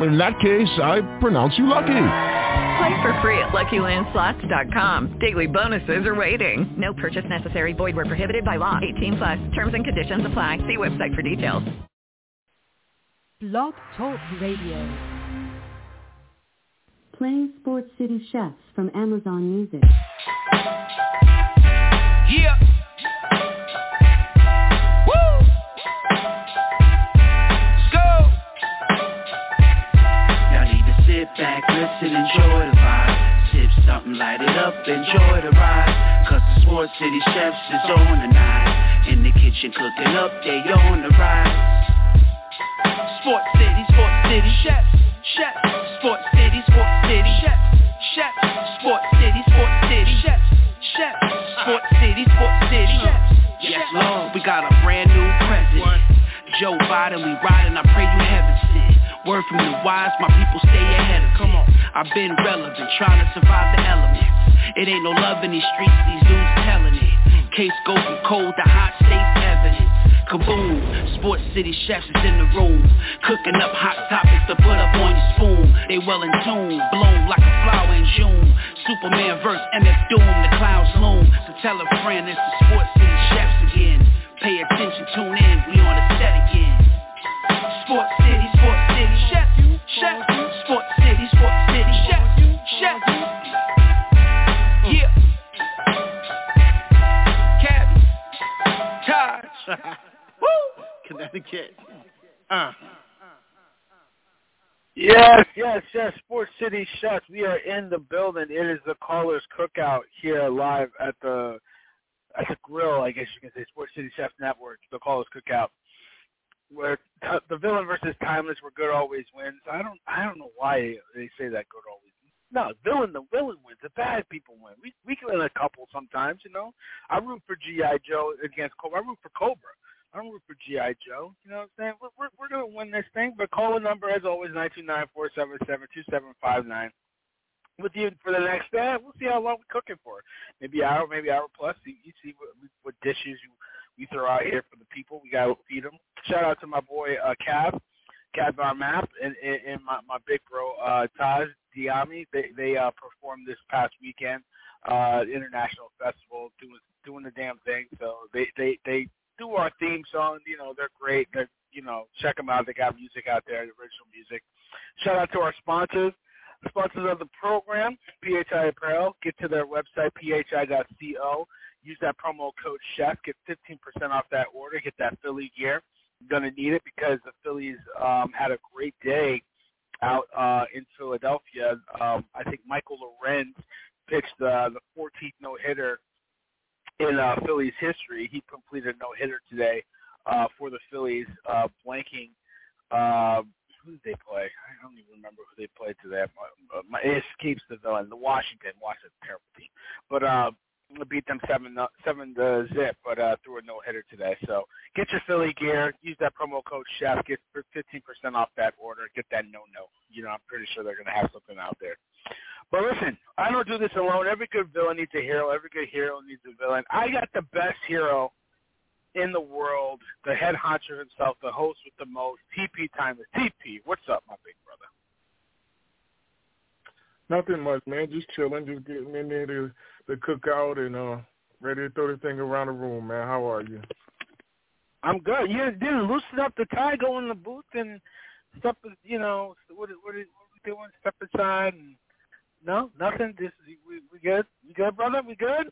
In that case, I pronounce you lucky. Play for free at LuckyLandSlots.com. Daily bonuses are waiting. No purchase necessary. Void where prohibited by law. 18 plus. Terms and conditions apply. See website for details. Blog Talk Radio. Playing Sports City Chefs from Amazon Music. Yeah. Back, listen, enjoy the vibe. Sip something, light it up, enjoy the ride. Cause the Sports City Chefs is on tonight. In the kitchen cooking up, they on the rise. Sports City, Sports City Chefs, Chefs. Sports City, Sports City Chefs, Chefs. Sports City, Sports City Chefs, Chefs. Sports City, Sports City Chefs. Yes, Lord, we got a brand new president. Joe Biden, we riding, I pray you heaven. Word from the wise, my people stay ahead of. Come on, I've been relevant, trying to survive the elements. It ain't no love in these streets, these dudes telling it. Case go from cold to hot, states evidence. Kaboom, Sports City chefs is in the room. Cooking up hot topics to put up on your spoon. They well in tune, bloom like a flower in June. Superman verse MF Doom, the clouds loom. So tell a friend it's the Sports City chefs again. Pay attention, tune in, we on the set again. Sports City, chef, chef, Sports City, Sports City, chef, chef. Yeah. Cabby, Taj, woo, Connecticut. Uh. Yes, yes, yes. Sports City Chefs. We are in the building. It is the Caller's Cookout here live at the at the grill. I guess you can say Sports City Chefs Network. The Caller's Cookout where t- the villain versus Tymeless, where good always wins. I don't, I don't know why they say that good always. No, villain, the villain wins. The bad people win. We we can win a couple sometimes, you know. I root for GI Joe against Cobra. I root for Cobra. I don't root for GI Joe. You know what I'm saying? We're we're, we're gonna win this thing. But call the number as always nine two nine four seven seven two seven five nine. With you for the next day, we'll see how long we're cooking for. Maybe hour, maybe hour plus. You, you see what, what dishes you we throw out here for the people. We gotta feed them. Shout out to my boy uh, Cav, Cav our map, and, and, and my my big bro uh, Taj Diami. They they uh, performed this past weekend, uh, international festival, doing doing the damn thing. So they they they do our theme song. You know they're great. They're you know check them out. They got music out there, the original music. Shout out to our sponsors. Sponsors of the program, PHI Apparel. Get to their website, phi.co. Use that promo code CHEF. Get 15% off that order. Get that Philly gear. You're to need it because the Phillies um, had a great day out uh, in Philadelphia. Um, I think Michael Lorenz pitched uh, the 14th no-hitter in uh, Phillies history. He completed a no-hitter today uh, for the Phillies, uh, blanking uh, who did they play? I don't even remember who they played today. My, my, it escapes the villain. The Washington. Washington, terrible team. But uh, beat them seven seven to zip, but uh, threw a no hitter today. So get your Philly gear. Use that promo code Chef. Get fifteen percent off that order. Get that no no. You know, I'm pretty sure they're gonna have something out there. But listen, I don't do this alone. Every good villain needs a hero. Every good hero needs a villain. I got the best hero in the world, the head honcho himself, the host with the most, TP Tymeless TP. What's up, my big brother? Nothing much, man. Just chilling, just getting in there to, to cook out and uh ready to throw the thing around the room, man. How are you? I'm good. You didn't loosen up the tie, go in the booth and step. You know what? What are we doing? Step aside and no, nothing. Just we, we good. We good, brother. We good.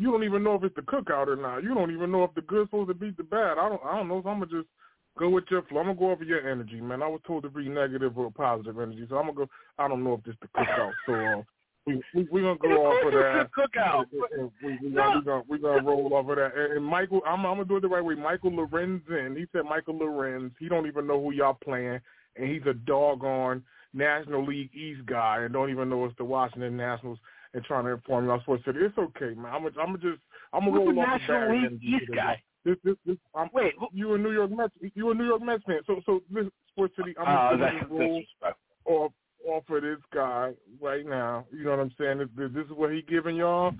You don't even know if it's the cookout or not. You don't even know if the good's supposed to beat the bad. I don't. I don't know. So I'm gonna just go with your flow. I'm gonna go over your energy, man. I was told to be negative or positive energy, so I'm gonna go. I don't know if this the cookout. So uh, we we we gonna go off of that. Cookout. We, we, gonna, we gonna we gonna roll off of that. And, and Michael, I'm I'm gonna do it the right way. Michael Lorenzen. He said Michael Lorenz. He don't even know who y'all playing, and he's a doggone National League East guy, and don't even know it's the Washington Nationals and trying to inform y'all sports city. It's okay, man. I'm gonna, I'm just I'm gonna roll off National League East guy. This, this, this. I'm, Wait, you a New York Mets? You a New York Mets fan? So, so this Sports City. I'm ah, gonna that's roll disrespectful. off off of this guy right now. You know what I'm saying? This, this is what he giving y'all.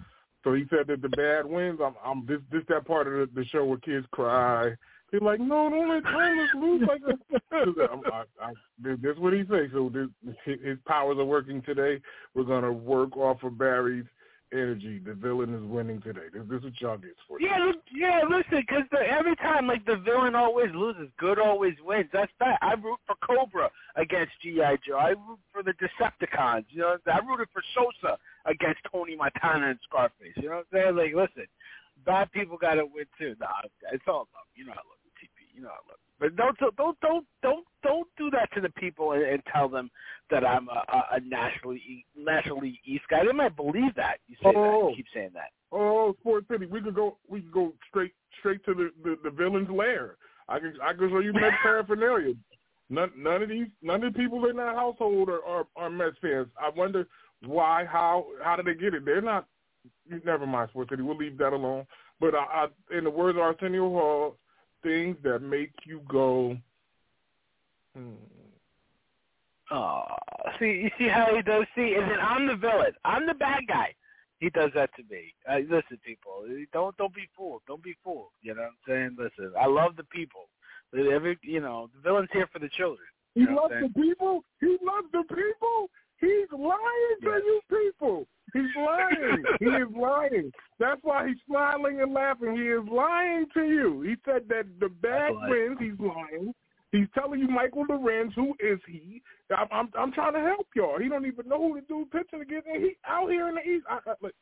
So he said that the bad wins. I'm, I'm this, this that part of the, the show where kids cry. He's like, no, don't let Thomas lose like this. I'm, I, I, this, this is what he say. So this, his his powers are working today. We're gonna work off of Barry's energy. The villain is winning today. This, this is what y'all get for you. Yeah, look, yeah. Listen, because every time like the villain always loses, good always wins. That's that. I root for Cobra against GI Joe. I root for the Decepticons. You know, I rooted for Sosa against Tony Montana and Scarface. You know what I'm saying? Like, listen, bad people got to win too. Nah, it's all love. You know I love you, TP. You know I love. But don't don't don't don't don't do that to the people and, and tell them that I'm a, a, nationally nationally East guy. They might believe that you say that. Oh. You keep saying that. Oh, Sports City. We could go. We could go straight straight to the the, the villain's lair. I can I can show you Mets paraphernalia. None none of these none of the people in that household are, are are Mets fans. I wonder why how how did they get it? They're not. Never mind, Sports City. We'll leave that alone. But I, I in the words of Arsenio Hall, things that make you go. Hmm. Oh, see, you see how he does. See, and then I'm the villain. I'm the bad guy. He does that to me. Uh, listen, people, don't don't be fooled. Don't be fooled. You know what I'm saying? Listen, I love the people. Every, you know, the villain's here for the children. He You know what loves the people. He loves the people. He's lying to you people. He's lying. he is lying. That's why he's smiling and laughing. He is lying to you. He said that the bad wins. He's lying. He's telling you Michael Lorenz. Who is he? I'm, I'm I'm trying to help y'all. He don't even know who the dude pitching against. And he out here in the East. I, I, look,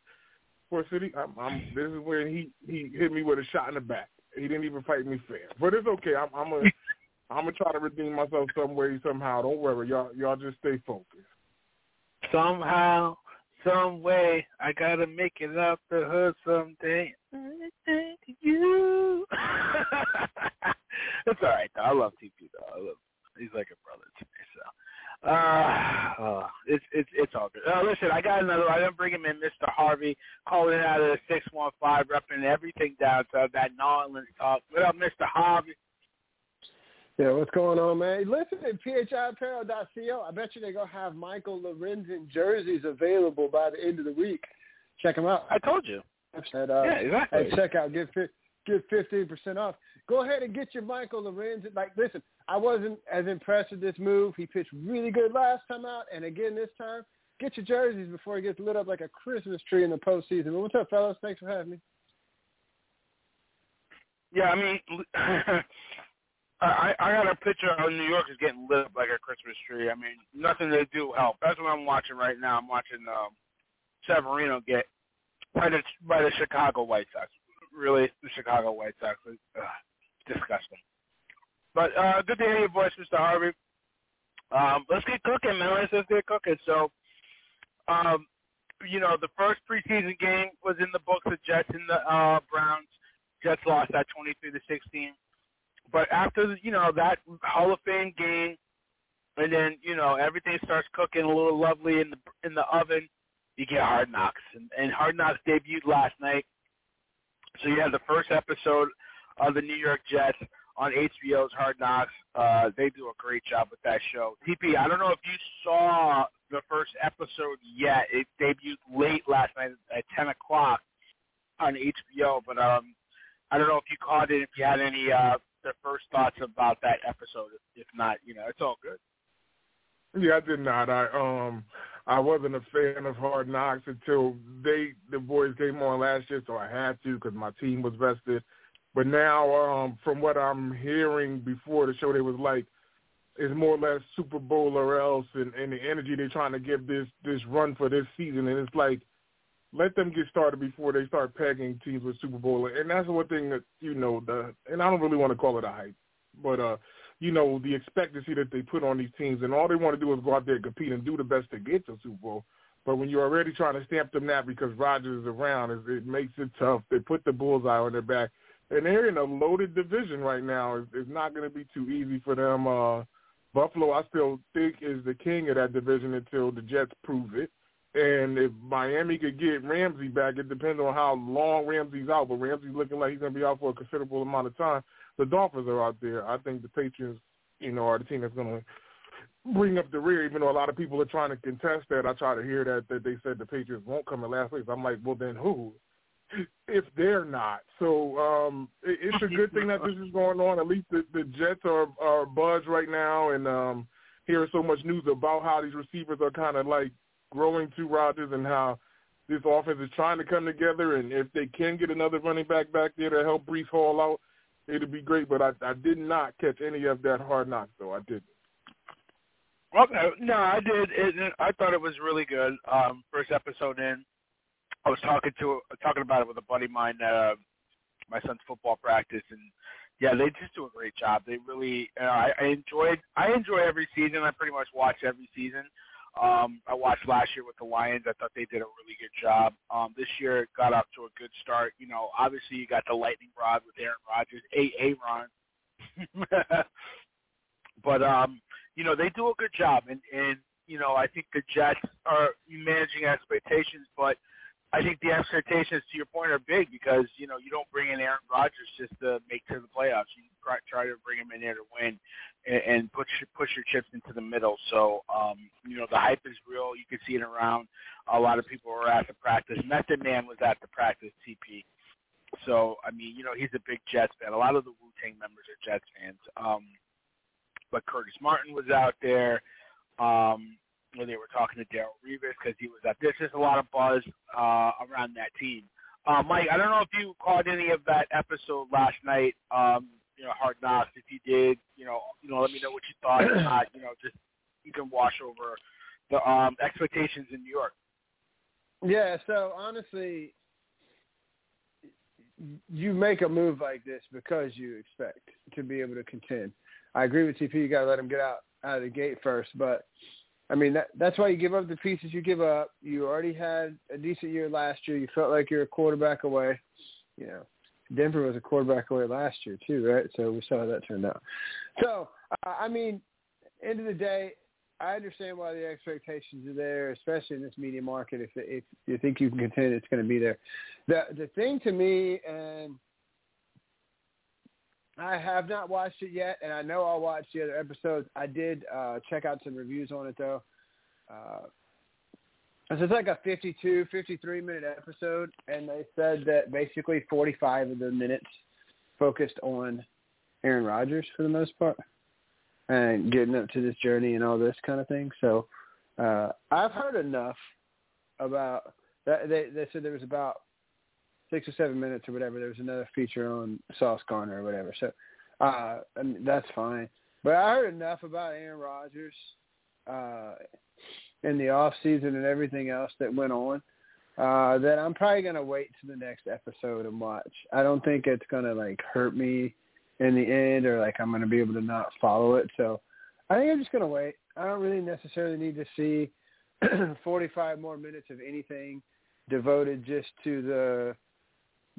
for City, I'm, I'm, this is where he he hit me with a shot in the back. He didn't even fight me fair, but it's okay. I'm I'm a I'm gonna try to redeem myself some way somehow. Don't worry, y'all y'all just stay focused. Somehow, some way, I gotta make it out the hood someday. You. it's all right though. I love TP though. I love. He's like a brother to me. So, uh, uh it's it's it's all good. Uh, listen, I got another. I didn't bring him in, Mr. Harvey, calling out of the six one five, repping everything down to that New Orleans talk. What up, Mr. Harvey? Yeah, what's going on, man? Listen at phiapparel.co. I bet you they're going to have Michael Lorenzen jerseys available by the end of the week. Check them out. I told you. At, uh, Yeah, exactly. At checkout, get get 15% off. Go ahead and get your Michael Lorenzen. Like, listen, I wasn't as impressed with this move. He pitched really good last time out, and again this time. Get your jerseys before he gets lit up like a Christmas tree in the postseason. What's up, fellas? Thanks for having me. Yeah, I mean, I I got a picture of New York is getting lit up like a Christmas tree. I mean, nothing they do help. That's what I'm watching right now. I'm watching um, Severino get by the by the Chicago White Sox. Really, the Chicago White Sox. Ugh, disgusting. But uh, good to hear your voice, Mr. Harvey. Um, let's get cooking, man. Let's just get cooking. So, um, you know, the first preseason game was in the books. The Jets and the uh, Browns. Jets lost that 23 to 16. But after you know that Hall of Fame game, and then you know everything starts cooking a little lovely in the in the oven, you get Hard Knocks, and, and Hard Knocks debuted last night. So you have the first episode of the New York Jets on HBO's Hard Knocks. Uh, they do a great job with that show. TP, I don't know if you saw the first episode yet. It debuted late last night at 10 o'clock on HBO, but um, I don't know if you caught it. If you had any uh, the first thoughts about that episode. If not, you know, it's all good. Yeah, I did not. I um I wasn't a fan of Hard Knocks until they the boys came on last year, so I had to because my team was vested. But now, um, from what I'm hearing before the show, they was like it's more or less Super Bowl or else, and, and the energy they're trying to give this this run for this season, and it's like let them get started before they start pegging teams with Super Bowl. And that's one thing that you know the and I don't really want to call it a hype, but uh you know, the expectancy that they put on these teams, and all they want to do is go out there and compete and do the best to get to Super Bowl. But when you're already trying to stamp them that because Rodgers is around, it, makes it tough. They put the bullseye on their back, and they're in a loaded division right now. It's, it's not going to be too easy for them. Uh, Buffalo, I still think, is the king of that division until the Jets prove it. And if Miami could get Ramsey back, it depends on how long Ramsey's out. But Ramsey's looking like he's going to be out for a considerable amount of time. The Dolphins are out there. I think the Patriots, you know, are the team that's going to bring up the rear. Even though a lot of people are trying to contest that, I try to hear that that they said the Patriots won't come in last place. I'm like, well, then who? If they're not, so um, it, it's a good thing that this is going on. At least the, the Jets are are buzzed right now, and um, hearing so much news about how these receivers are kind of like growing to Rodgers and how this offense is trying to come together. And if they can get another running back back there to help Breece Hall out, it'd be great. But I, I did not catch any of that hard knock, though. I didn't. Okay, no, I did. It, I thought it was really good. Um, first episode in, I was talking to talking about it with a buddy of mine uh, my son's football practice, and yeah, they just do a great job. They really, uh, I, I enjoyed. I enjoy every season. I pretty much watch every season. Um, I watched last year with the Lions. I thought they did a really good job. Um, this year it got off to a good start. You know, obviously you got the lightning rod with Aaron Rodgers, a Aaron. but um, you know, they do a good job, and and you know, I think the Jets are managing expectations, but I think the expectations, to your point, are big because you know you don't bring in Aaron Rodgers just to make to the playoffs. You try, try to bring him in there to win and, and push push your chips into the middle. So um, you know the hype is real. You can see it around. A lot of people were at the practice. Method Man was at the practice. TP. So I mean, you know, he's a big Jets fan. A lot of the Wu Tang members are Jets fans. Um, but Curtis Martin was out there. Um, they were talking to Darrelle Revis because he was up. There's just a lot of buzz uh, around that team. Uh, Mike, I don't know if you caught any of that episode last night. Um, you know, Hard Knocks. If you did, you know, you know, let me know what you thought. Not, you know, just you can wash over the um, expectations in New York. Yeah. So honestly, you make a move like this because you expect to be able to contend. I agree with TP. You got to let him get out out of the gate first, but I mean, that, that's why you give up the pieces you give up. You already had a decent year last year. You felt like you're a quarterback away. You know, Denver was a quarterback away last year too, right? So we saw how that turned out. So, uh, I mean, end of the day, I understand why the expectations are there, especially in this media market. If if you think you can contend, it's going to be there. The the thing to me, and I have not watched it yet, and I know I'll watch the other episodes. I did uh, check out some reviews on it though. Uh, so it's like a 52, 53 minute episode, and they said that basically 45 of the minutes focused on Aaron Rodgers for the most part, and getting up to this journey and all this kind of thing. So uh, I've heard enough about that. They, they said there was about six or seven minutes or whatever. There was another feature on Sauce Gardner or whatever. So uh, I mean, that's fine. But I heard enough about Aaron Rodgers uh, in the off season and everything else that went on uh, that I'm probably gonna wait to the next episode and watch. I don't think it's gonna like hurt me in the end or like I'm gonna be able to not follow it. So I think I'm just gonna wait. I don't really necessarily need to see 45 more minutes of anything devoted just to the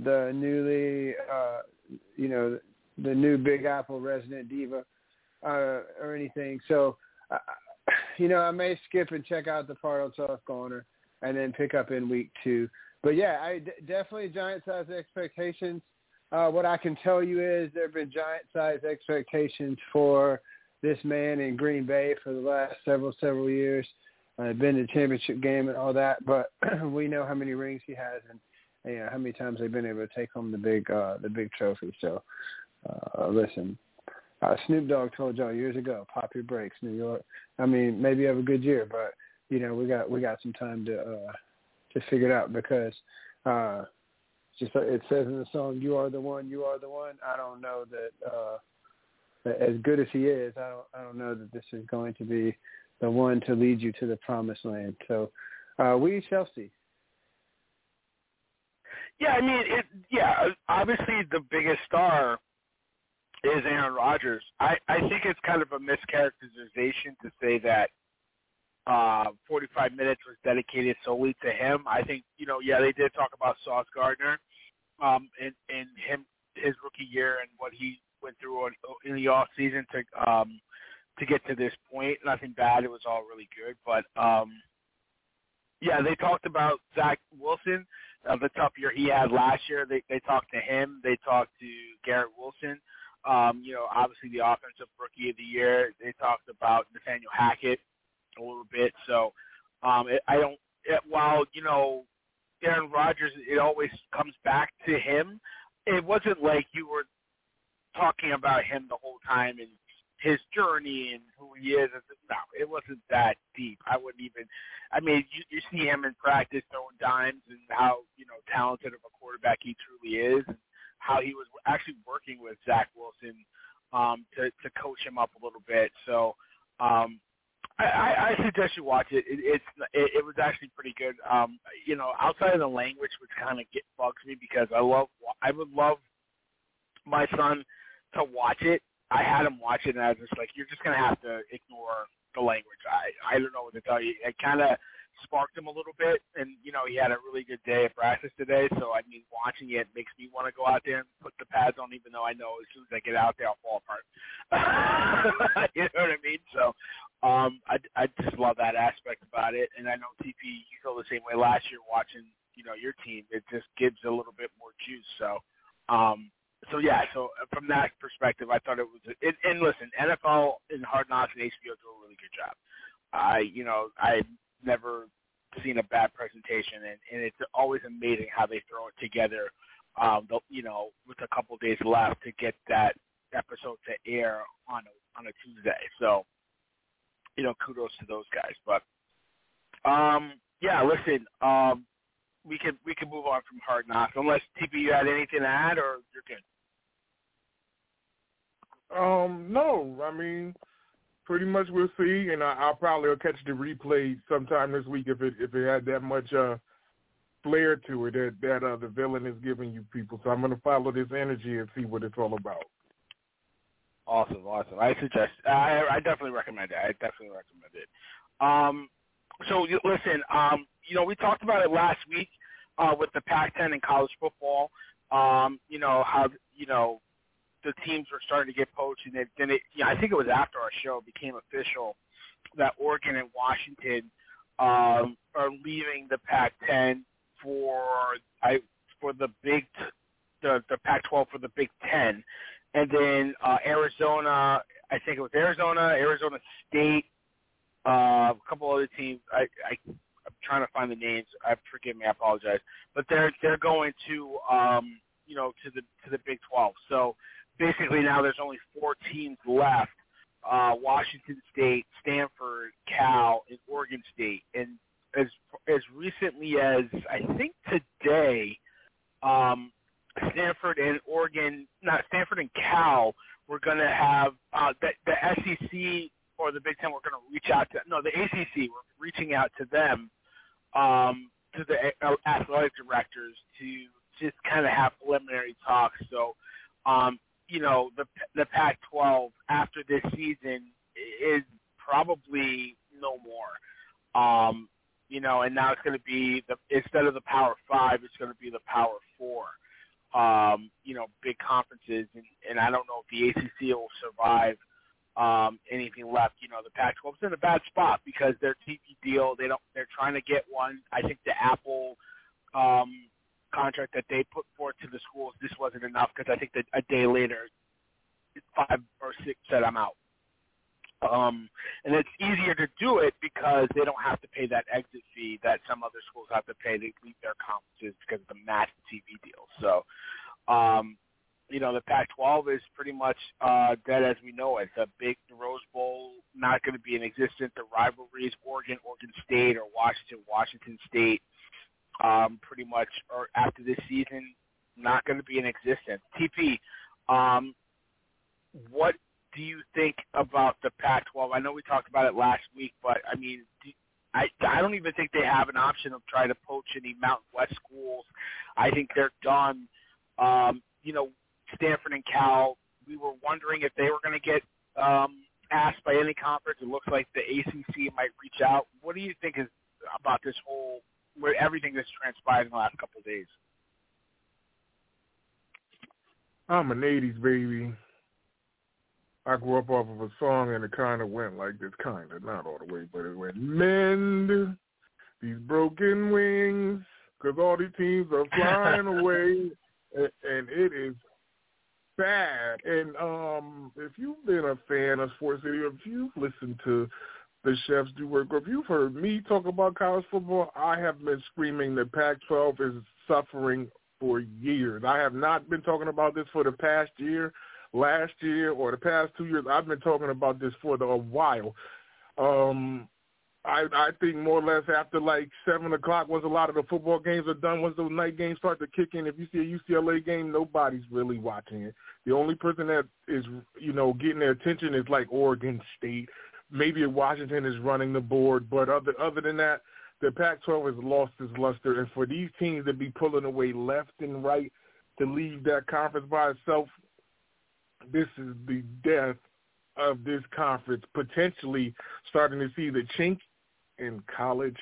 the newly, uh, you know, the new Big Apple resident diva uh, or anything. So, uh, you know, I may skip and check out the part on Sauce Gardner and then pick up in week two. But yeah, I d- definitely giant size expectations. Uh, what I can tell you is there have been giant size expectations for this man in Green Bay for the last several several years. I've uh, been to the championship game and all that, but we know how many rings he has, and you know how many times they've been able to take home the big uh the big trophy. So uh listen. Uh Snoop Dogg told y'all years ago, pop your brakes, New York. I mean, maybe you have a good year, but you know, we got we got some time to uh to figure it out because uh just it says in the song, "You are the one, you are the one." I don't know that uh as good as he is, I don't I don't know that this is going to be the one to lead you to the promised land. So uh we shall see. Yeah, I mean, it. Yeah, obviously the biggest star is Aaron Rodgers. I I think it's kind of a mischaracterization to say that uh 45 minutes was dedicated solely to him. I think you know, yeah, they did talk about Sauce Gardner, um, and and him his rookie year and what he went through on, in the off season to um to get to this point. Nothing bad. It was all really good, but um yeah, they talked about Zach Wilson, uh, the tough year he had last year. They they talked to him. They talked to Garrett Wilson. Um, you know, obviously the offensive rookie of the year. They talked about Nathaniel Hackett a little bit. So um, it, I don't. It, while you know, Aaron Rodgers, it always comes back to him. It wasn't like you were talking about him the whole time and his journey and who he is. No, it wasn't that deep. I wouldn't even. I mean, you, you see him in practice throwing dimes and how you know talented of a quarterback he truly is, and how he was actually working with Zach Wilson um, to to coach him up a little bit. So. Um, I, I suggest you watch it. it it's it, it was actually pretty good. Um, you know, outside of the language, which kind of get bugs me because I love I would love my son to watch it I had him watching and I was just like, you're just gonna have to ignore the language. I I don't know what to tell you. It kind of sparked him a little bit, and you know he had a really good day at practice today. So I mean, watching it makes me want to go out there and put the pads on, even though I know as soon as I get out there I'll fall apart. you know what I mean? So um, I I just love that aspect about it, and I know TP you feel the same way last year watching you know your team. It just gives a little bit more juice. So um, so yeah, so uh, from that perspective, I thought it was. It, and listen, NFL and Hard Knocks and HBO do a really good job. I, you know, I've never seen a bad presentation, and, and it's always amazing how they throw it together. Um, the, you know, with a couple days left to get that episode to air on a, on a Tuesday. So, you know, kudos to those guys. But, um, yeah, listen, um, we can we can move on from Hard Knocks unless TP you had anything to add or you're good. Um, no, I mean, pretty much we'll see, and I, I'll probably catch the replay sometime this week if it if it had that much uh flair to it that that uh, the villain is giving you people. So I'm gonna follow this energy and see what it's all about. Awesome, awesome. I suggest. I I definitely recommend it. I definitely recommend it. Um, so you, listen, um, you know, we talked about it last week uh, with the Pac-10 and college football. Um, you know how you know the teams were starting to get poached, and it, then it, yeah, I think it was after our show became official that Oregon and Washington um, are leaving the Pac-10 for I for the Big the the Pac-12 for the Big Ten, and then uh, Arizona. I think it was Arizona, Arizona State, uh, a couple other teams. I, I I'm trying to find the names. I forgive me. I apologize. But they're they're going to um, you know to the to the Big 12. So basically now there's only four teams left: uh, Washington State, Stanford, Cal, and Oregon State. And as as recently as I think today, um, Stanford and Oregon, not Stanford and Cal, we're going to have uh, the, the SEC or the Big Ten. We're going to reach out to no the ACC. We're reaching out to them um, to the athletic directors to just kind of have preliminary talks. So um, you know, the the Pac-12 after this season is probably no more. Um, you know, and now it's going to be the instead of the Power Five, it's going to be the Power Four. Um, you know, big conferences, and, and I don't know if the ACC will survive um, anything left. You know, the Pac-12's in a bad spot because their TV deal, they don't, they're trying to get one. I think the Apple um, contract that they put forth to the schools, this wasn't enough because I think that a day later, five or six said I'm out. Um, and it's easier to do it because they don't have to pay that exit fee that some other schools have to pay to leave their conferences because of the massive TV deals. So, um, you know, the Pac-12 is pretty much uh, dead as we know it. The big Rose Bowl not going to be in existence. The rivalries, Oregon, Oregon State, or Washington, Washington State um, pretty much or after this season not going to be in existence. TP, um, what do you think about the Pac-12? I know we talked about it last week, but I mean, do, I I don't even think they have an option of trying to poach any Mountain West schools. I think they're done. Um, you know, Stanford and Cal. We were wondering if they were going to get um, asked by any conference. It looks like the ACC might reach out. What do you think is about this whole where everything that's transpired in the last couple of days. I'm an '80s baby. I grew up off of a song, and it kind of went like this, kind of not all the way, but it went mend these broken wings, because all these teams are flying away, and, and it is bad. And um, if you've been a fan of Sports City, if you've listened to the chefs do work, if you've heard me talk about college football, I have been screaming that Pac-12 is suffering for years. I have not been talking about this for the past year, last year, or the past two years. I've been talking about this for the, a while. Um, I I think more or less after like seven o'clock, once a lot of the football games are done, once those night games start to kick in, if you see a UCLA game, nobody's really watching it. The only person that is you know getting their attention is like Oregon State. Maybe Washington is running the board, but other other than that, the Pac-12 has lost its luster. And for these teams to be pulling away left and right to leave that conference by itself, this is the death of this conference, potentially starting to see the chink in college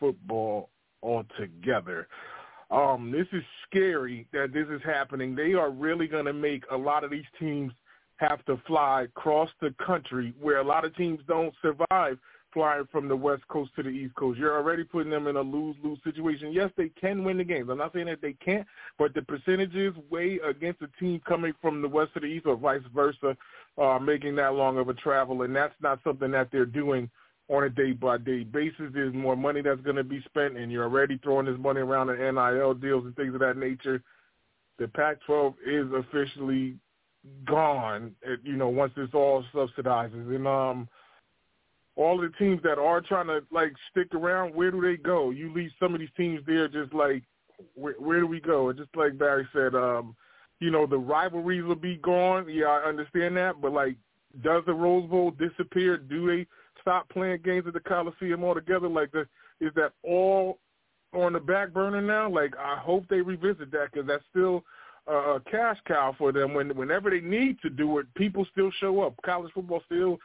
football altogether. Um, this is scary that this is happening. They are really going to make a lot of these teams have to fly across the country where a lot of teams don't survive flying from the West Coast to the East Coast. You're already putting them in a lose-lose situation. Yes, they can win the games. I'm not saying that they can't, but the percentages weigh against a team coming from the West to the East or vice versa, uh, making that long of a travel, and that's not something that they're doing – on a day-by-day basis. There's more money that's going to be spent, and you're already throwing this money around in NIL deals and things of that nature. The Pac-12 is officially gone, you know, once this all subsidizes. And um, all the teams that are trying to, like, stick around, where do they go? You leave some of these teams there just like, where, where do we go? And just like Barry said, um, you know, the rivalries will be gone. Yeah, I understand that. But, like, does the Rose Bowl disappear? Do they – stop playing games at the Coliseum altogether? Like, the, is that all on the back burner now? Like, I hope they revisit that because that's still uh, a cash cow for them. When whenever they need to do it, people still show up. College football still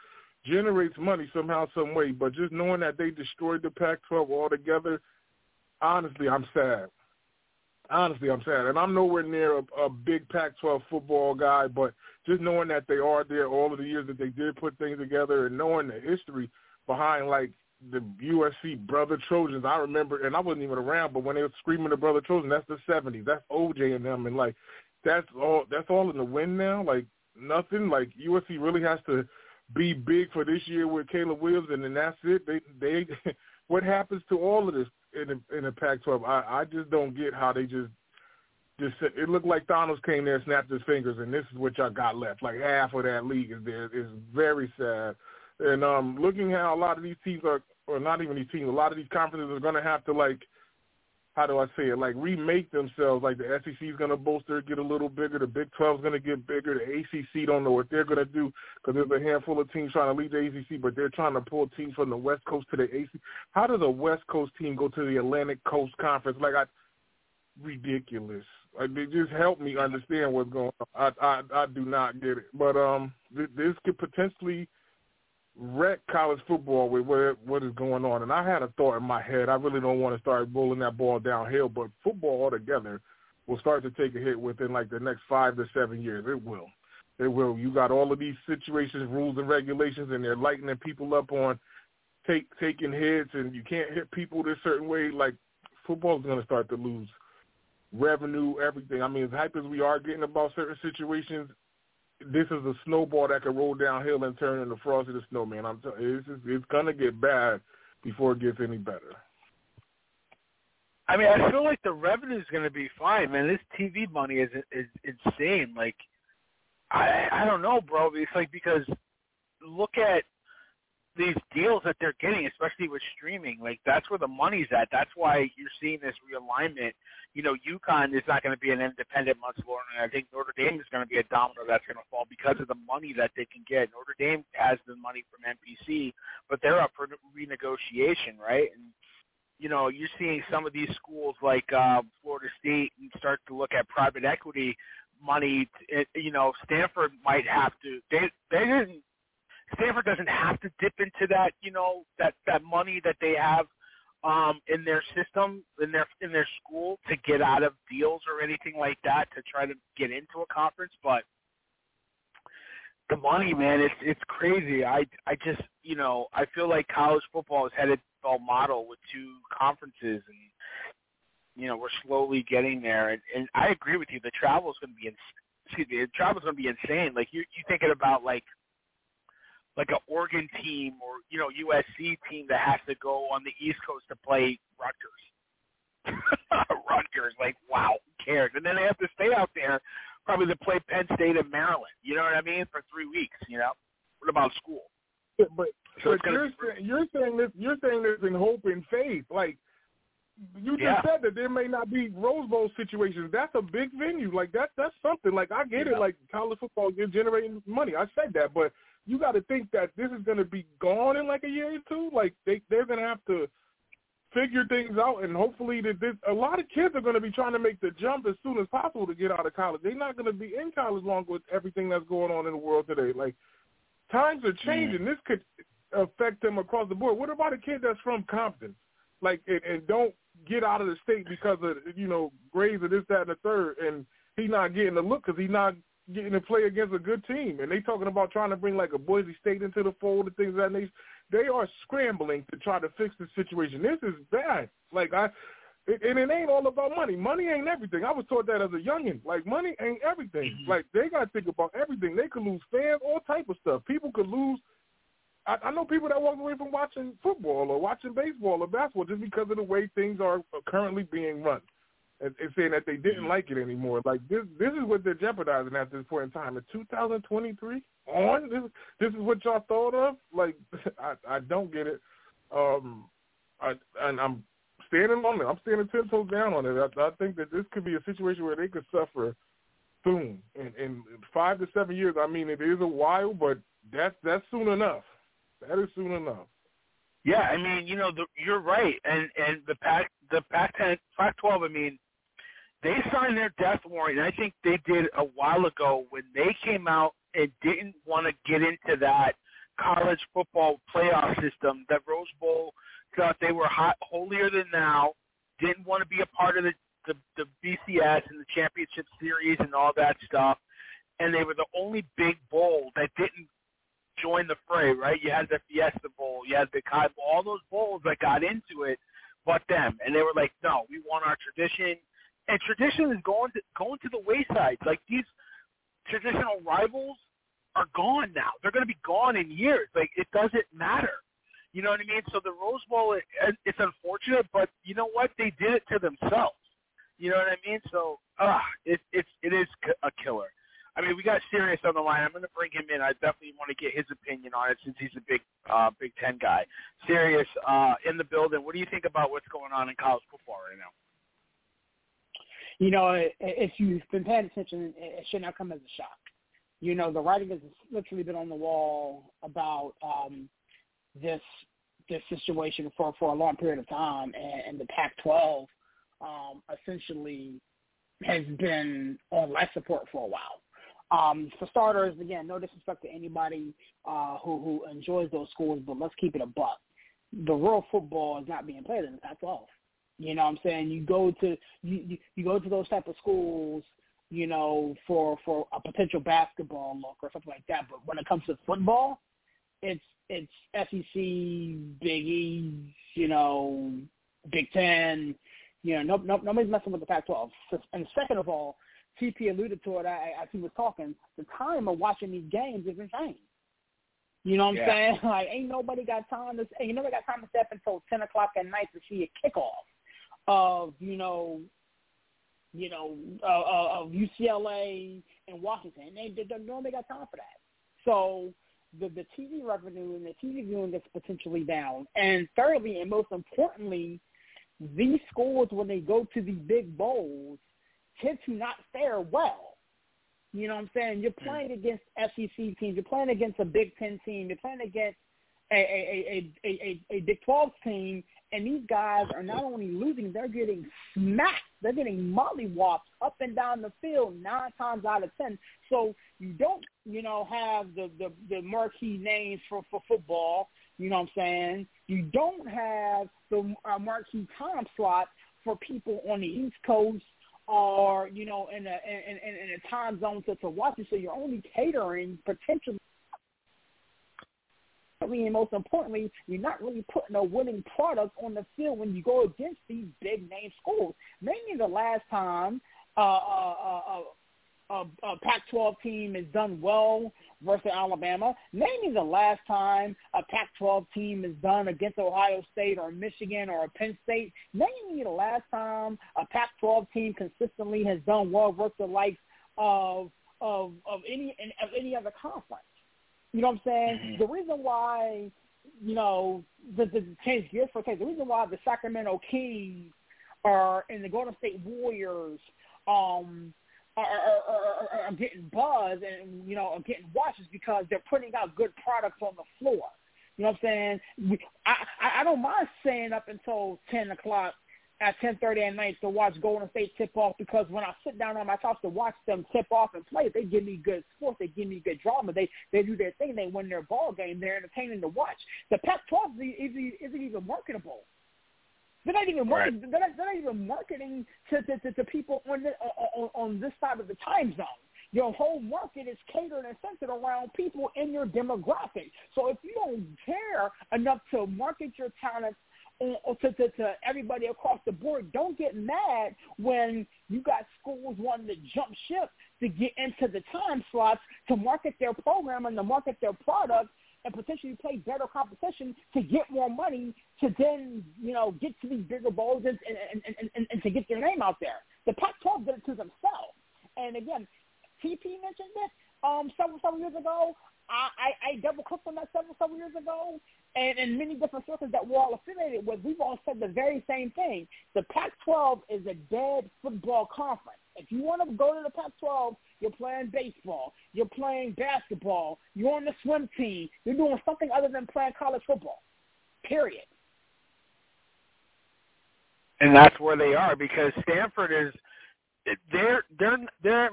generates money somehow, some way. But just knowing that they destroyed the Pac-12 altogether, honestly, I'm sad. Honestly, I'm sad, and I'm nowhere near a, a big Pac-12 football guy, but just knowing that they are there all of the years that they did put things together and knowing the history behind like the USC brother Trojans. I remember, and I wasn't even around, but when they were screaming the brother Trojans, that's the '70s. That's OJ and them, and like that's all. That's all in the wind now. Like nothing. Like USC really has to be big for this year with Caleb Williams, and then that's it. They they. what happens to all of this in the, in the Pac-12? I I just don't get how they just just it looked like Thanos came there snapped his fingers, and this is what y'all got left. Like half of that league is there. It's very sad. And um, looking how a lot of these teams are, or not even these teams, a lot of these conferences are going to have to like, how do I say it? Like remake themselves. Like the SEC is going to bolster, get a little bigger. The Big 12 is going to get bigger. The ACC don't know what they're going to do because there's a handful of teams trying to lead the ACC, but they're trying to pull teams from the West Coast to the ACC. How does a West Coast team go to the Atlantic Coast Conference? Like I, ridiculous. Like, they just help me understand what's going on. I I, I do not get it, but um, th- this could potentially wreck college football with what what is going on. And I had a thought in my head. I really don't want to start rolling that ball downhill, but football altogether will start to take a hit within like the next five to seven years. It will. It will. You got all of these situations, rules and regulations, and they're lightening people up on take taking hits, and you can't hit people this certain way. Like football is going to start to lose revenue, everything. I mean, as hype as we are getting about certain situations, this is a snowball that can roll downhill and turn into Frosty the Snowman. I'm telling you, it's, it's gonna get bad before it gets any better. I mean, I feel like the revenue is going to be fine, man. This TV money is is insane. Like, I I don't know, bro. It's like because look at these deals that they're getting, especially with streaming, like that's where the money's at. That's why you're seeing this realignment. You know, UConn is not going to be an independent much longer, and I think Notre Dame is going to be a domino that's going to fall because of the money that they can get. Notre Dame has the money from NBC, but they're up for renegotiation, right? And you know, you're seeing some of these schools like uh, Florida State start to look at private equity money. You know, Stanford might have to. They they didn't Stanford doesn't have to dip into that, you know, that that money that they have um, in their system, in their in their school, to get out of deals or anything like that to try to get into a conference. But the money, man, it's it's crazy. I I just you know I feel like college football is headed NFL model with two conferences, and you know we're slowly getting there. And, and I agree with you. The travel is going to be ins- excuse me. The travel is going to be insane. Like you you thinking about like like a Oregon team or you know USC team that has to go on the East Coast to play Rutgers. Rutgers, like wow, who cares? And then they have to stay out there probably to play Penn State and Maryland. You know what I mean? For three weeks. You know, what about school? Yeah, but So but you're be- saying, you're saying this you're saying this in hope and faith. Like you just Yeah. said that there may not be Rose Bowl situations. That's a big venue. Like that that's something. Like I get Yeah. it. Like college football, you're generating money. I said that, but you got to think that this is going to be gone in like a year or two. Like they they're going to have to figure things out, and hopefully that this a lot of kids are going to be trying to make the jump as soon as possible to get out of college. They're not going to be in college long with everything that's going on in the world today. Like times are changing. This could affect them across the board. What about a kid that's from Compton, like and, and don't get out of the state because of you know grades or this, that, and the third, and he not getting the look because he's not getting to play against a good team, and they talking about trying to bring like a Boise State into the fold and things of that nature. They are scrambling to try to fix the situation. This is bad. Like I. it- And it ain't all about money. Money ain't everything. I was taught that as a youngin. Like money ain't everything. Mm-hmm. Like they got to think about everything. They could lose fans, all type of stuff. People could lose I, I know people that walk away from watching football or watching baseball or basketball just because of the way things are currently being run, and, and saying that they didn't like it anymore. Like this, this is what they're jeopardizing at this point in time. In 2023, on this, this is what y'all thought of. Like, I, I don't get it. Um, I, and I'm standing on it. I'm standing ten toes down on it. I, I think that this could be a situation where they could suffer soon. In, in five to seven years, I mean, it is a while, but that's that's soon enough. That is soon enough. Yeah, I mean, you know, the, you're right, and and the Pac, the Pac-10, Pac-12. I mean, they signed their death warrant, and I think they did a while ago when they came out and didn't want to get into that college football playoff system. That Rose Bowl thought they were hot, holier than now, Didn't want to be a part of the, the the BCS and the championship series and all that stuff. And they were the only big bowl that didn't join the fray, right? You had the Fiesta Bowl, you had the Kai Bowl, all those bowls that got into it, but them, and they were like, no, we want our tradition, and tradition is going to going to the wayside. Like these traditional rivals are gone now; they're going to be gone in years. Like it doesn't matter. You know what I mean? So the Rose Bowl, it, it's unfortunate, but you know what? They did it to themselves. You know what I mean? So, ah, it, it's it is a killer. I mean, we got Sirius on the line. I'm going to bring him in. I definitely want to get his opinion on it since he's a big uh, Big Ten guy. Sirius uh, in the building. What do you think about what's going on in college football right now? You know, if you've been paying attention, it it should not come as a shock. You know, the writing has literally been on the wall about um, this this situation for for a long period of time, and, and the Pac-12 um, essentially has been on life support for a while. Um, for starters, again, no disrespect to anybody uh, who who enjoys those schools, but let's keep it a buck. The real football is not being played in the Pac-12. You know what I'm saying? You go to you, you you go to those type of schools, you know, for for a potential basketball look or something like that. But when it comes to football, it's it's SEC, Big East, you know, Big Ten. You know, no, no, nobody's messing with the Pac-12. And second of all, TP alluded to it I- as he was talking. The time of watching these games is insane. You know what I'm Yeah. saying? Like, ain't nobody got time to. Ain't nobody got time to step until ten o'clock at night to see a kickoff of you know, you know, uh, uh, of UCLA and Washington. They, they, they got time for that. So the the TV revenue and the TV viewing gets potentially down. And thirdly, and most importantly, these schools when they go to these big bowls tend to not fare well. You know what I'm saying? You're playing against SEC teams. You're playing against a Big Ten team. You're playing against a a, a, a, a, a Big 12 team, and these guys are not only losing, they're getting smacked. They're getting mollywopped up and down the field nine times out of ten. So you don't, you know, have the, the, the marquee names for, for football. You know what I'm saying? You don't have the uh, marquee time slot for people on the East Coast or you know in a in, in, in a time zone to, to watch it. So you're only catering potentially ultimately and most importantly, you're not really putting a winning product on the field when you go against these big name schools. Maybe the last time uh, uh, uh, a, a Pac-12 team has done well versus Alabama. Me the last time a Pac-12 team has done against Ohio State or Michigan or Penn State. Me the last time a Pac-12 team consistently has done well versus the likes of of of any of any other conference. You know what I'm saying? Mm-hmm. The reason why you know the, the change gears for a second. The reason why the Sacramento Kings are and the Golden State Warriors um are, are, are, are getting buzz and you know are getting watches because they're putting out good products on the floor. You know what I'm saying? I I, I don't mind staying up until ten o'clock at ten thirty at night to watch Golden State tip off because when I sit down on my couch to watch them tip off and play, they give me good sports. They give me good drama. They they do their thing. They win their ball game. They're entertaining to watch. The Pac-12 isn't, isn't even marketable. They're not even marketing. Right. They're, not, they're not even marketing to, to, to, to people on, the, on on this side of the time zone. Your whole market is catered and centered around people in your demographic. So if you don't care enough to market your talents Uh, uh, to, to, to everybody across the board, don't get mad when you got schools wanting to jump ship to get into the time slots to market their program and to market their product and potentially play better competition to get more money to then, you know, get to these bigger bowls and, and, and, and, and to get their name out there. The Pac-12 did it to themselves. And again, TP mentioned it um, several, several years ago. I, I, I double clicked on that several, several years ago, and in many different circles that we're all affiliated with, we've all said the very same thing. The Pac-12 is a dead football conference. If you want to go to the Pac-12, you're playing baseball, you're playing basketball, you're on the swim team, you're doing something other than playing college football. Period. And that's where they are because Stanford is they're they're they're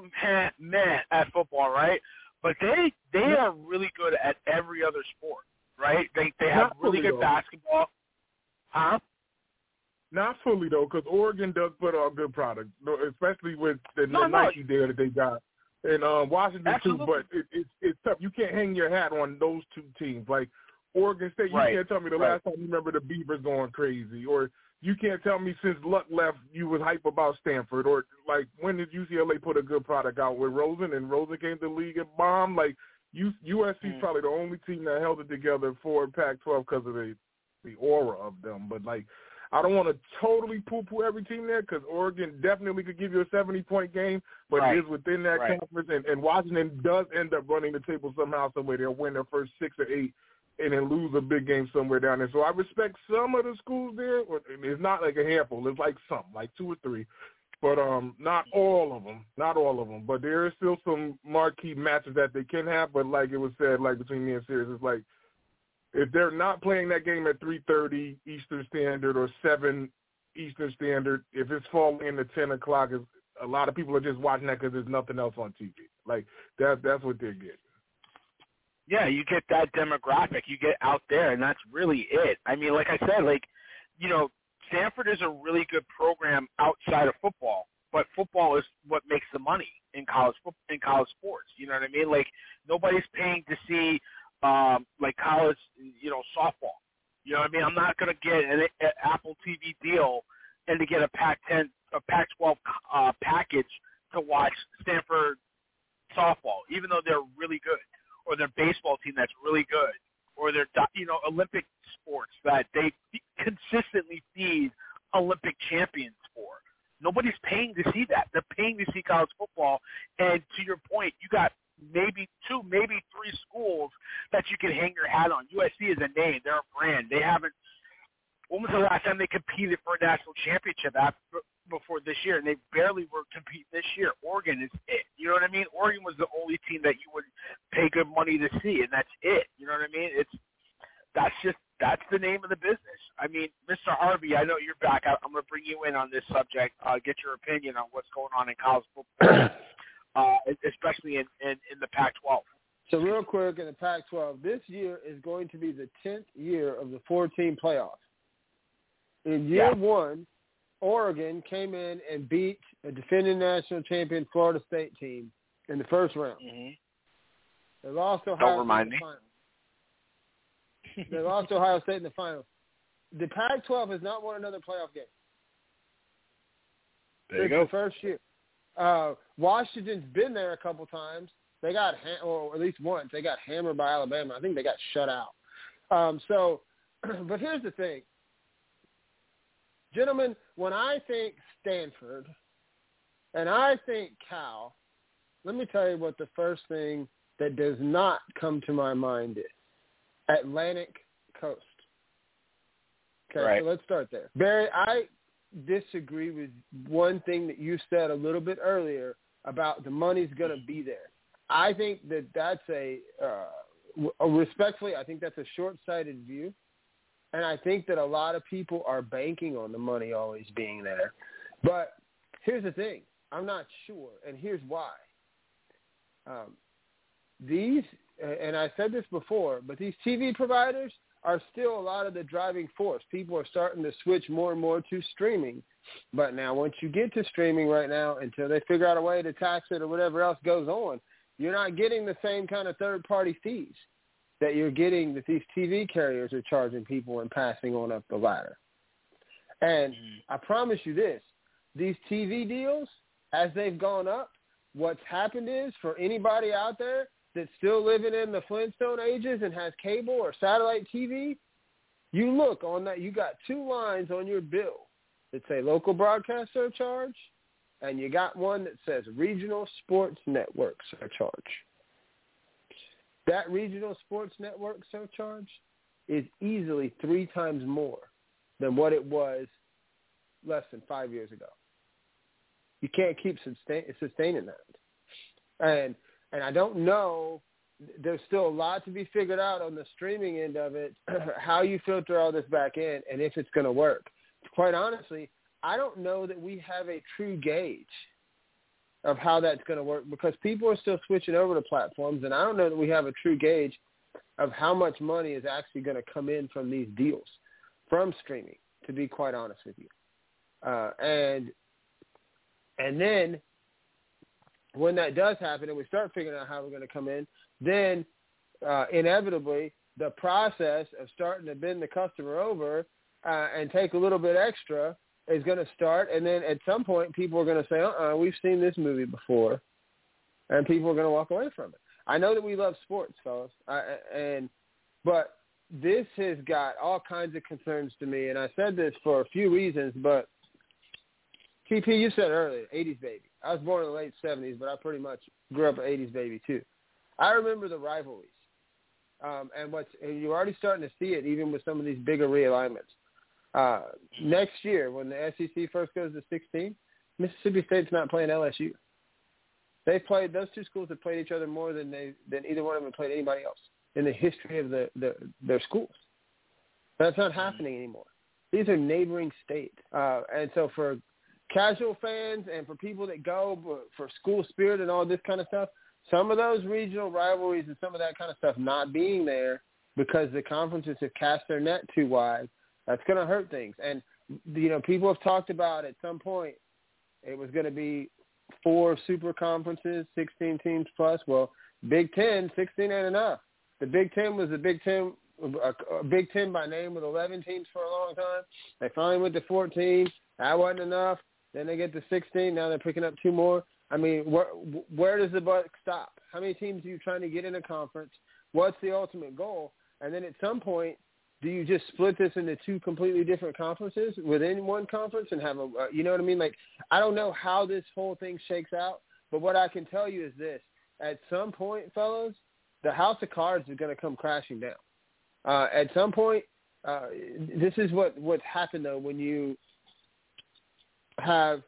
meh at football, right? But they they are really good at every other sport, right? They they have really good basketball. Huh? Not fully though, because Oregon does put out good product, especially with the no, Nike no. there that they got and uh, Washington Absolutely. too. But it, it, it's tough. You can't hang your hat on those two teams. Like Oregon State, you right. can't tell me the right. last time you remember the Beavers going crazy, or you can't tell me since Luck left you was hype about Stanford, or like when did UCLA put a good product out with Rosen and Rosen came to the league and bombed. Like U, USC's mm. probably the only team that held it together for Pac-12 because of the the aura of them. But like I don't want to totally poo-poo every team there because Oregon definitely could give you a 70-point game, but right. it is within that right. conference. And, and Washington does end up running the table somehow, somewhere. They'll win their first six or eight and then lose a big game somewhere down there. So I respect some of the schools there. It's not like a handful. It's like some, like two or three. But um, not all of them, not all of them. But there is still some marquee matches that they can have. But like it was said, like between me and Sirius, it's like – if they're not playing that game at 3:30 Eastern Standard or 7 Eastern Standard, if it's falling into 10 o'clock, a lot of people are just watching that because there's nothing else on TV. Like that, that's what they're getting. Yeah, you get that demographic. You get out there, and that's really it. I mean, like I said, like you know, Stanford is a really good program outside of football, but football is what makes the money in college in college sports. You know what I mean? Like nobody's paying to see um, like college, you know, softball. You know what I mean? I'm not going to get an, an Apple TV deal and to get a Pac-10, a Pac-12 uh, package to watch Stanford softball, even though they're really good, or their baseball team that's really good, or their you know Olympic sports that they consistently feed Olympic champions for. Nobody's paying to see that. They're paying to see college football. And to your point, you got maybe two, maybe three schools that you can hang your hat on. USC is a name; they're a brand. They haven't. When was the last time they competed for a national championship after, before this year? And they barely were competing this year. Oregon is it. You know what I mean? Oregon was the only team that you would pay good money to see, and that's it. You know what I mean? It's that's just that's the name of the business. I mean, Mr. Harvey, I know you're back. I, I'm going to bring you in on this subject. Uh, get your opinion on what's going on in college football uh, especially in, in, in the Pac-12. So real quick, in the Pac-12, this year is going to be the 10th year of the 14 playoffs. In year yeah. one, Oregon came in and beat a defending national champion Florida State team in the first round. Mm-hmm. They lost Ohio Don't remind me. they lost Ohio State in the final. The Pac-12 has not won another playoff game. There you it's go. the first year. Uh, Washington's been there a couple times. They got, ha- or at least once, they got hammered by Alabama. I think they got shut out. Um, so, but here's the thing, gentlemen. When I think Stanford, and I think Cal, let me tell you what the first thing that does not come to my mind is Atlantic Coast. Okay, Right. so let's start there. Barry, I disagree with one thing that you said a little bit earlier about the money's going to be there. I think that that's a, uh, respectfully, I think that's a short-sighted view. And I think that a lot of people are banking on the money always being there. But here's the thing. I'm not sure, and here's why. Um, these, and I said this before, but these TV providers are still a lot of the driving force. People are starting to switch more and more to streaming. But now once you get to streaming right now, until they figure out a way to tax it or whatever else goes on, you're not getting the same kind of third-party fees that you're getting that these TV carriers are charging people and passing on up the ladder. And mm-hmm. I promise you this, these TV deals, as they've gone up, what's happened is for anybody out there that's still living in the Flintstone ages and has cable or satellite TV, you look on that, you got two lines on your bill that say local broadcast surcharge, and you got one that says regional sports network surcharge. That regional sports network surcharge is easily three times more than what it was less than five years ago. You can't keep sustain, sustaining that. And and I don't know. There's still a lot to be figured out on the streaming end of it, how you filter all this back in, and if it's going to work. Quite honestly, I don't know that we have a true gauge of how that's going to work because people are still switching over to platforms, and I don't know that we have a true gauge of how much money is actually going to come in from these deals, from streaming. To be quite honest with you, uh, and and then when that does happen and we start figuring out how we're going to come in, then uh, inevitably the process of starting to bend the customer over uh, and take a little bit extra is going to start. And then at some point, people are going to say, uh-uh, we've seen this movie before. And people are going to walk away from it. I know that we love sports, fellas. I, and But this has got all kinds of concerns to me. And I said this for a few reasons, but TP, you said earlier, 80s baby. I was born in the late 70s, but I pretty much grew up an 80s baby too. I remember the rivalries. Um, and what's and you're already starting to see it even with some of these bigger realignments. Uh, next year, when the SEC first goes to 16, Mississippi State's not playing LSU. They played; those two schools have played each other more than they than either one of them played anybody else in the history of the, the their schools. That's not happening anymore. These are neighboring states, uh, and so for casual fans and for people that go for school spirit and all this kind of stuff, some of those regional rivalries and some of that kind of stuff not being there because the conferences have cast their net too wide, that's going to hurt things. And, you know, people have talked about at some point it was going to be four super conferences, 16 teams plus. Well, Big Ten, 16 ain't enough. The Big Ten was the Big Ten, a, a Big Ten by name with 11 teams for a long time. They finally went to 14. That wasn't enough. Then they get to 16. Now they're picking up two more. I mean, where where does the buck stop? How many teams are you trying to get in a conference? What's the ultimate goal? And then at some point, do you just split this into two completely different conferences within one conference and have a, uh, you know what I mean? Like, I don't know how this whole thing shakes out, but what I can tell you is this: at some point, fellows, the house of cards is going to come crashing down. Uh, at some point, uh, this is what what's happened though when you have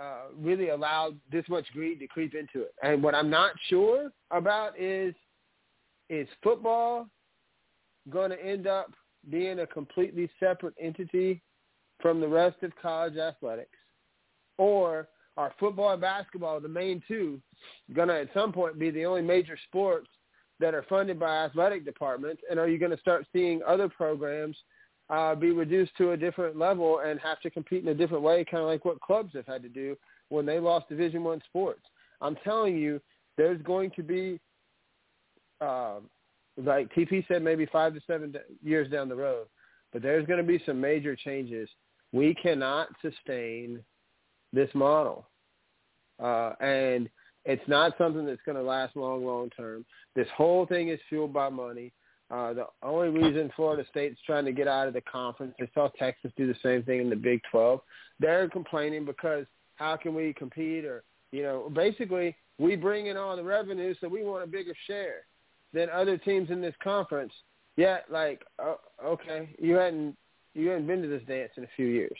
uh, really allowed this much greed to creep into it. And what I'm not sure about is is football going to end up being a completely separate entity from the rest of college athletics, or are football and basketball the main two going to at some point be the only major sports that are funded by athletic departments? And are you going to start seeing other programs uh, be reduced to a different level and have to compete in a different way, kind of like what clubs have had to do when they lost Division One sports. I'm telling you, there's going to be uh, like TP said, maybe five to seven years down the road. But there's going to be some major changes. We cannot sustain this model, uh, and it's not something that's going to last long, long term. This whole thing is fueled by money. Uh, the only reason Florida State's trying to get out of the conference, they saw Texas do the same thing in the Big 12. They're complaining because how can we compete or, you know, basically we bring in all the revenue, so we want a bigger share than other teams in this conference. Yet, like, uh, okay, you hadn't you hadn't been to this dance in a few years,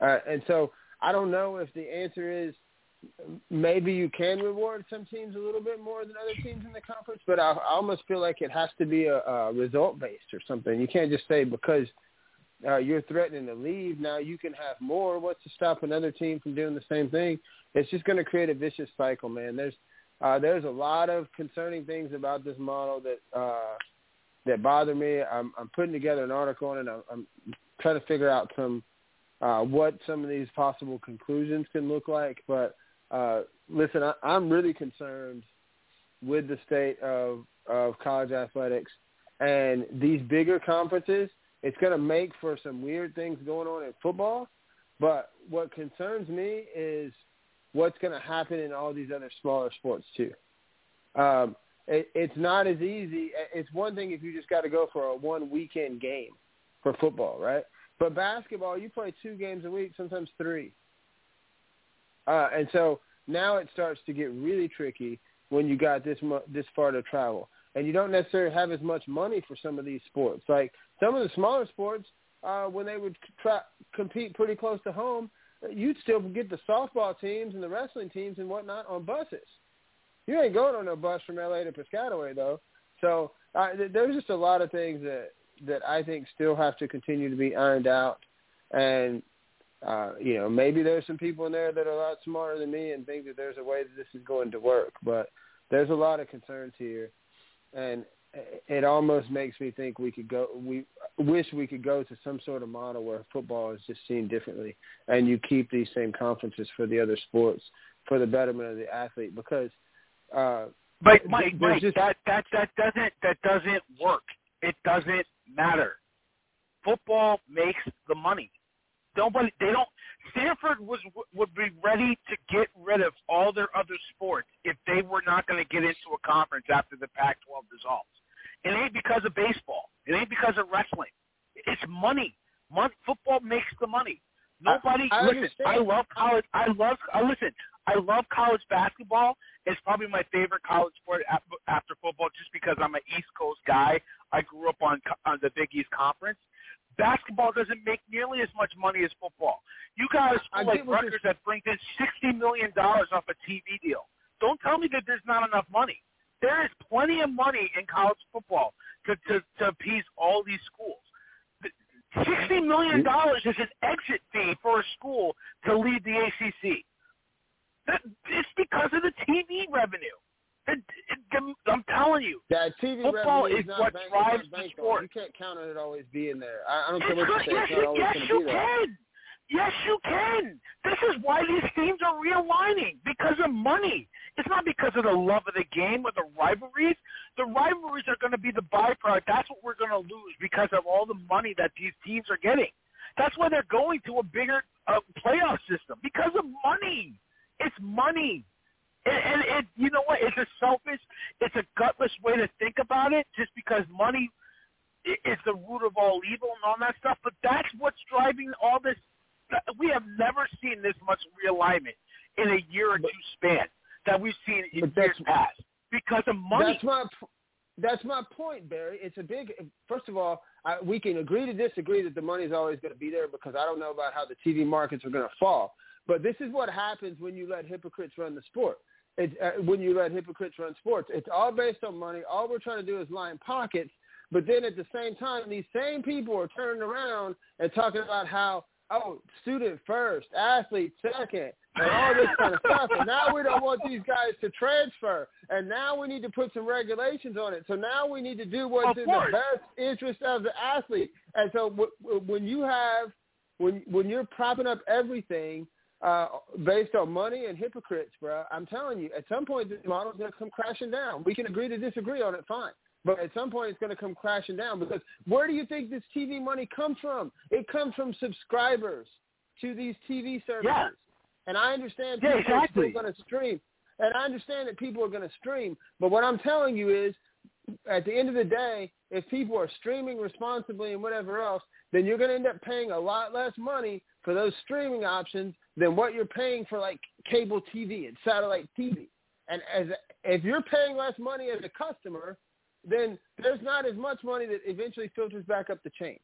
uh, and so I don't know if the answer is maybe you can reward some teams a little bit more than other teams in the conference, but I, I almost feel like it has to be a, a result based or something. You can't just say because uh, you're threatening to leave now you can have more. What's to stop another team from doing the same thing? It's just going to create a vicious cycle, man. There's uh, there's a lot of concerning things about this model that uh, that bother me. I'm, I'm putting together an article on it. I'm, I'm trying to figure out some uh, what some of these possible conclusions can look like, but uh, listen, I, I'm really concerned with the state of of college athletics and these bigger conferences. It's going to make for some weird things going on in football, but what concerns me is what's going to happen in all these other smaller sports too. Um, it, it's not as easy. It's one thing if you just got to go for a one weekend game for football, right? But basketball, you play two games a week, sometimes three. Uh, and so now it starts to get really tricky when you got this mu- this far to travel, and you don't necessarily have as much money for some of these sports. Like some of the smaller sports, uh, when they would try compete pretty close to home, you'd still get the softball teams and the wrestling teams and whatnot on buses. You ain't going on no bus from LA to Piscataway though. So uh, there's just a lot of things that that I think still have to continue to be ironed out, and uh, you know, maybe there's some people in there that are a lot smarter than me and think that there's a way that this is going to work. But there's a lot of concerns here, and it almost makes me think we could go. We wish we could go to some sort of model where football is just seen differently, and you keep these same conferences for the other sports for the betterment of the athlete. Because, uh, but Mike, Mike, just, that that that doesn't that doesn't work. It doesn't matter. Football makes the money. Nobody, they don't. Stanford was would be ready to get rid of all their other sports if they were not going to get into a conference after the Pac-12 dissolves. It ain't because of baseball. It ain't because of wrestling. It's money. Mon- football makes the money. Nobody. I, I listen, understand. I love college. I love. I listen. I love college basketball. It's probably my favorite college sport after football, just because I'm an East Coast guy. I grew up on on the Big East Conference basketball doesn't make nearly as much money as football. You got a school like Rutgers that brings in sixty million dollars off a TV deal. Don't tell me that there's not enough money. There is plenty of money in college football to to, to appease all these schools. Sixty million dollars is an exit fee for a school to leave the ACC. It's because of the TV revenue. It, it, I'm telling you, that TV football is, is not what bank, drives the sport. On. You can't count on it always being there. I, I don't care what you say. yes, It's not always yes, going to be there. can. Yes, you can. This is why these teams are realigning because of money. It's not because of the love of the game or the rivalries. The rivalries are going to be the byproduct. That's what we're going to lose because of all the money that these teams are getting. That's why they're going to a bigger uh, playoff system because of money. It's money. And, and it, you know what? It's a selfish, it's a gutless way to think about it. Just because money is the root of all evil and all that stuff, but that's what's driving all this. We have never seen this much realignment in a year or two span that we've seen in years past because of money. That's my that's my point, Barry. It's a big. First of all, I, we can agree to disagree that the money's always going to be there because I don't know about how the TV markets are going to fall. But this is what happens when you let hypocrites run the sport. It's, uh, when you let hypocrites run sports, it's all based on money. All we're trying to do is line pockets. But then at the same time, these same people are turning around and talking about how oh, student first, athlete second, and all this kind of stuff. And now we don't want these guys to transfer. And now we need to put some regulations on it. So now we need to do what's in the best interest of the athlete. And so w- w- when you have, when when you're propping up everything uh, based on money and hypocrites, bro, I'm telling you, at some point this model's going to come crashing down. We can agree to disagree on it, fine. But at some point, it's going to come crashing down because where do you think this TV money comes from? It comes from subscribers to these TV services. Yeah. And I understand Yeah, people exactly. are still going to stream. And I understand that people are going to stream. But what I'm telling you is, at the end of the day, if people are streaming responsibly and whatever else, then you're going to end up paying a lot less money for those streaming options than what you're paying for like cable TV and satellite TV. And as if you're paying less money as a customer, then there's not as much money that eventually filters back up the chain.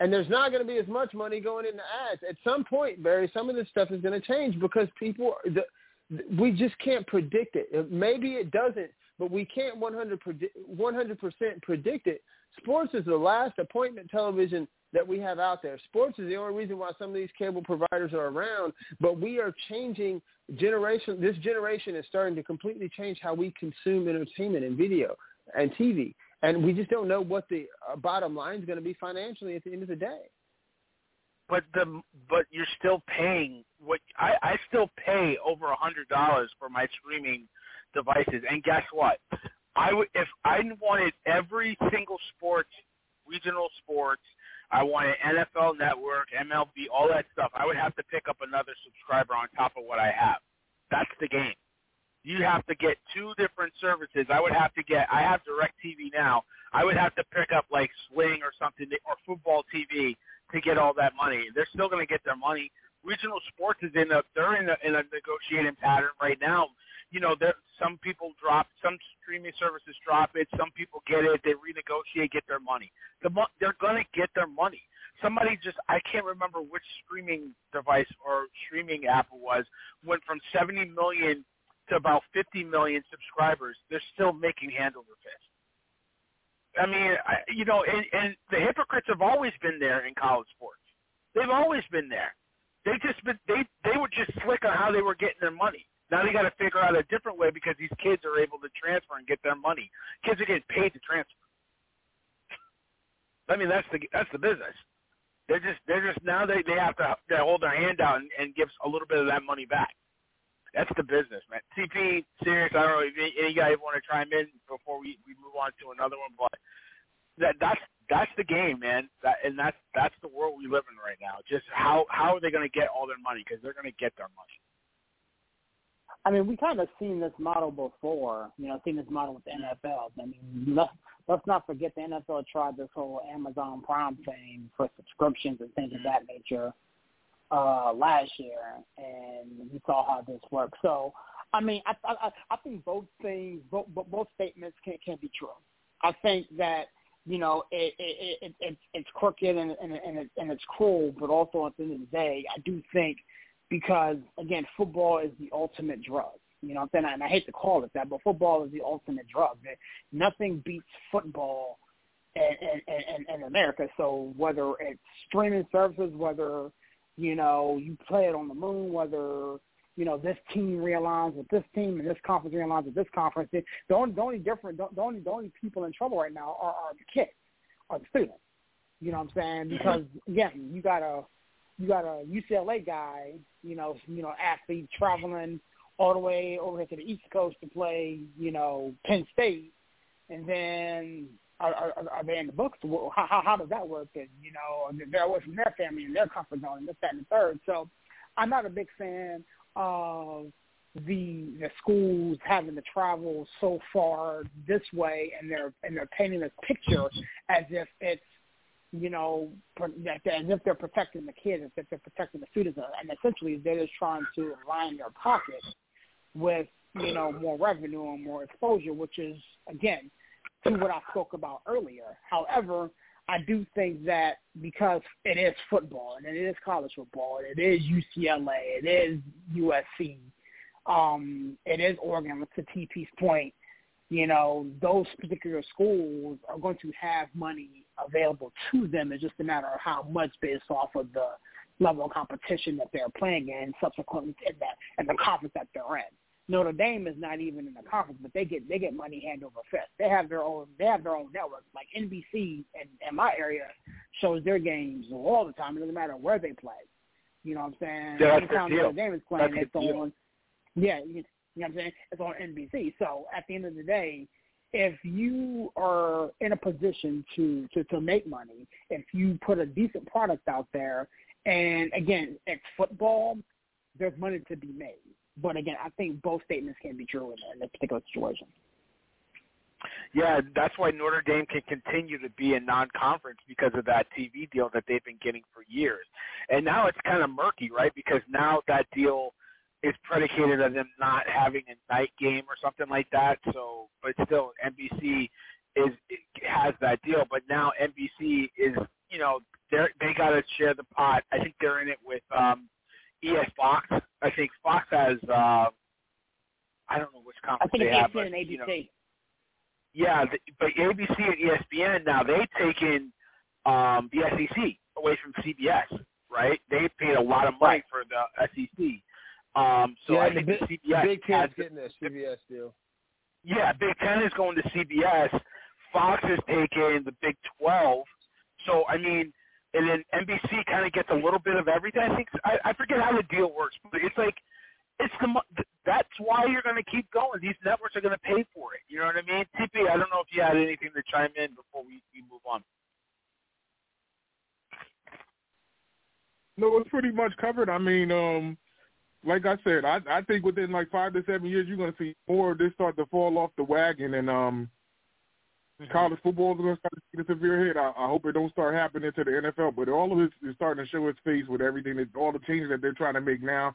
And there's not going to be as much money going into ads. At some point, Barry, some of this stuff is going to change because people, the, we just can't predict it. Maybe it doesn't, but we can't 100 percent predict it. Sports is the last appointment television that we have out there. Sports is the only reason why some of these cable providers are around, but we are changing generation. This generation is starting to completely change how we consume entertainment and video and TV, and we just don't know what the uh, bottom line is going to be financially at the end of the day. But the but you're still paying what I I still pay over a hundred dollars for my streaming devices, and guess what? I would if I wanted every single sports, regional sports, I wanted NFL Network, MLB, all that stuff. I would have to pick up another subscriber on top of what I have. That's the game. You have to get two different services. I would have to get. I have Direct TV now. I would have to pick up like Sling or something or Football TV to get all that money. They're still going to get their money. Regional sports is in a they're in a, in a negotiating pattern right now. You know, there some people drop some streaming services drop it. Some people get it. They renegotiate, get their money. The they're going to get their money. Somebody just I can't remember which streaming device or streaming app it was went from 70 million to about 50 million subscribers. They're still making hand over fist. I mean, I, you know, and, and the hypocrites have always been there in college sports. They've always been there. They just been, they they were just slick on how they were getting their money. Now they got to figure out a different way because these kids are able to transfer and get their money. Kids are getting paid to transfer. I mean, that's the that's the business. They're just they're just now they they have to they hold their hand out and, and give a little bit of that money back. That's the business, man. TP, serious. I don't know if any, guy want to chime in before we we move on to another one, but that that's that's the game, man. That, and that's that's the world we live in right now. Just how how are they going to get all their money? Because they're going to get their money. I mean, we kind of seen this model before. You know, seen this model with the NFL. I mean, let's let's not forget the NFL tried this whole Amazon Prime thing for subscriptions and things of that nature uh last year, and we saw how this worked. So, I mean, I I, I think both things, both both statements can can be true. I think that you know it it, it, it it's crooked and and and, it, and it's cruel, but also at the end of the day, I do think because again, football is the ultimate drug. You know what I'm saying? And I hate to call it that, but football is the ultimate drug. Nothing beats football in, in, in, in America. So whether it's streaming services, whether you know you play it on the moon, whether you know this team realigns with this team and this conference realigns with this conference, the only the only different the only the only people in trouble right now are, are the kids, are the students. You know what I'm saying? Mm-hmm. Because again, you got a you got a UCLA guy, you know, you know, athlete traveling all the way over here to the East Coast to play, you know, Penn State, and then are, are, are they in the books? How, how how does that work? And you know, they're away from their family and their comfort zone, and this, that, and the third. So, I'm not a big fan of the the schools having to travel so far this way, and they're and they're painting this picture as if it's you know, as if they're protecting the kids, as if they're protecting the students, and essentially they're just trying to line their pockets with, you know, more revenue and more exposure, which is, again, to what I spoke about earlier. However, I do think that because it is football and it is college football, and it is UCLA, it is USC, um, it is Oregon. To TP's point, you know, those particular schools are going to have money available to them. It's just a matter of how much based off of the level of competition that they're playing in, subsequently in that and the conference that they're in. Notre Dame is not even in the conference, but they get they get money hand over fist. They have their own they have their own network. Like NBC in, in my area shows their games all the time. It doesn't matter where they play. You know what I'm saying? Yeah, Anytime. Notre Dame is playing, That's it's on. Yeah, you, you know what I'm saying? It's on NBC. So at the end of the day, if you are in a position to, to to make money, if you put a decent product out there, and again, it's football, there's money to be made. But again, I think both statements can be true in, in this particular situation. Yeah, that's why Notre Dame can continue to be a non-conference because of that TV deal that they've been getting for years. And now it's kind of murky, right? Because now that deal is predicated on them not having a night game or something like that. So, but still, NBC is has that deal. But now NBC is, you know, they they got to share the pot. I think they're in it with um ES Fox. I think Fox has. uh I don't know which conference I think they have, ESPN but and ABC. you know, yeah, the, but ABC and ESPN now they've taken um, the SEC away from CBS, right? They paid a lot of money for the SEC. Um, so yeah, I the think Big, the CBS Big has Ten's getting a CBS deal. yeah, Big Ten is going to CBS. Fox is taking the Big Twelve. So I mean, and then NBC kind of gets a little bit of everything. I think I, I forget how the deal works, but it's like it's the that's why you're going to keep going. These networks are going to pay for it. You know what I mean? TP, I don't know if you had anything to chime in before we, we move on. No, it's pretty much covered. I mean, um, like I said, I I think within like five to seven years, you're going to see more of this start to fall off the wagon, and um, college football is going to start to take a severe hit. I, I hope it don't start happening to the NFL, but all of this is starting to show its face with everything that all the changes that they're trying to make now.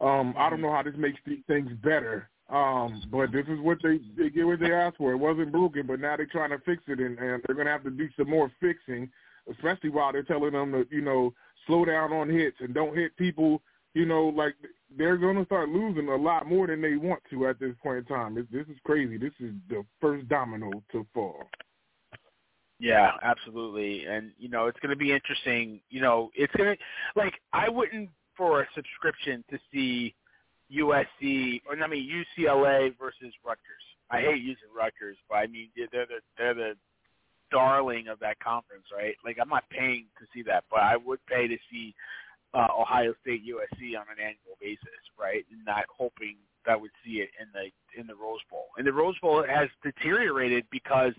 Um, I don't know how this makes things better, um, but this is what they they get what they asked for. It wasn't broken, but now they're trying to fix it, and, and they're going to have to do some more fixing, especially while they're telling them to you know slow down on hits and don't hit people. You know, like they're going to start losing a lot more than they want to at this point in time. This, this is crazy. This is the first domino to fall. Yeah, absolutely. And you know, it's going to be interesting. You know, it's going to like I wouldn't for a subscription to see USC or I mean UCLA versus Rutgers. I hate using Rutgers, but I mean they're the they're the darling of that conference, right? Like I'm not paying to see that, but I would pay to see uh, Ohio State USC on an annual basis, right? Not hoping that would see it in the in the Rose Bowl. And the Rose Bowl has deteriorated because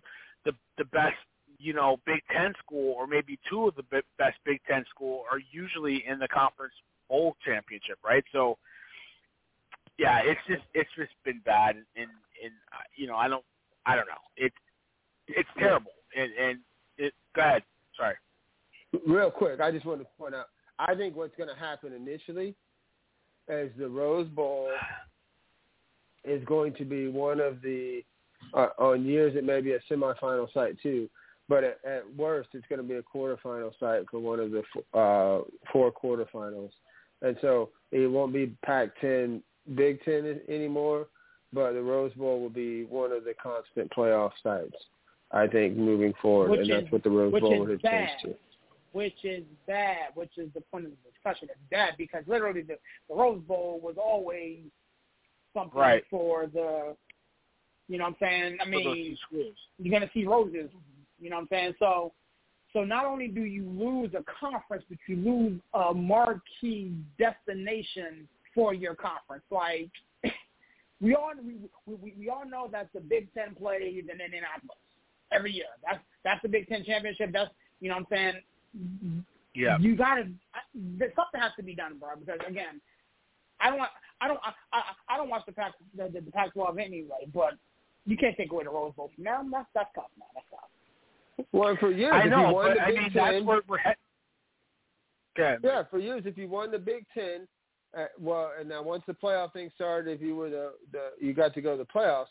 the the best you know Big Ten school or maybe two of the best Big Ten school are usually in the conference bowl championship, right? So yeah, it's just it's just been bad, and and uh, you know I don't I don't know it's it's terrible, and and it go ahead sorry Real quick, I just wanted to point out. I think what's going to happen initially is the Rose Bowl is going to be one of the uh, on years it may be a semifinal site too, but at, at worst it's going to be a quarterfinal site for one of the uh, four quarterfinals, and so it won't be Pac-10, Big Ten anymore, but the Rose Bowl will be one of the constant playoff sites. I think moving forward, Which and is- that's what the Rose Bowl has bad. changed to. Which is bad, which is the point of the discussion. It's bad because literally the, the Rose Bowl was always something Right. for the, you know what I'm saying? I for those two mean, you're going to see roses, you know what I'm saying? So, so not only do you lose a conference, but you lose a marquee destination for your conference. Like, we all we, we, we all know that the Big Ten plays in Indianapolis every year. That's that's the Big Ten championship. That's you know what I'm saying. Yeah. You gotta. I- Something has to be done, bro. Because again, I don't. want- I don't. I, I, I don't watch the Pac the, the, the Pac-12 anyway. But you can't take away the Rose Bowl from them. That's that's tough, man. That's tough. Well, for years, I if you know, won but the I Big mean Ten, that's where we're heading. Okay. Yeah, for years, if you won the Big Ten, uh, well, and now once the playoff thing started, if you were the the you got to go to the playoffs.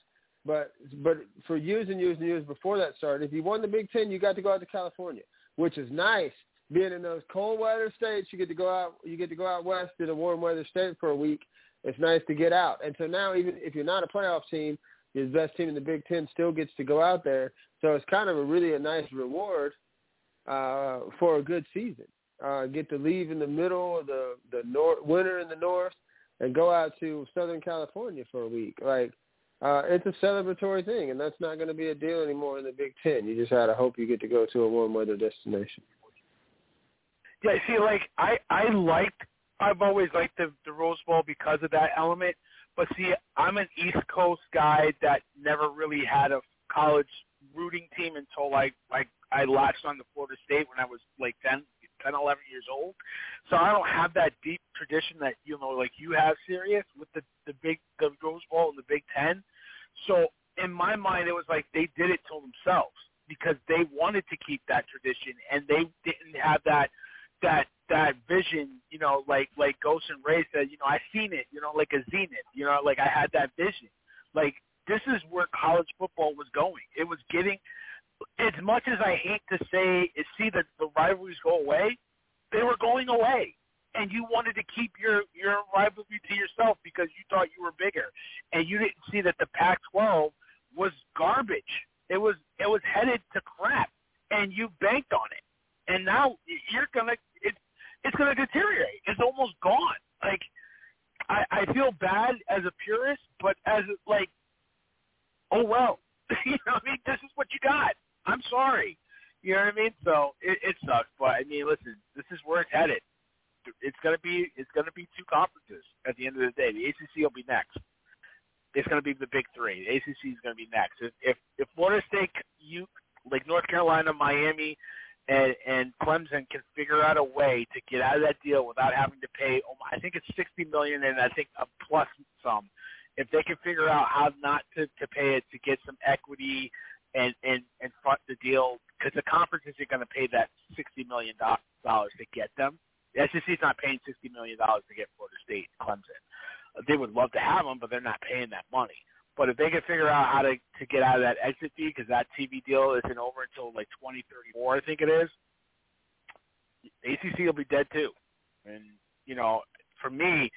But but for years and years and years before that started, if you won the Big Ten, you got to go out to California, which is nice. Being in those cold weather states, you get to go out. You get to go out west to the warm weather state for a week. It's nice to get out. And so now, even if you're not a playoff team, your best team in the Big Ten still gets to go out there. So it's kind of a really a nice reward uh, for a good season uh, get to leave in the middle of the the north winter in the north and go out to Southern California for a week. Like uh, it's a celebratory thing, and that's not going to be a deal anymore in the Big Ten. You just had to hope you get to go to a warm weather destination. Yeah, see, like I I liked I've always liked the the Rose Bowl because of that element, But see, I'm an East Coast guy that never really had a college rooting team until like like I latched on to Florida State when I was like 10, 10, 11 years old. So I don't have that deep tradition that you know like you have, Sirius, with the the big the Rose Bowl and the Big Ten. So in my mind, it was like they did it to themselves because they wanted to keep that tradition and they didn't have that that that vision, you know, like like Ghost and Ray said, you know, I seen it, you know, like a zenith, you know, like I had that vision. Like this is where college football was going. It was getting as much as I hate to say see the the rivalries go away, they were going away. And you wanted to keep your your rivalry to yourself because you thought you were bigger, and you didn't see that the Pac-12 was garbage. It was it was headed to crap, and you banked on it. And now you're gonna it's it's gonna deteriorate. It's almost gone. Like I, I feel bad as a purist, but as like, oh well, you know, I mean, this is what you got. I'm sorry. You know what I mean? So it, it sucks, but I mean, listen, this is where it's headed. It's gonna be it's gonna be two conferences at the end of the day. The ACC will be next. It's gonna be the big three. The ACC is gonna be next. If if, if Florida State, you like North Carolina, Miami, and and Clemson can figure out a way to get out of that deal without having to pay. Oh, I think it's sixty million, and I think a plus some. If they can figure out how not to to pay it to get some equity and and and front the deal, because the conference isn't going to pay that sixty million dollars to get them. The is not paying sixty million dollars to get Florida State and Clemson. They would love to have them, but they're not paying that money. But if they can figure out how to to get out of that exit fee, because that TV deal isn't over until like 2034, I think it is. ACC will be dead too, and you know, for me,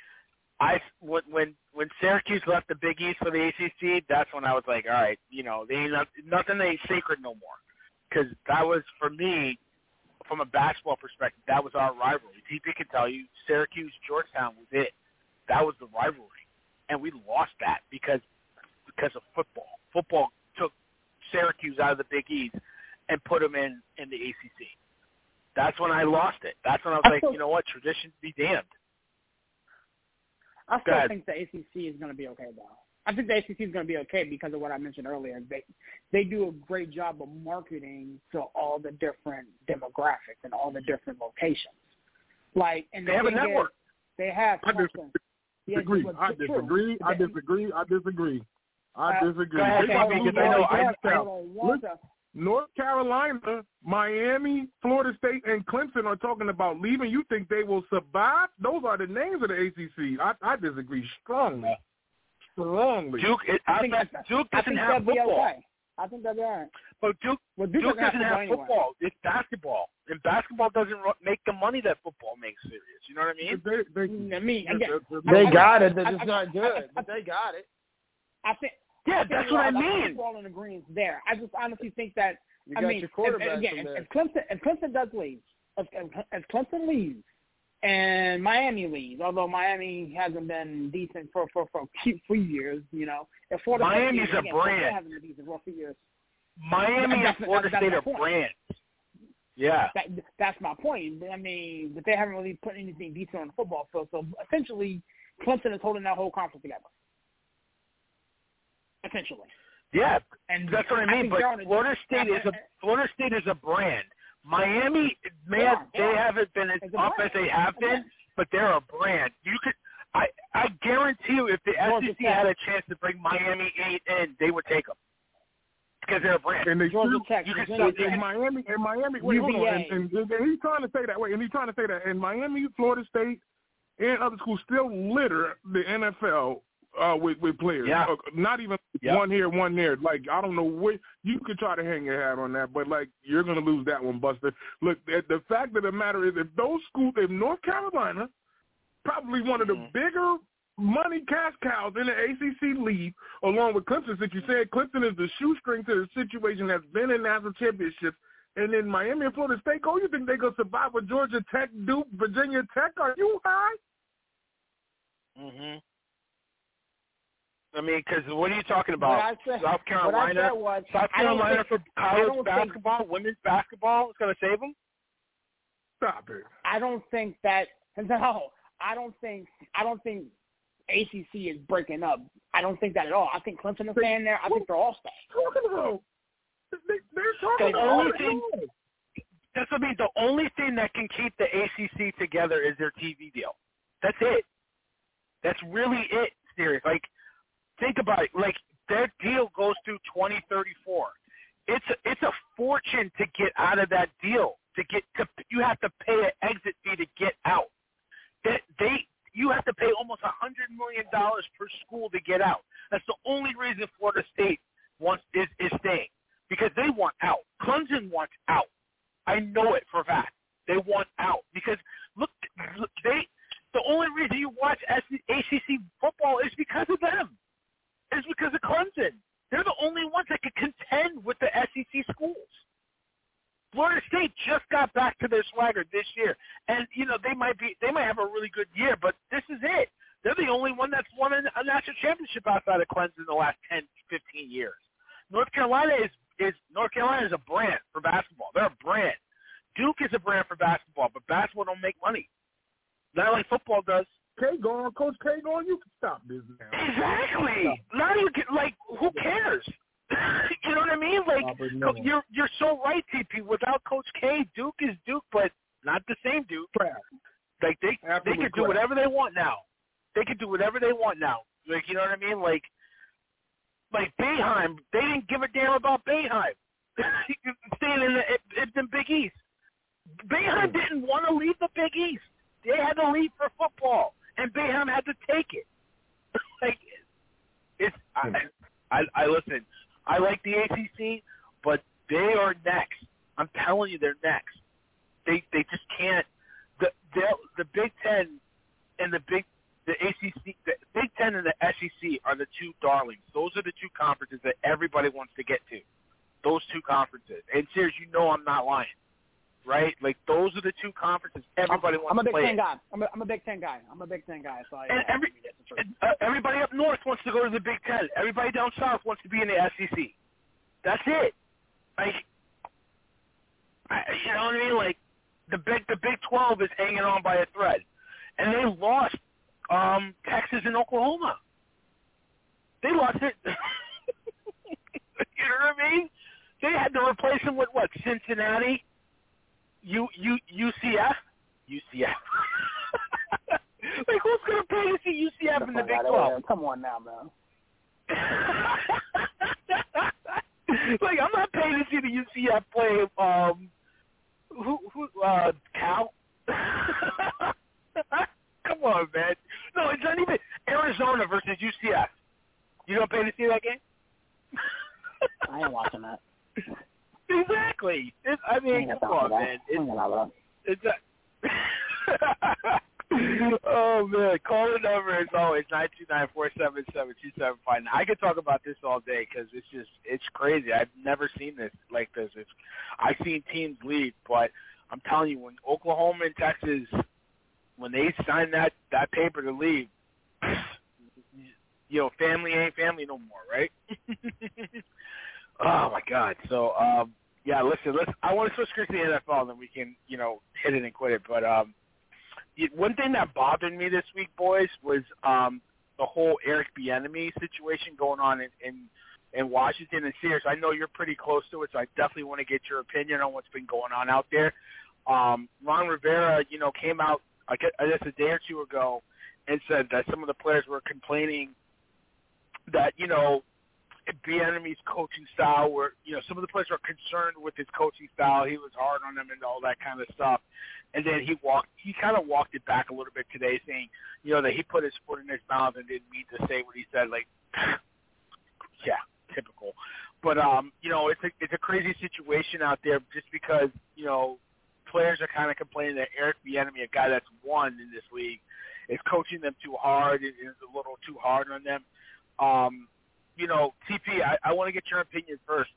I when when when Syracuse left the Big East for the ACC, that's when I was like, all right, you know, they ain't not, nothing ain't sacred no more, because that was for me, from a basketball perspective, that was our rivalry. TP can tell you, Syracuse Georgetown was it. That was the rivalry, and we lost that because because of football. Football took Syracuse out of the Big East and put them in in the ACC. That's when I lost it. That's when I was I like, still, you know what, tradition be damned. I still think the ACC is going to be okay though. I think the ACC is going to be okay because of what I mentioned earlier. They they do a great job of marketing to all the different demographics and all the different locations. Like, and they have a network. Is, they have. I disagree. I disagree. I disagree. I disagree. I uh, disagree. Uh, okay, okay, I know, I Look, North Carolina, Miami, Florida State, and Clemson are talking about leaving. You think they will survive? Those are the names of the ACC. I, I disagree strongly. Strongly. Duke, it, I, I think Duke doesn't have football. Okay. I think that's right. But Duke, well, Duke, Duke doesn't have football. Anyway. It's basketball, and basketball doesn't make the money that football makes. Serious, you know what I mean? They, they, I mean, again, they got it. They're just not good, but they got it. I think yeah, that's what I mean. Football in agreement there. I just honestly think that. You I mean, if, again, if, if Clemson if Clemson does leave, if, if Clemson leaves, and Miami leads, although Miami hasn't been decent for for for a few years, you know. If Florida Miami's a again, brand. Hasn't been decent for a few years. Miami and Florida State are brands. Yeah, that, that's my point. I mean, but they haven't really put anything decent on the football field. So essentially, Clemson is holding that whole conference together essentially. Yeah, and that's what I mean. I but Florida State is a Florida State is a brand. Miami may have they haven't been as up as they have been, but they're a brand. You could I I guarantee you if the SEC had a chance to bring Miami eight in, they would take them because they're a brand. And they Georgia Tech, you can see in Miami, in Miami, wait, hold on, and, and, and he's trying to say that way, and he's trying to say that. In Miami, Florida State, and other schools still litter the NFL uh, with with players. Yeah. Uh, not even yep. one here, one there. Like I don't know where you could try to hang your hat on that, but like you're gonna lose that one, Buster. Look, the fact of the matter is, if those schools, if North Carolina, probably one of the mm-hmm. bigger money cash cows in the ACC league, along with Clemson, since you said Clemson is the shoestring to the situation that's been in national championships. And then Miami and Florida State, oh, you think they gonna survive with Georgia Tech, Duke, Virginia Tech? Are you high? Mhm. I mean, because what are you talking about? Said, South Carolina, was, South Carolina think, for college basketball, think, women's basketball is going to save them. Stop it. I don't think that. No, I don't think. I don't think ACC is breaking up. I don't think that at all. I think Clemson is staying there. I think they're all staying. Talking about they, they're talking The about only it. thing that's what I mean. The only thing that can keep the ACC together is their TV deal. That's it. That's really it. Serious. Like, think about it. Like their deal goes through 2034. It's a, it's a fortune to get out of that deal. To get to you have to pay an exit fee to get out. That they you have to pay almost a hundred million dollars per school to get out. That's the only reason Florida State wants is is staying because they want out. Clemson wants out. I know it for a fact. They want out because look, look they. The only reason you watch ACC football is because of them. It's because of Clemson. They're the only ones that can contend with the SEC schools. Florida State just got back to their swagger this year, and you know they might be they might have a really good year, but this is it. They're the only one that's won a national championship outside of Clemson in the last 10, 15 years. North Carolina is is North Carolina is a brand for basketball. They're a brand. Duke is a brand for basketball, but basketball don't make money. Not like football does. K gone, Coach K gone. You can stop this now. Exactly. Not even like who cares? you know what I mean? Like you're you're so right, TP. Without Coach K, Duke is Duke, but not the same Duke. Crap. Like they they could do whatever they want now. They could do whatever they want now. Like you know what I mean? Like like Boeheim, they didn't give a damn about Boeheim. Staying in the in the Big East. Boeheim didn't want to leave the Big East. They had to leave for football, and Boeheim had to take it. like it's I, hmm. I I listen. I like the ACC, but they are next. I'm telling you, they're next. They they just can't. The the the Big Ten and the Big the ACC, the Big Ten and the SEC are the two darlings. Those are the two conferences that everybody wants to get to. Those two conferences. And serious, you know I'm not lying, right? Like those are the two conferences everybody wants I'm a to Big play. Ten in. guy. I'm a, I'm a Big Ten guy. I'm a Big Ten guy. So I, And I every uh, everybody up north wants to go to the Big Ten. Everybody down south wants to be in the SEC. That's it. Like, I, you know what I mean? Like, the big the Big Twelve is hanging on by a thread, and they lost um, Texas and Oklahoma. They lost it. you know what I mean? They had to replace them with what? Cincinnati, U U UCF, UCF. like who's gonna pay to see UCF in the Big Twelve? Come on now, man. like I'm not paying to see the UCF play um who who uh Cal. Come on, man. No, it's not even Arizona versus UCF. You don't pay to see that game? I ain't watching that. Exactly. It, I mean, come on, man. I ain't got time for It's a oh man, call the number as always nine two nine four seven seven two seven five. I could talk about this all day because it's just it's crazy. I've never seen this like this. It's I've seen teams leave, but I'm telling you, when Oklahoma and Texas when they sign that that paper to leave, you know, family ain't family no more, right? oh my God. So um yeah, listen, let's I want to switch gears to the NFL and then we can, you know, hit it and quit it. But um one thing that bothered me this week, boys, was um the whole Eric Bieniemy situation going on in, in in Washington and Sears. I know you're pretty close to it, so I definitely want to get your opinion on what's been going on out there. Um, Ron Rivera, you know, came out I guess a day or two ago and said that some of the players were complaining that you know Bieniemy's coaching style where you know some of the players were concerned with his coaching style. He was hard on them and all that kind of stuff. And then he walked he kind of walked it back a little bit today, saying you know that he put his foot in his mouth and didn't mean to say what he said. Like, yeah, typical. But um, you know, it's a it's a crazy situation out there just because you know players are kind of complaining that Eric Bieniemy, a guy that's won in this league, is coaching them too hard. Is a little too hard on them. Um, you know, TP, I, I want to get your opinion first.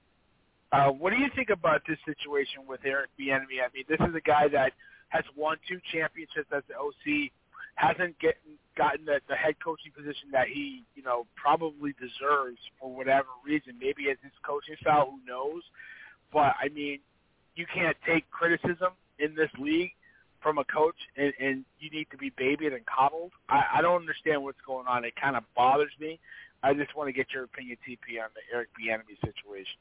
Uh, what do you think about this situation with Eric Bieniemy? I mean, this is a guy that has won two championships as the OC, hasn't getting gotten the, the head coaching position that he, you know, probably deserves for whatever reason. Maybe it's his coaching style, who knows? But I mean, you can't take criticism in this league. from a coach and, and you need to be babied and coddled. I, I don't understand what's going on. It kind of bothers me. I just want to get your opinion, TP, on the Eric Bieniemy situation.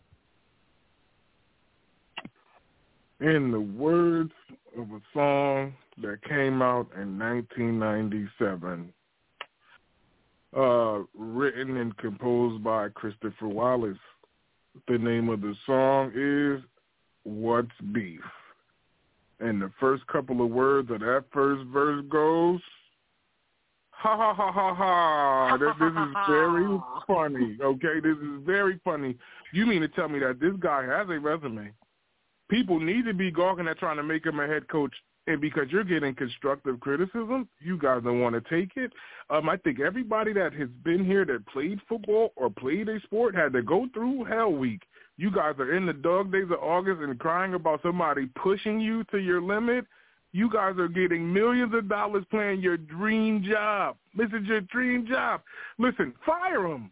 In the words of a song that came out in 1997, uh, written and composed by Christopher Wallace. The name of the song is "What's Beef," and the first couple of words of that first verse goes, "Ha ha ha ha ha." This, this is very funny. Okay, this is very funny. You mean to tell me that this guy has a resume? People need to be gawking at trying to make him a head coach and because you're getting constructive criticism, you guys don't want to take it. Um, I think everybody that has been here that played football or played a sport had to go through hell week. You guys are in the dog days of August and crying about somebody pushing you to your limit. You guys are getting millions of dollars playing your dream job. This is your dream job. Listen, fire him.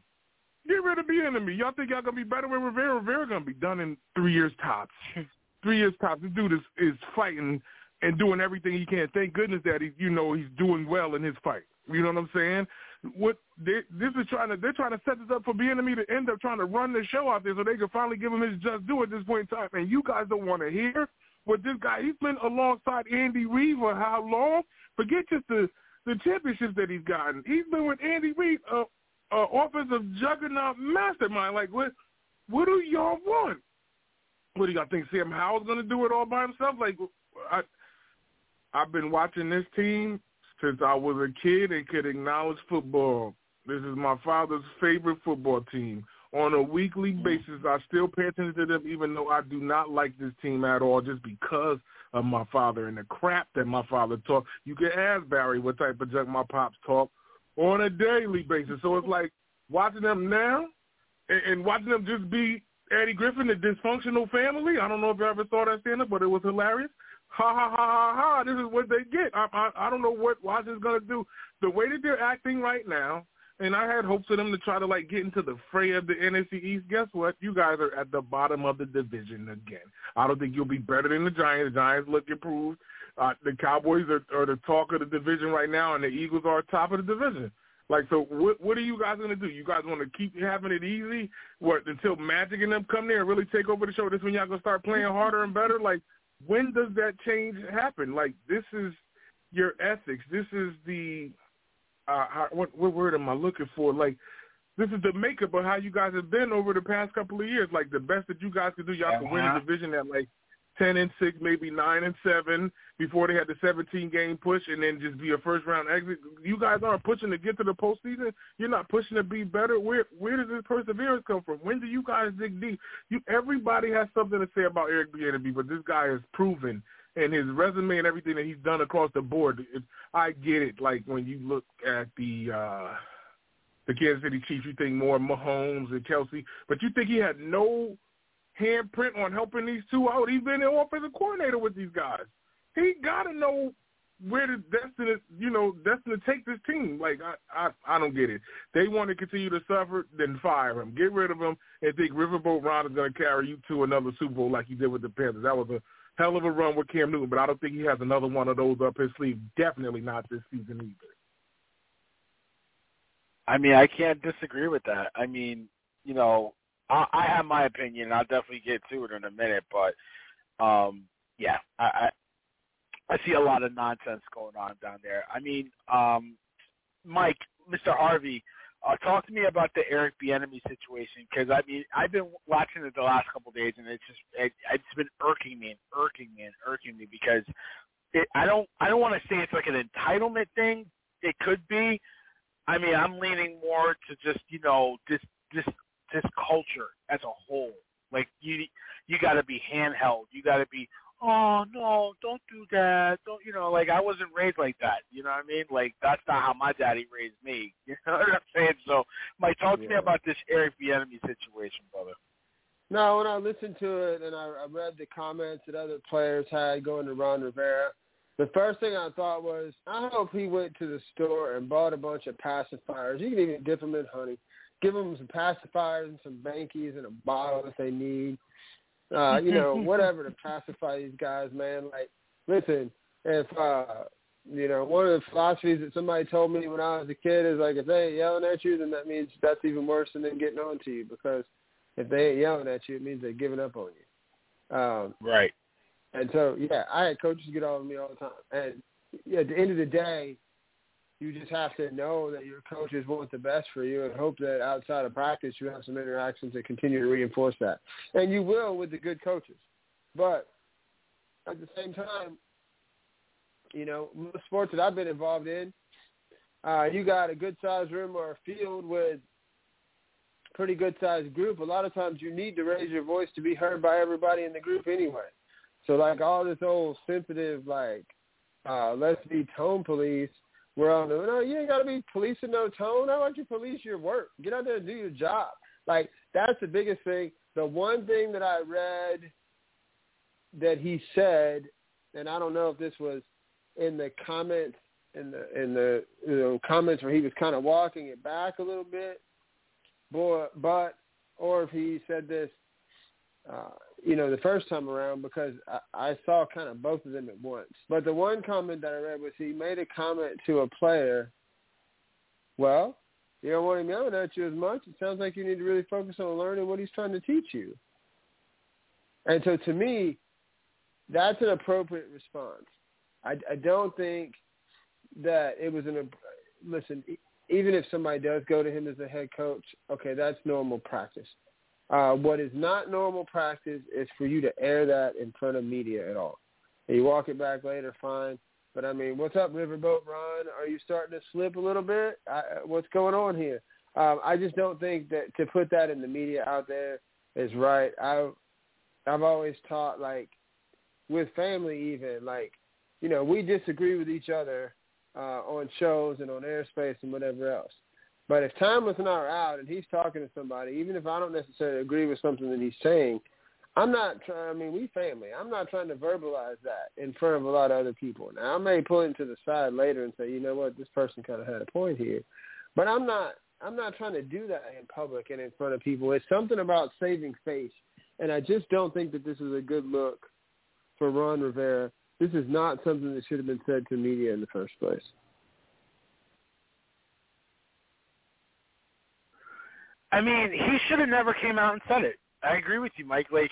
Get rid of Bieniemy. Y'all think y'all gonna be better with Rivera? Rivera gonna be done in three years tops. three years tops. This dude is is fighting and doing everything he can. Thank goodness that he, you know, he's doing well in his fight. You know what I'm saying? What they, this is trying to, they're trying to set this up for Bieniemy to end up trying to run the show out there so they can finally give him his just due at this point in time. And you guys don't want to hear what this guy. He's been alongside Andy Reid for how long? Forget just the the championships that he's gotten. He's been with Andy Reid, uh, uh, offensive juggernaut mastermind. Like what? What do y'all want? What do y'all think? Sam Howell's going to do it all by himself? Like, I, I've been watching this team since I was a kid and could acknowledge football. This is my father's favorite football team. On a weekly mm-hmm. basis, I still pay attention to them, even though I do not like this team at all, just because of my father and the crap that my father talk. You can ask Barry what type of junk my pops talk on a daily basis. So it's like watching them now and, and watching them just be Eddie Griffin, the dysfunctional family. I don't know if you ever saw that stand up, but it was hilarious ha ha ha ha ha. This is what they get. I I, I don't know what Washington's gonna do. The way that they're acting right now, and I had hopes for them to try to like get into the fray of the NFC East. Guess what? You guys are at the bottom of the division again. I don't think you'll be better than the Giants. The Giants look improved. Uh, the Cowboys are, are the talk of the division right now, and the Eagles are top of the division. Like, so what what are you guys going to do? You guys want to keep having it easy what, until Magic and them come there and really take over the show? This when y'all going to start playing harder and better? Like, when does that change happen? Like this is your ethics. This is the uh, how, what, what word am I looking for? Like this is the makeup of how you guys have been over the past couple of years. Like the best that you guys could do, y'all uh-huh. can win a division at like ten and six, maybe nine and seven before they had the seventeen game push, and then just be a first round exit. You guys aren't pushing to get to the postseason. You're not pushing to be better. Where where does this perseverance come from? When do you guys dig deep? You everybody has something to say about Eric Bieniemy, but this guy has proven and his resume and everything that he's done across the board. It, I get it. Like when you look at the. uh the Kansas City Chiefs, you think more Mahomes and Kelce, but you think he had no handprint on helping these two out. He's been an offensive coordinator with these guys. He got to know where the destiny, you know, destiny to take this team. Like I, I, I don't get it. They want to continue to suffer, then fire him, get rid of him, and think Riverboat Ron is going to carry you to another Super Bowl like he did with the Panthers. That was a hell of a run with Cam Newton, but I don't think he has another one of those up his sleeve. Definitely not this season either. I mean, I can't disagree with that. I mean, you know, I, I have my opinion. and I'll definitely get to it in a minute, but um, yeah, I, I I see a lot of nonsense going on down there. I mean, um, Mike, Mr. Harvey, uh, talk to me about the Eric Bieniemy situation because I mean I've been watching it the last couple of days and it's just it, it's been irking me and irking me and irking me because it, I don't I don't want to say it's like an entitlement thing. It could be. I mean I'm leaning more to just you know just just this culture as a whole. Like you, you got to be handheld. You got to be, oh no, don't do that. Don't you know? Like I wasn't raised like that. You know what I mean? Like that's not how my daddy raised me. You know what I'm saying? So, Mike, talk to me about this Eric Bieniemy situation, brother. No, when I listened to it and I, I read the comments that other players had going to Ron Rivera, the first thing I thought was, I hope he went to the store and bought a bunch of pacifiers. You can even dip them in honey give them some pacifiers and some bankies and a bottle if they need. Uh, you know, whatever to pacify these guys, man. Like, listen, if uh you know, one of the philosophies that somebody told me when I was a kid is like if they ain't yelling at you, then that means that's even worse than them getting on to you because if they ain't yelling at you, it means they're giving up on you. Um, right. And so, yeah, I had coaches get on me all the time. And yeah, at the end of the day, you just have to know that your coaches want the best for you and hope that outside of practice you have some interactions that continue to reinforce that. And you will with the good coaches. But at the same time, you know, most sports that I've been involved in, uh, you got a good sized room or a field with pretty good sized group. A lot of times you need to raise your voice to be heard by everybody in the group anyway. So like all this old sensitive like uh let's be tone police we're all no, oh, no, you ain't gotta be policing no tone. How about you police your work? Get out there and do your job. Like that's the biggest thing. The one thing that I read that he said, and I don't know if this was in the comments in the in the you know comments where he was kind of walking it back a little bit, but but or if he said this uh, you know, the first time around because I, I saw kind of both of them at once. But the one comment that I read was he made a comment to a player. Well, you don't want him yelling at you as much. It sounds like you need to really focus on learning what he's trying to teach you. And so to me, that's an appropriate response. I, I don't think that it was an listen. Even if somebody does go to him as a head coach, okay, that's normal practice. Uh, what is not normal practice is for you to air that in front of media at all. You walk it back later, fine. But I mean, what's up, Riverboat Ron? Are you starting to slip a little bit? I, what's going on here? Um, I just don't think that to put that in the media out there is right. I've I've always taught like with family, even like you know, we disagree with each other uh, on shows and on airspace and whatever else. But if Thomas and I are out and he's talking to somebody, even if I don't necessarily agree with something that he's saying, I'm not trying. I mean, we family. I'm not trying to verbalize that in front of a lot of other people. Now, I may pull him to the side later and say, you know what, this person kind of had a point here, but I'm not. I'm not trying to do that in public and in front of people. It's something about saving face, and I just don't think that this is a good look for Ron Rivera. This is not something that should have been said to media in the first place. I mean, he should have never came out and said it. I agree with you, Mike. Like,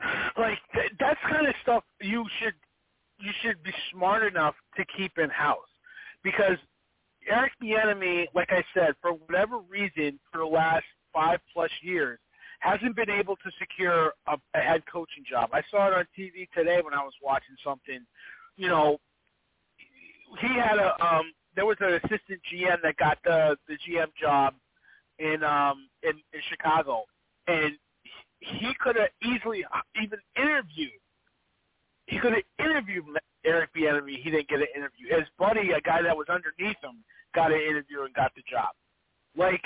like th- that's kind of stuff you should you should be smart enough to keep in house because Eric Bieniemy, like I said, for whatever reason, for the last five plus years, hasn't been able to secure a, a head coaching job. I saw it on TV today when I was watching something. You know, he had a um there was an assistant GM that got the the GM job in um in, in Chicago, and he could have easily uh, even interviewed. He could have interviewed Eric Bieniemy. He didn't get an interview. His buddy, a guy that was underneath him, got an interview and got the job. Like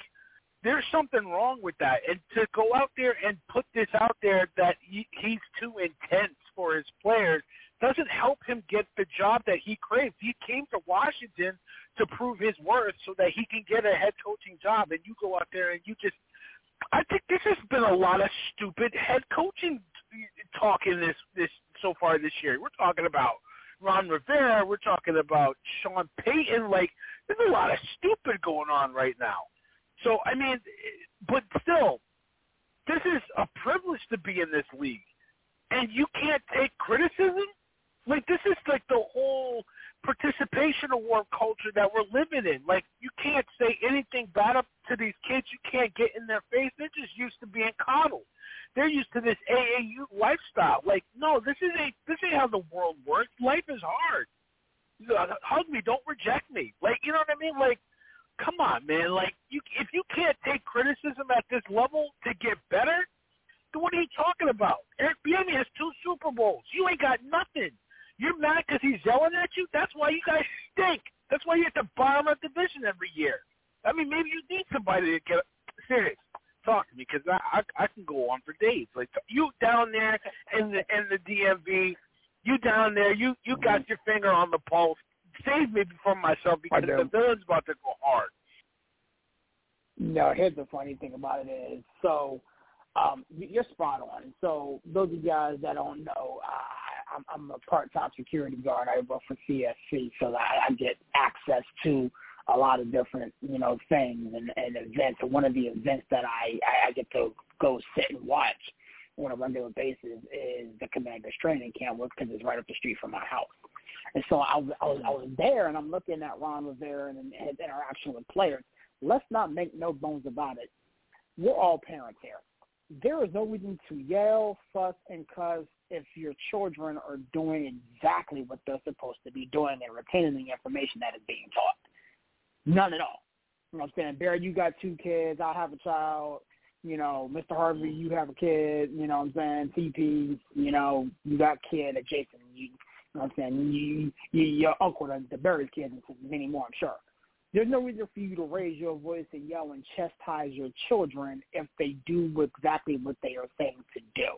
there's something wrong with that. And to go out there and put this out there that he, he's too intense for his players doesn't help him get the job that he craves. He came to Washington to prove his worth so that he can get a head coaching job. And you go out there and you just, I think this has been a lot of stupid head coaching talk in this this so far this year. We're talking about Ron Rivera. We're talking about Sean Payton. Like there's a lot of stupid going on right now. So I mean, but still, this is a privilege to be in this league, and you can't take criticism. Like this is like the whole participation award culture that we're living in. Like you can't say anything bad up to these kids. You can't get in their face. They're just used to being coddled. They're used to this AAU lifestyle. Like no, this is a this ain't how the world works. Life is hard. Hug me, don't reject me. Like you know what I mean? Like come on, man. Like you, if you can't take criticism at this level to get better, then what are you talking about? Eric Bieniemy has two Super Bowls. You ain't got nothing. You're mad because he's yelling at you. That's why you guys stink. That's why you're at the bottom of the division every year. I mean, maybe you need somebody to get serious. Talk to me because I, I I can go on for days. Like you down there in the in the DMV, you down there, you you got your finger on the pulse save me from myself because the villain's about to go hard. No, here's the funny thing about it is, so um, you're spot on. So those of you guys that don't know, I'm, I'm a part-time security guard. I work for CSC, so I, I get access to a lot of different, you know, things and, and events. And one of the events that I, I get to go sit and watch on a regular basis is the Commanders training camp because it's right up the street from my house. And so I, I was I was there and I'm looking at Ron Rivera and, and his interaction with players. Let's not make no bones about it. We're all parents here. There is no reason to yell, fuss, and cuss if your children are doing exactly what they're supposed to be doing and retaining the information that is being taught. None at all. You know what I'm saying? Barry, you got two kids. I have a child. You know, Mr. Harvey, you have a kid. You know what I'm saying? TP, you know, you got kid. At Jason, you, you know what I'm saying? You, you, your uncle, the, the Barry's kids, and many more, I'm sure. There's no reason for you to raise your voice and yell and chastise your children if they do exactly what they are saying to do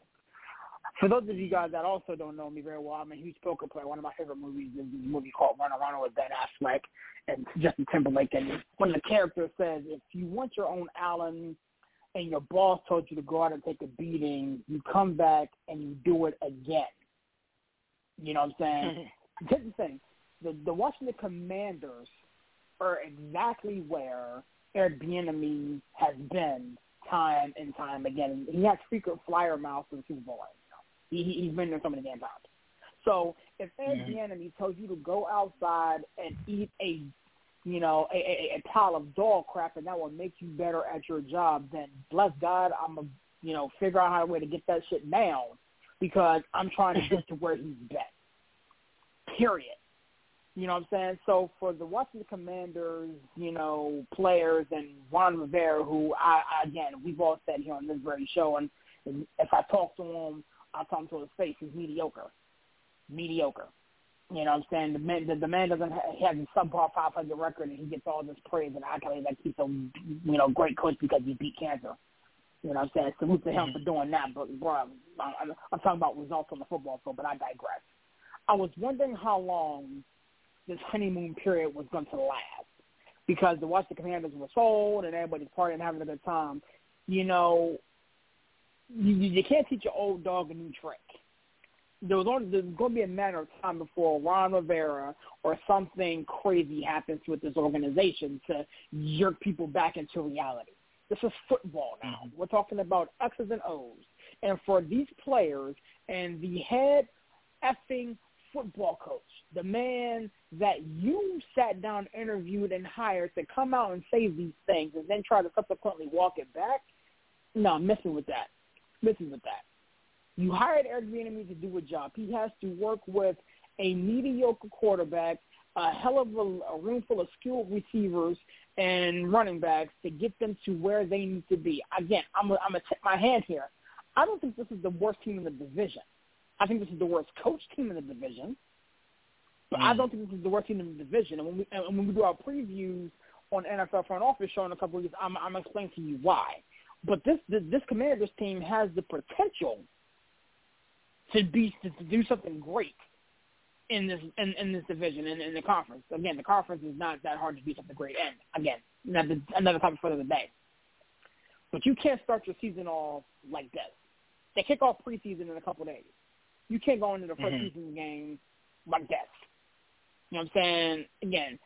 for those of you guys that also don't know me very well, I'm a huge poker player. One of my favorite movies is a movie called Runner Runner with Ben Affleck and Justin Timberlake. And one of the characters says, if you want your own Allen and your boss told you to go out and take a beating, you come back and you do it again. You know what I'm saying? Mm-hmm. Here's the thing. The, the Washington Commanders are exactly where Eric Bieniemy has been time and time again. He has frequent flyer mouths for the Super Bowl. He, he's been there so many damn times. So if Ed mm-hmm. Bieniemy tells you to go outside and eat a, you know, a, a, a pile of dog crap and that will make you better at your job, then bless God, I'm a, you know, figure out how a way to get that shit down because I'm trying to get to where he's been. Period. You know what I'm saying? So for the Washington Commanders, you know, players and Juan Rivera, who I, I again we've all said here on this very show, and if I talk to him I tell him to his face, he's mediocre. Mediocre. You know what I'm saying? The man, the, the man doesn't have, a subpar 500 record, and he gets all this praise and accolades that he's a you know great coach because he beat cancer. You know what I'm saying? Salute to him mm-hmm. for doing that. But bro, I'm, I'm talking about results on the football field, but I digress. I was wondering how long this honeymoon period was going to last because the Washington Commanders were sold and everybody's partying and having a good time. You know, you, you can't teach an old dog a new trick. There was only, there's going to be a matter of time before Ron Rivera or something crazy happens with this organization to jerk people back into reality. This is football now. Mm-hmm. We're talking about X's and O's. And for these players and the head effing football coach, the man that you sat down, interviewed, and hired to come out and say these things and then try to subsequently walk it back, no, I'm messing with that missing with that. You hired Eric Bieniemy to do a job. He has to work with a mediocre quarterback, a hell of a, a room full of skilled receivers and running backs to get them to where they need to be. Again, I'm I'm gonna tip my hand here. I don't think this is the worst team in the division. I think this is the worst coach team in the division. But mm. I don't think this is the worst team in the division. And when we and when we do our previews on NFL front office show in a couple of weeks, I'm I'm explaining to you why. But this this Commanders team has the potential to be to, to do something great in this in, in this division and in, in the conference. Again, the conference is not that hard to beat at the great end. Again, another another topic for the day. But you can't start your season off like this. They kick off preseason in a couple of days. You can't go into the 1st mm-hmm. season game like this. You know what I'm saying? Again,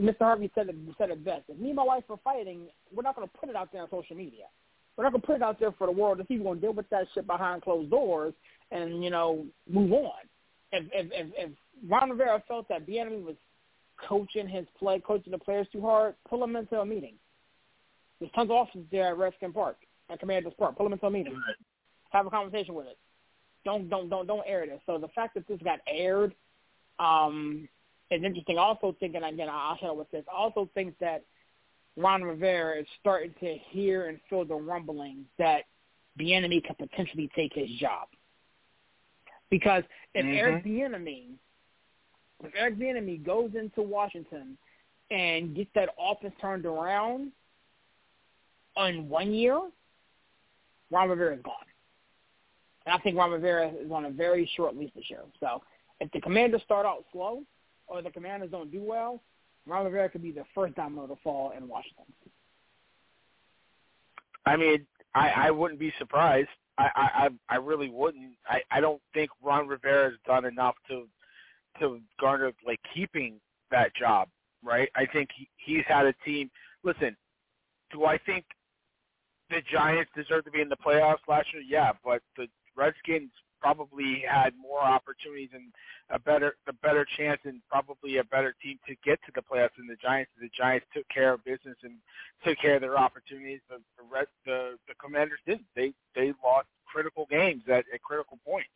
Mr. Harvey said it, said it best. If me and my wife are fighting, we're not going to put it out there on social media. We're not gonna put it out there for the world to see. We're gonna deal with that shit behind closed doors and you know move on. If if if, if Ron Rivera felt that Bieniemy was coaching his play, coaching the players too hard, pull him into a meeting. There's tons of offices there at Redskin Park, at Commanders Park. Pull him into a meeting. Have a conversation with it. Don't don't don't don't air this. So the fact that this got aired um, is interesting. Also thinking again, I'll share with this. Also think that Ron Rivera is starting to hear and feel the rumblings that the enemy could potentially take his job. Because if mm-hmm. Eric Bieniemy, if Eric Bieniemy goes into Washington and gets that office turned around in one year, Ron Rivera is gone. And I think Ron Rivera is on a very short leash this year. So if the Commanders start out slow or the Commanders don't do well, Ron Rivera could be the first domino to fall in Washington. I mean, I, I wouldn't be surprised. I, I I really wouldn't. I I don't think Ron Rivera has done enough to to garner like keeping that job. Right. I think he, he's had a team. Listen, do I think the Giants deserve to be in the playoffs last year? Yeah, but the Redskins probably had more opportunities and a better a better chance and probably a better team to get to the playoffs than the Giants. The Giants took care of business and took care of their opportunities. The the Red, the, the Commanders didn't. They they lost critical games at, at critical points.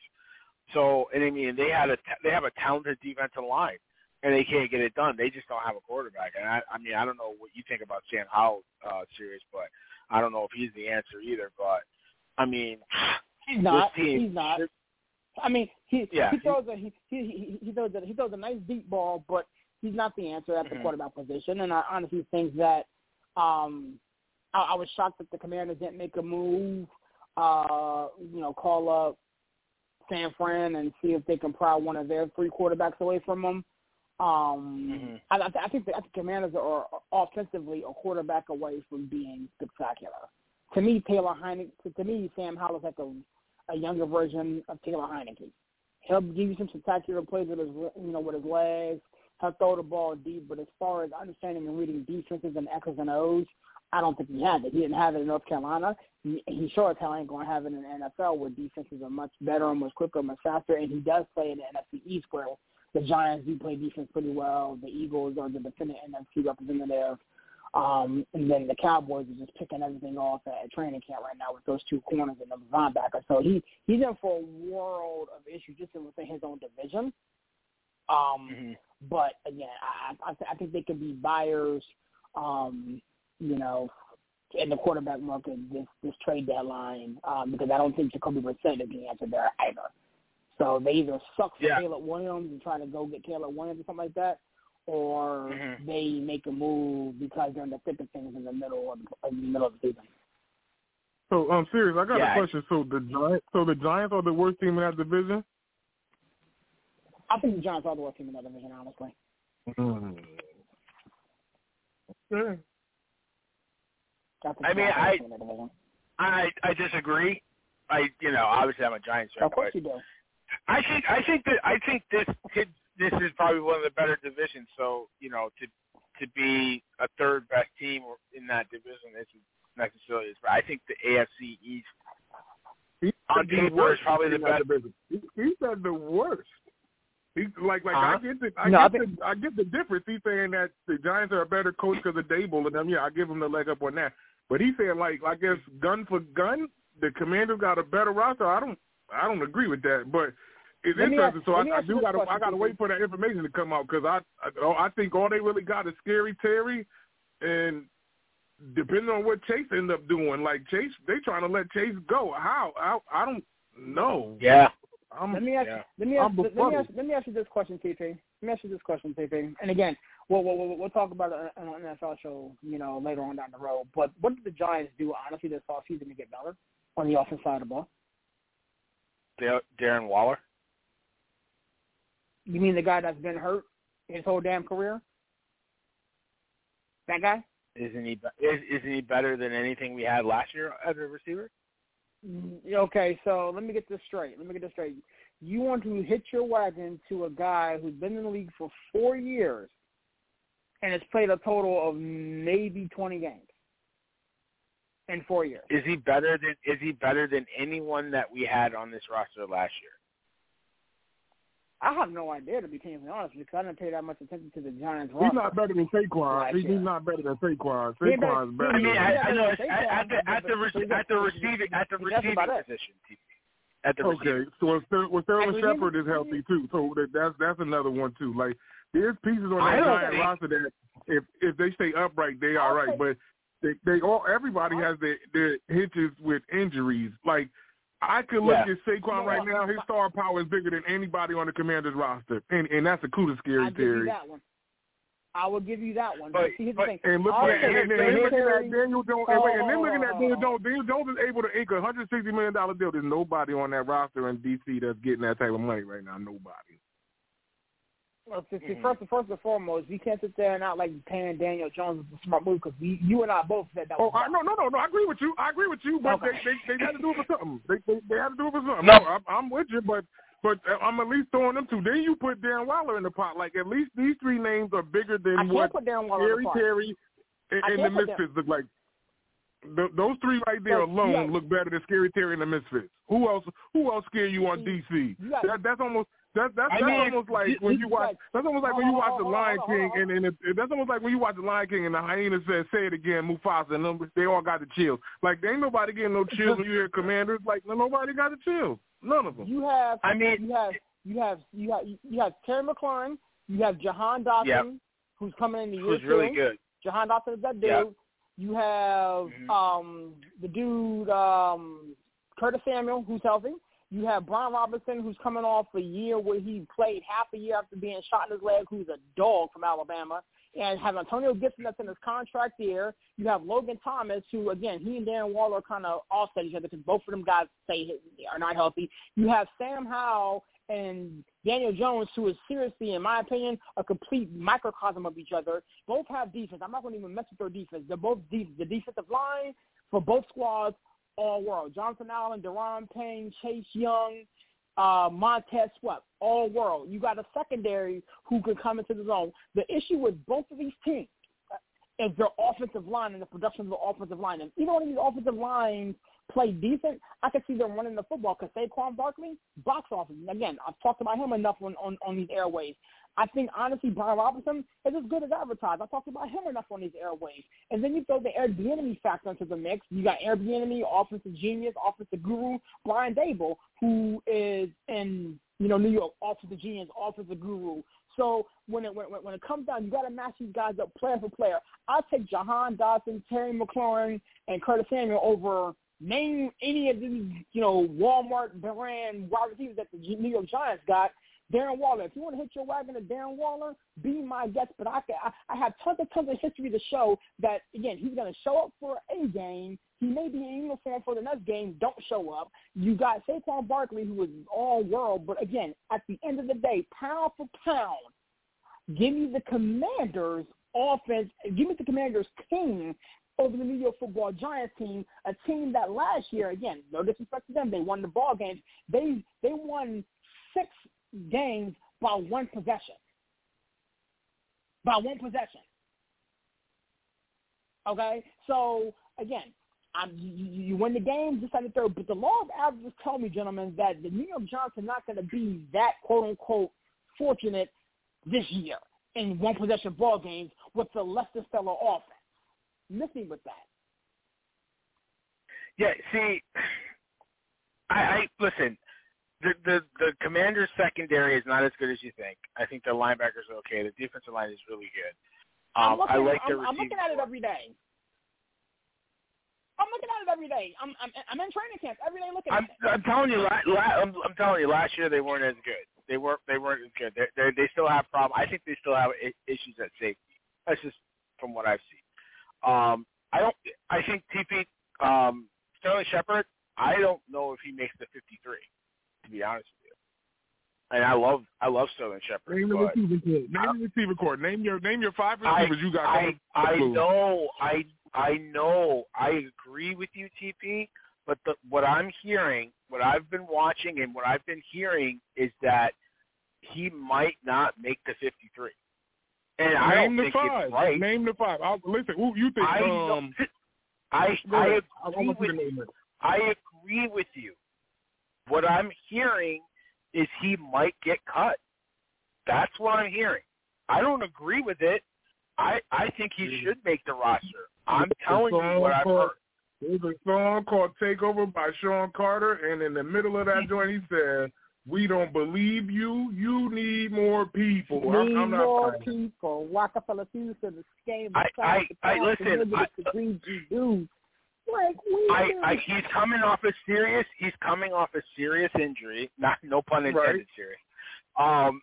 So and I mean they had a they have a talented defensive line and they can't get it done. They just don't have a quarterback. And I I mean I don't know what you think about Sam Howell uh series, but I don't know if he's the answer either. But I mean He's not. He's not. I mean, he Yeah, he throws a he, he he throws a he throws a nice deep ball, but he's not the answer at the Mhm. quarterback position. And I honestly think that um I, I was shocked that the Commanders didn't make a move. Uh, you know, call up San Fran and see if they can pry one of their three quarterbacks away from them. Um, I, I I think the, I think the Commanders are offensively a quarterback away from being spectacular. To me, Taylor Heineke. To, to me, Sam Howell is like a a younger version of Taylor Heineke. He'll give you some spectacular plays with his, you know, with his legs. He'll throw the ball deep, but as far as understanding and reading defenses and X's and O's, I don't think he has it. He didn't have it in North Carolina. He, he sure as hell ain't going to have it in the NFL where defenses are much better and much quicker and much faster. And he does play in the NFC East where the Giants do play defense pretty well. The Eagles are the defending NFC representative. Um, and then the Cowboys are just picking everything off at training camp right now with those two corners and the linebacker. So he he's in for a world of issues just within his own division. Um, But again, I, I, I think they could be buyers, um, you know, in the quarterback market this this trade deadline um, because I don't think Jacoby Brissett is the answer there either. So they either suck for Yeah. Caleb Williams and try to go get Caleb Williams or something like that, or Mhm. they make a move because they're in the thick of things in the middle of, in the middle of the season. So I'm serious. I got Yeah. a question. So the Giants, so the Giants are the worst team in that division. I think the Giants are the worst team in that division, honestly. Yeah. I, I mean, Giants are the I- worst team in that division. I I disagree. I you know obviously I'm a Giants fan, Of course but you do. I think I think that I think this could this is probably one of the better divisions. So you know to to be a third best team in that division isn't necessarily. as bad. I think the AFC East He on the paper is worst probably the team in that best. division. He, he said the worst. He like like Uh-huh. I get the I No, I get the I get the difference. He's saying that the Giants are a better coach because of Daboll and them. Yeah, I give him the leg up on that. But he's saying like I guess gun for gun, the Commanders got a better roster. I don't I don't agree with that, but. It's Let interesting, ask- so I, I do got to I got to wait for that information to come out because I, I oh, I think all they really got is scary Terry, and depending on what Chase end up doing, like Chase, they trying to let Chase go. How? I I don't know. Yeah. I'm, Let me ask. yeah. Let me ask. Let me ask. Let me ask you this question, TP. Let me ask you this question, TP. And again, we'll we'll, we'll, we'll talk about it on an NFL show, you know, later on down the road. But what did the Giants do honestly this offseason to get better on the offensive side of the ball? Da- Darren Waller. You mean the guy that's been hurt his whole damn career? That guy? Isn't he? Is, isn't he better than anything we had last year as a receiver? Mm, Okay, so let me get this straight. Let me get this straight. You want to hitch your wagon to a guy who's been in the league for four years and has played a total of maybe 20 games in four years. Is he better than? Is he better than anyone that we had on this roster last year? I have no idea, to be completely honest, because I didn't pay that much attention to the Giants He's not better than Saquon. Last He, year. he's not better than Saquon. He ain't Saquon's better- better. I mean, I, I know yeah, it's yeah, at, at the at the but- re- but- at the but- receiving at the receiving position. At the Okay, receiving. so well, well, Sterling And Shepard is healthy too, so that, that's that's another one too. Like there's pieces on I that giant think- roster that if if they stay upright, they are I'll right. But they they all everybody has their their hitches with injuries. Like I could look Yeah. at Saquon Yeah. right now; his star power is bigger than anybody on the Commanders roster, and and that's a kudos I'll scary give you theory. that one. I will give you that one. But- But, see, here's but- the thing. And look I'll at and, and, that and looking at Daniel Jones, and, wait, and then looking at Daniel. Jones. Daniel Jones is able to ink a hundred sixty million dollar deal. There's nobody on that roster in DC that's getting that type of money right now. Nobody. Well, see, Mm-hmm. first, first and foremost, we can't sit there and not like paying Daniel Jones is a smart move because you and I both said that. Oh, was I, no, no, no, no. I agree with you. I agree with you, but Okay. they, they they had to do it for something. They they, they had to do it for something. No. No, I'm, I'm with you, but but I'm at least throwing them two. Then you put Dan Waller in the pot. Like at least these three names are bigger than I can't what put Darren Waller in Scary. Terry and, and the Misfits look like. Th- those three right there But, alone yeah. look better than Scary Terry and the Misfits. Who else? Who else scare you on DC? you got- That, that's almost that, that's I that's mean, almost like you- when you you watch. got- That's almost like when you watch the Lion King, and, and it, that's almost like when you watch the Lion King, and the hyena says, "Say it again, Mufasa," and them, they all got the chills. Like there ain't nobody getting no chills when you hear Commanders. Like nobody got the chills. None of them. You have, I mean- you have, you have, you have, you have Terry McLaurin. You have Jahan Dotson, Yep. who's coming in the year Who's really two. good. Jahan Dotson is that dude. Yep. You have Mhm. um the dude um Curtis Samuel, who's healthy. You have Brian Robinson, who's coming off a year where he played half a year after being shot in his leg, who's a dog from Alabama. And have Antonio Gibson that's in his contract year. You have Logan Thomas, who again he and Darren Waller kind of offset each other because both of them guys say are not healthy. You have Sam Howell and Daniel Jones, who is seriously, in my opinion, a complete microcosm of each other. Both have defense. I'm not going to even mess with their defense. They're both deep. The defensive line for both squads, all world. Jonathan Allen, Daron Payne, Chase Young, uh, Montez Sweat, all world. You got a secondary who could come into the zone. The issue with both of these teams is their offensive line and the production of the offensive line. And even when these offensive lines play decent, I could see them running the football because Saquon Barkley, box office. And again, I've talked about him enough on, on, on these airways. I think, honestly, Brian Robinson is as good as advertised. I talked about him enough on these airways. And then you throw the Eric Bieniemy factor into the mix. You got Eric Bieniemy, offensive genius, offensive guru, Brian Daboll, who is in, you know, New York, offensive genius, offensive guru. So when it when, when it comes down, you got to match these guys up player for player. I'll take Jahan Dotson, Terry McLaurin, and Curtis Samuel over name any of these, you know, Walmart brand wide receivers that the New York Giants got. Darren Waller. If you want to hit your wagon to Darren Waller, be my guest. But I, I, I have tons and tons of history to show that again he's going to show up for a game. He may be in uniform for the next game. Don't show up. You got Saquon Barkley, who is all world. But again, at the end of the day, pound for pound, give me the Commanders offense. Give me the Commanders team over the New York Football Giants team, a team that last year, again, no disrespect to them, they won the ball games. They they won six games by one possession. By one possession. Okay, so again, I'm, you, you win the game, just like the third. But the law of averages tell me, gentlemen, that the New York Giants are not going to be that quote unquote fortunate this year in one possession ball games with the Lester Stellar offense. Missing with that. Yeah, see, I, I listen. The the the Commanders secondary is not as good as you think. I think the linebackers are okay. The defensive line is really good. I'm Um, looking, I like their I'm, I'm looking at it every day. I'm looking at it every day. I'm I'm, I'm in training camp every day looking I'm at it. I'm telling you, la, la, I'm, I'm telling you, last year they weren't as good. They weren't they weren't as good. They they they still have problems. I think they still have issues at safety. That's just from what I've seen. Um, I don't. I think TP um, Sterling Shepard. I don't know if he makes the 53. To be honest with you, and I love I love Sterling Shepard. Name the receiver core. Name the receiver core. Name your name your five I receivers you got. I I know I I know I agree with you, TP. But the, what I'm hearing, what I've been watching, and what I've been hearing is that he might not make the 53. And I Name don't the think five. it's right. Name the five. I'll, listen, who you think? I um, I I agree you with to name it. I agree with you. What I'm hearing is he might get cut. That's what I'm hearing. I don't agree with it. I I think he should make the roster. I'm telling you what I've heard. There's a song called "Takeover" by Sean Carter, and in the middle of that joint, he said, "We don't believe you. You need more people." I'm, Need I'm not more buying it. people. Rockefeller Hughes to the game. I- I- I- listen, I- the do. Like I. I he's coming off a serious he's coming off a serious injury, not no pun intended Right. serious. Um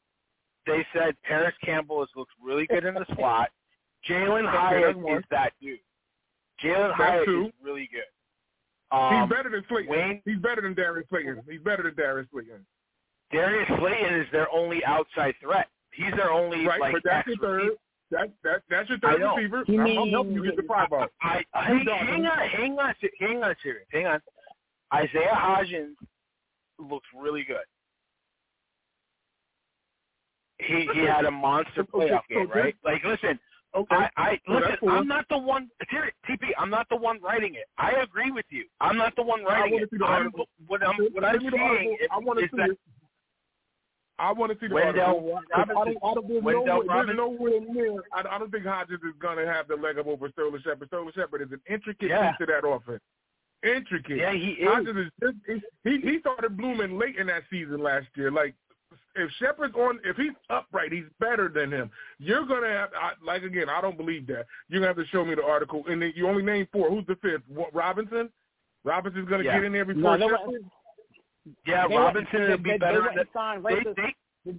they said Parris Campbell has looked really good in the slot. Jalin Okay, Hyatt is that dude. Jalin That's Hyatt two. is really good. Um, He's better than Slayton. Wayne He's better than Darius Slayton. He's better than Darius Slayton. Darius Slayton is their only outside threat. He's their only right, like but that's your ex- third. That that that's your I third know. receiver. You I'm, I'm mean- helping you get the five out. I, I, You hang, got hang on, hang on, hang on, serious, hang on. Isaiah Hodgins looks really good. He he had a monster Okay, playoff so game, this- right? Like, listen, Okay. I, I So that's listen. cool. I'm not the one. Serious, TP. I'm not the one writing it. I agree with you. I'm not the one writing wanna it. see I'm, what I'm what I'm me the seeing article. is, I want to is see that it. I want to see the Wendell article. 'Cause I don't, I don't, there's, Wendell no, there's Robinson- nowhere near. I, I don't think Hodges is going to have the leg up over Sterling Shepard. Sterling Shepard is an intricate Yeah. piece of that offense. Intricate. Yeah, he is. Hodges is just, he he started blooming late in that season last year. Like if Shepard's on, if he's upright, he's better than him. You're gonna have, I, like again, I don't believe that. You're gonna have to show me the article, and then you only name four. Who's the fifth? What, Robinson. Robinson's gonna Yeah. get in there No, before they Shepard. Yeah, they Robinson went, would be they, better. They went and signed they, they,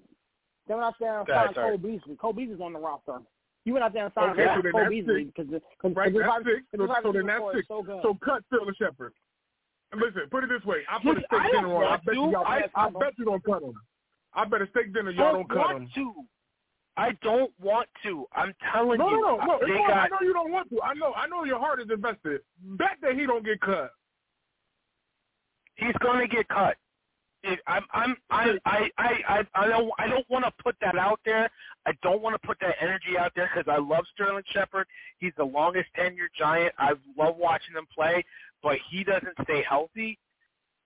They went out there and signed. Cole Beasley. Cole Beasley's on the roster. You went out there and signed Okay, so Cole Beasley because because Right, his that's wide- six. So, so then that's six. So good. So cut Sterling Shepard. And Listen, put it this way. I put a steak I dinner on. I bet you y'all. I- I, bet you don't cut him. I bet a steak dinner y'all I don't cut him. want to. I don't want to. I'm telling No, you. no, no, no. They not, I know you don't want to. I know. I know your heart is invested. Bet that he don't get cut. He's going to get cut. It, I'm, I'm, I, I, I, I, I don't, I don't want to put that out there. I don't want to put that energy out there because I love Sterling Shepard. He's the longest tenured Giant. I love watching him play, but he doesn't stay healthy.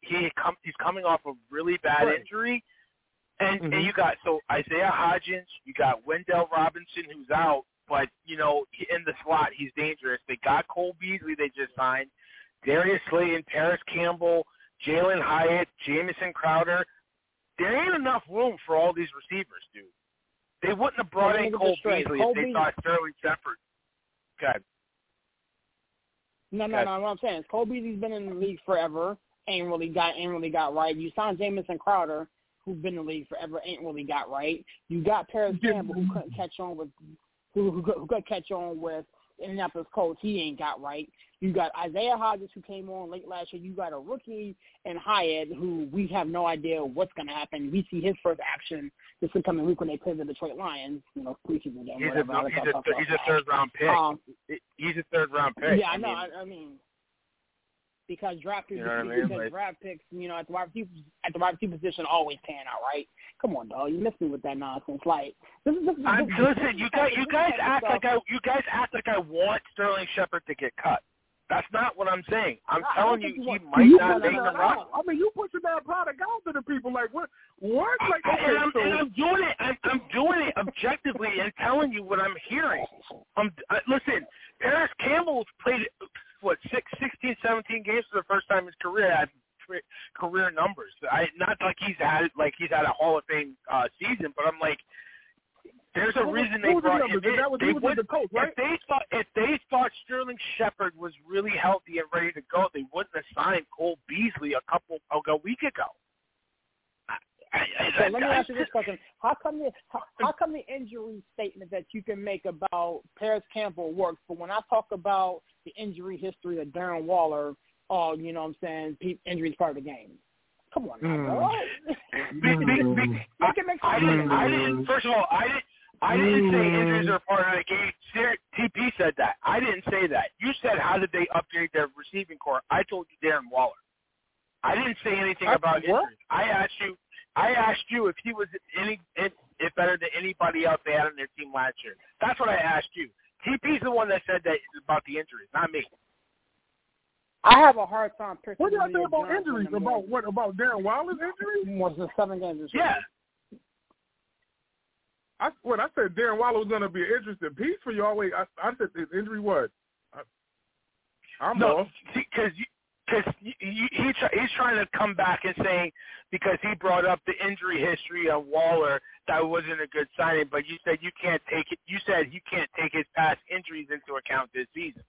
He come, he's coming off a really bad Right. injury, and Mhm. and you got so Isaiah Hodgins, you got Wan'Dale Robinson who's out, but you know in the slot he's dangerous. They got Cole Beasley they just signed, Darius Slayton, Parris Campbell. Jalin Hyatt, Jamison Crowder. There ain't enough room for all these receivers, dude. They wouldn't have brought in Cole. Beasley Cole if they Beasley- thought Sterling Shepard. God, No, no, Okay. no. What I'm saying is Cole Beasley's been in the league forever. Ain't really got ain't really got right. You signed Jamison Crowder, who's been in the league forever. Ain't really got right. You got Parris Campbell, who couldn't catch on with who who, who could catch on with Indianapolis Colts. He ain't got right. You got Isaiah Hodgins, who came on late last year. You got a rookie in Hyatt, who we have no idea what's going to happen. We see his first action this coming week when they play the Detroit Lions. You know, preseason game. he's a he's a he's a third round pick. Um, he's a third round pick. yeah, I know. mean, I, I mean, because draft picks, You know what I mean? Like- draft picks, you know, at the wide receiver, at the wide receiver position, always pan out, right? Come on, dog, you missed me with that nonsense. Like, this is this is. I'm, this, listen, you guys, you guys act like I, you guys act like I want Sterling Shepard to get cut. That's not what I'm saying. I'm I telling don't you, he might want- not make the roster. I mean, you pushing that product out to the people. Like what? What? Like I- okay, and, I'm, so and I'm doing it. I'm, I'm doing it objectively and telling you what I'm hearing. I'm uh, listen. Parris Campbell's played what six, 16, 17 games for the first time in his career. Had career numbers. I not like he's had like he's had a Hall of Fame uh, season, but I'm like. There's a What reason they the brought him in. That was- they would, the Colts, right? If they thought if they thought Sterling Shepard was really healthy and ready to go, they wouldn't have signed Cole Beasley a couple a week ago. I, I, so let me I ask you this question: How come the how, how come the injury statement that you can make about Parris Campbell works, but when I talk about the injury history of Darren Waller, oh, you know what I'm saying, pe- injury part of the game. Come on, now, Mm. dog. Be- be- be- hmm. Make I didn't. I didn't. First of all, I didn't. I didn't say hmm. injuries are part of the game. TP said that. I didn't say that. You said how did they upgrade their receiving core? I told you Darren Waller. I didn't say anything about what? injuries. I asked you. I asked you if he was any if, if better than anybody else they had on their team last year. That's what I asked you. TP's the one that said that about the injuries, not me. I have a hard time picking. what did I say Leo about injuries? anymore. About what? About Darren Waller's injury? was the seven games this year. Yeah. I what I said Darren Waller was going to be an interesting piece for y'all. Wait, I, I said his injury was. I, I'm no, because because because he, he, he try, he's trying to come back and saying because he brought up the injury history of Waller that wasn't a good signing, but you said you can't take it. You said you can't take his past injuries into account this season.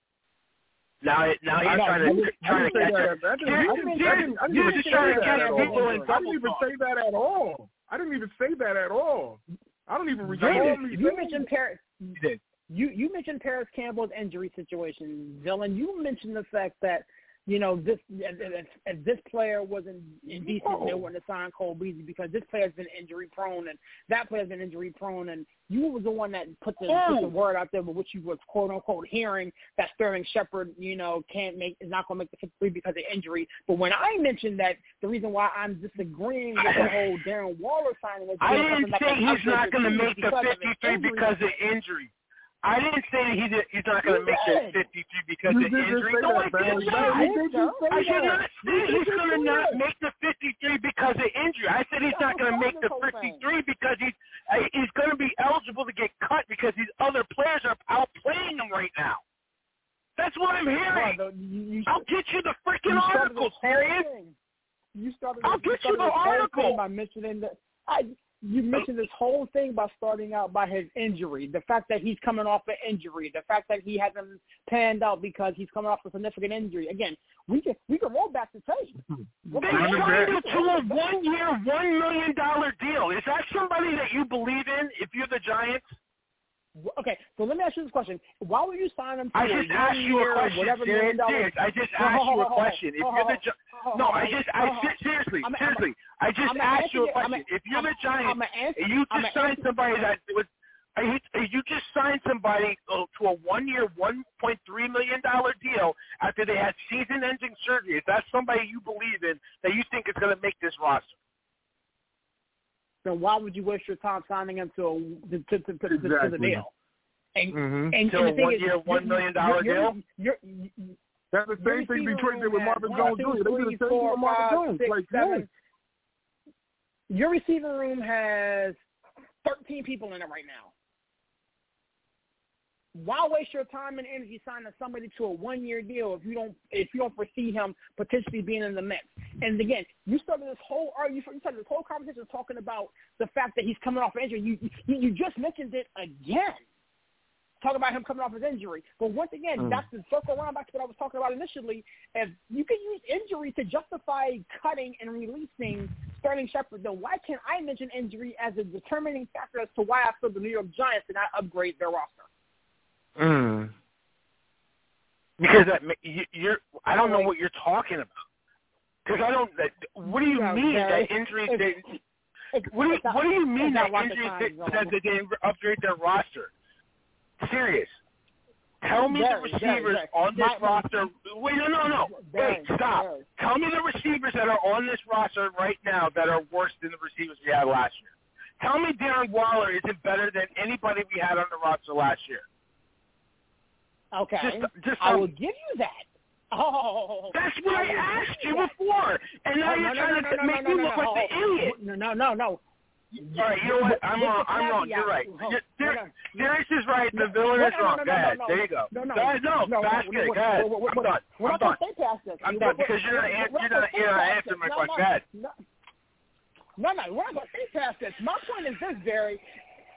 Now, it, now he's I- trying to didn't- trying I to didn't catch that. up. I didn't- Serious- I I didn't- I didn't you're even just say trying to that catch at all. people in I didn't even talk. say that at all. I didn't even say that at all. I don't even You, recall me you mentioned Parris. You did. You you mentioned Parris Campbell's injury situation, Dylan. You mentioned the fact that you know, this if, if this player wasn't decent, they wouldn't have signed Cole Beasley because this player's been injury prone and that player's been injury prone, and you was the one that put the, put the word out there, but which you was quote unquote hearing that Sterling Shepard, you know, can't make is not going to make the 53 because of injury. But when I mentioned that the reason why I'm disagreeing with the whole Darren Waller signing is I didn't say he's not going to make the 53 injury. because of injury. I didn't say that he did, he's not going to make the 53 because You of injury. No, I that. You did say I did that. not say he's going to not make the 53 because of injury. I said he's not going to make the 53 because he's uh, he's going to be eligible to get cut because these other players are outplaying him right now. That's what I'm hearing. Well, you, you, I'll get you the freaking you article, serious. You started. I'll get you started the article. by mentioning that. I, you mentioned this whole thing by starting out by his injury, the fact that he's coming off an injury, the fact that he hasn't panned out because he's coming off a significant injury. Again, we can we can roll back the tape. Mm-hmm. They back- signed him to a one-year, one million dollar deal. Is that somebody that you believe in? If you're the Giants, Okay, so let me ask you this question: Why would you sign him? To I a just asked you a question. Whatever million dollar. serious. I just asked you a question. If you're the Gi- no, I just, I seriously, seriously, I just asked you a question. If you're the Giants, I'm a answer- and you just signed somebody that was, uh, you you just signed somebody to a one-year, one point three million dollar deal after they had season-ending surgery. Is that somebody you believe in that you think is going to make this roster? Then why would you waste your time signing him to a to to, to, to, to the deal? And Mm-hmm. and, to and a the thing is, one-year, you're- one million dollar you're- deal. You're, you're, That's the Your same thing Detroit did with Marvin Jones Jr. They did the same thing with Marvin Jones. six, Like, seven. Your receiver room has 13 people in it right now. Why waste your time and energy signing somebody to a one-year deal if you don't if you don't foresee him potentially being in the mix? And again, you started this whole you started this whole conversation talking about the fact that he's coming off injury. You you, you just mentioned it again. Talk about him coming off his injury. But once again, Mm. that's the circle around back to what I was talking about initially. If you can use injury to justify cutting and releasing Sterling Shepard, then why can't I mention injury as a determining factor as to why I feel the New York Giants did not upgrade their roster? Mm. Because that, you, you're, I don't know what you're talking about. Because I don't. That, what do you No, mean no, that injuries? That, It's, what do you not- What do you mean that injuries that, that they upgrade their roster? Serious. Tell me Very, the receivers very. on this My- roster. Wait, no, no, no. Very, Wait, stop. very. Tell me the receivers that are on this roster right now that are worse than the receivers we had last year. Tell me Darren Waller isn't better than anybody we had on the roster last year. Okay, Just, just I um, will give you that. Oh, That's what I asked you that. before, and now Oh, you're no, trying no, to make me look like the idiot. No, no, no, no. All right, you know what? I'm wrong. I'm wrong. You're right. oh, no. Darius is right. The villain is wrong. Go ahead. There you go. no, no. No, No, basket. Go ahead. I'm done. I'm done. to stay past this. I'm done because you're not we're- an- we're you're not you're not answering my question. Go ahead. No, no, we're not going to stay past this. My point is this, Barry.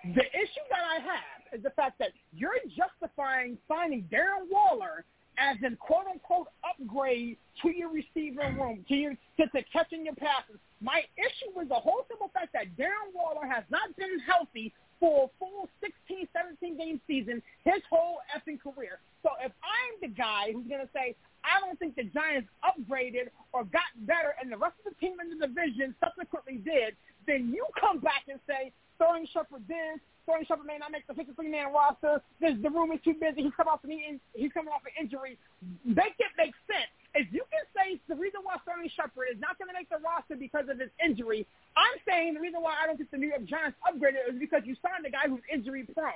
The issue that I have is the fact that you're justifying signing Darren Waller as an quote unquote upgrade to your receiver room, to your to, to catching your passes. My issue is the whole simple fact that Darren Waller has not been healthy for a full 16, 17 game season his whole effing career. So if I'm the guy who's going to say, I don't think the Giants upgraded or got better and the rest of the team in the division subsequently did, then you come back and say, Sterling Shepard this, Sterling Shepard may not make the 53-man roster, this, the room is too busy, he's coming off an, in, he's coming off an injury. Make it make sense. If you can say the reason why Sterling Shepard is not going to make the roster because of his injury, I'm saying the reason why I don't think the New York Giants upgraded is because you signed a guy who's injury prone.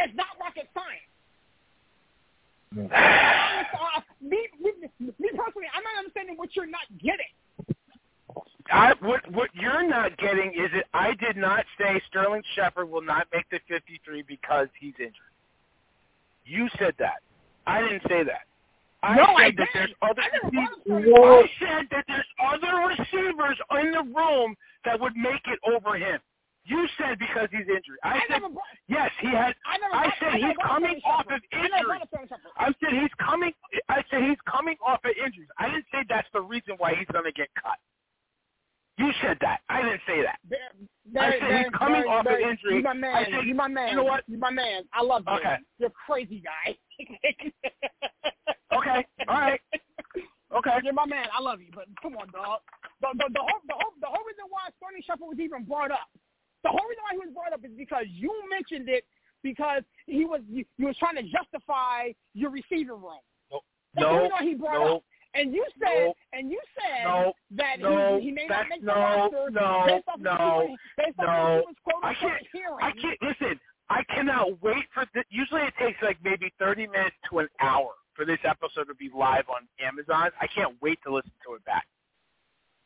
It's not rocket science. Uh, me, me, me personally, I'm not understanding what you're not getting. I, what what you're not getting is that I did not say Sterling Shepard will not make the 53 because he's injured. You said that. I didn't say that. I No, said I that didn't. there's other I receivers. brought up Sterling I said that there's other receivers in the room that would make it over him. You said because he's injured. I, I said brought, yes, he has. I I said I he's coming off of I injury. brought up Sterling Shepard. I said he's coming. I said he's coming off of injuries. I didn't say that's the reason why he's going to get cut. You said that. I didn't say that. Barry, I said Barry, he's coming Barry, off Barry, of injury. You my man. I said, you my man. You know what? You my man. I love you. Okay. You're a crazy guy. Okay. All right. RJ, my man, I love you, but come on, dog. The the the whole the whole, the whole reason why Sterling Shepard was even brought up, the whole reason why he was brought up is because you mentioned it because he was you, you was trying to justify your receiver room. No, That's the no, reason why he brought no, up. And you said, no, and you said no, that no, he, he may not make the no, roster no, based off no, of what he, based off no. what he quote I can't- hearing. I can't listen. I cannot wait for. The, usually, it takes like maybe thirty minutes to an hour for this episode to be live on Amazon. I can't wait to listen to it back.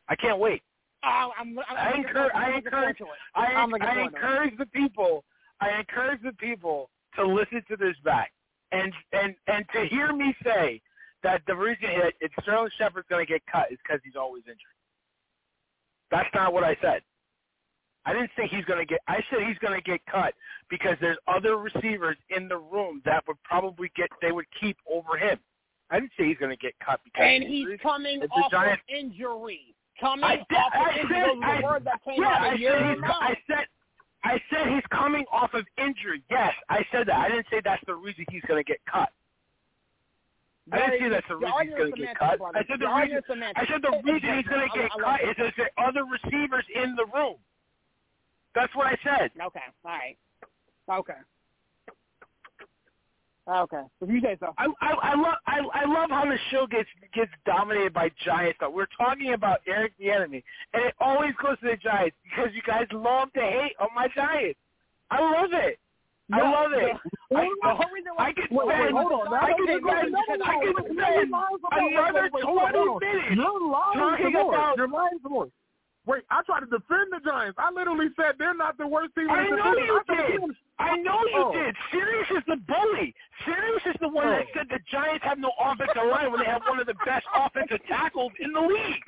I can't wait. Oh, I'm, I'm, I I'm encourage. I encourage. I, I'm I forward to it. encourage the people. I encourage the people to listen to this back and and and to hear me say that the reason that it's Sterling Shepard's going to get cut is because he's always injured. That's not what I said. I didn't say he's going to get. I said he's going to get cut because there's other receivers in the room that would probably get. They would keep over him. I didn't say he's going to get cut because And he's coming It's off Giants- of injury. Coming I did- off of I injury. said- are I- the words that came yeah, out I of said he's. I said, I said he's coming off of injury. Yes, I said that. I didn't say that's the reason he's going to get cut. I didn't say that's the reason he's going to get cut. brother. I said the reason. I said the reason he's going to get I cut is there's other receivers in the room. That's what I said. Okay, all right. Okay. Okay. If you say so. I, I, I love I, I love how the show gets gets dominated by Giants. Though we're talking about Eric the enemy, and it always goes to the Giants because you guys love to hate on my Giants. I love it. I love it. the- I, the whole reason why- I could Wait, wait, spend hold on. I could spend no, no, no, I could no, spend no, no, no, another wait, wait, hold on, hold on. twenty minutes You're lying talking some more. about You're lying some more. Wait, I tried to defend the Giants. I literally said they're not the worst team in I the know division. you I said did. I know you Oh. did. Sirius is the bully. Sirius is the one that Oh. said the Giants have no offensive line when they have one of the best offensive tackles in the league.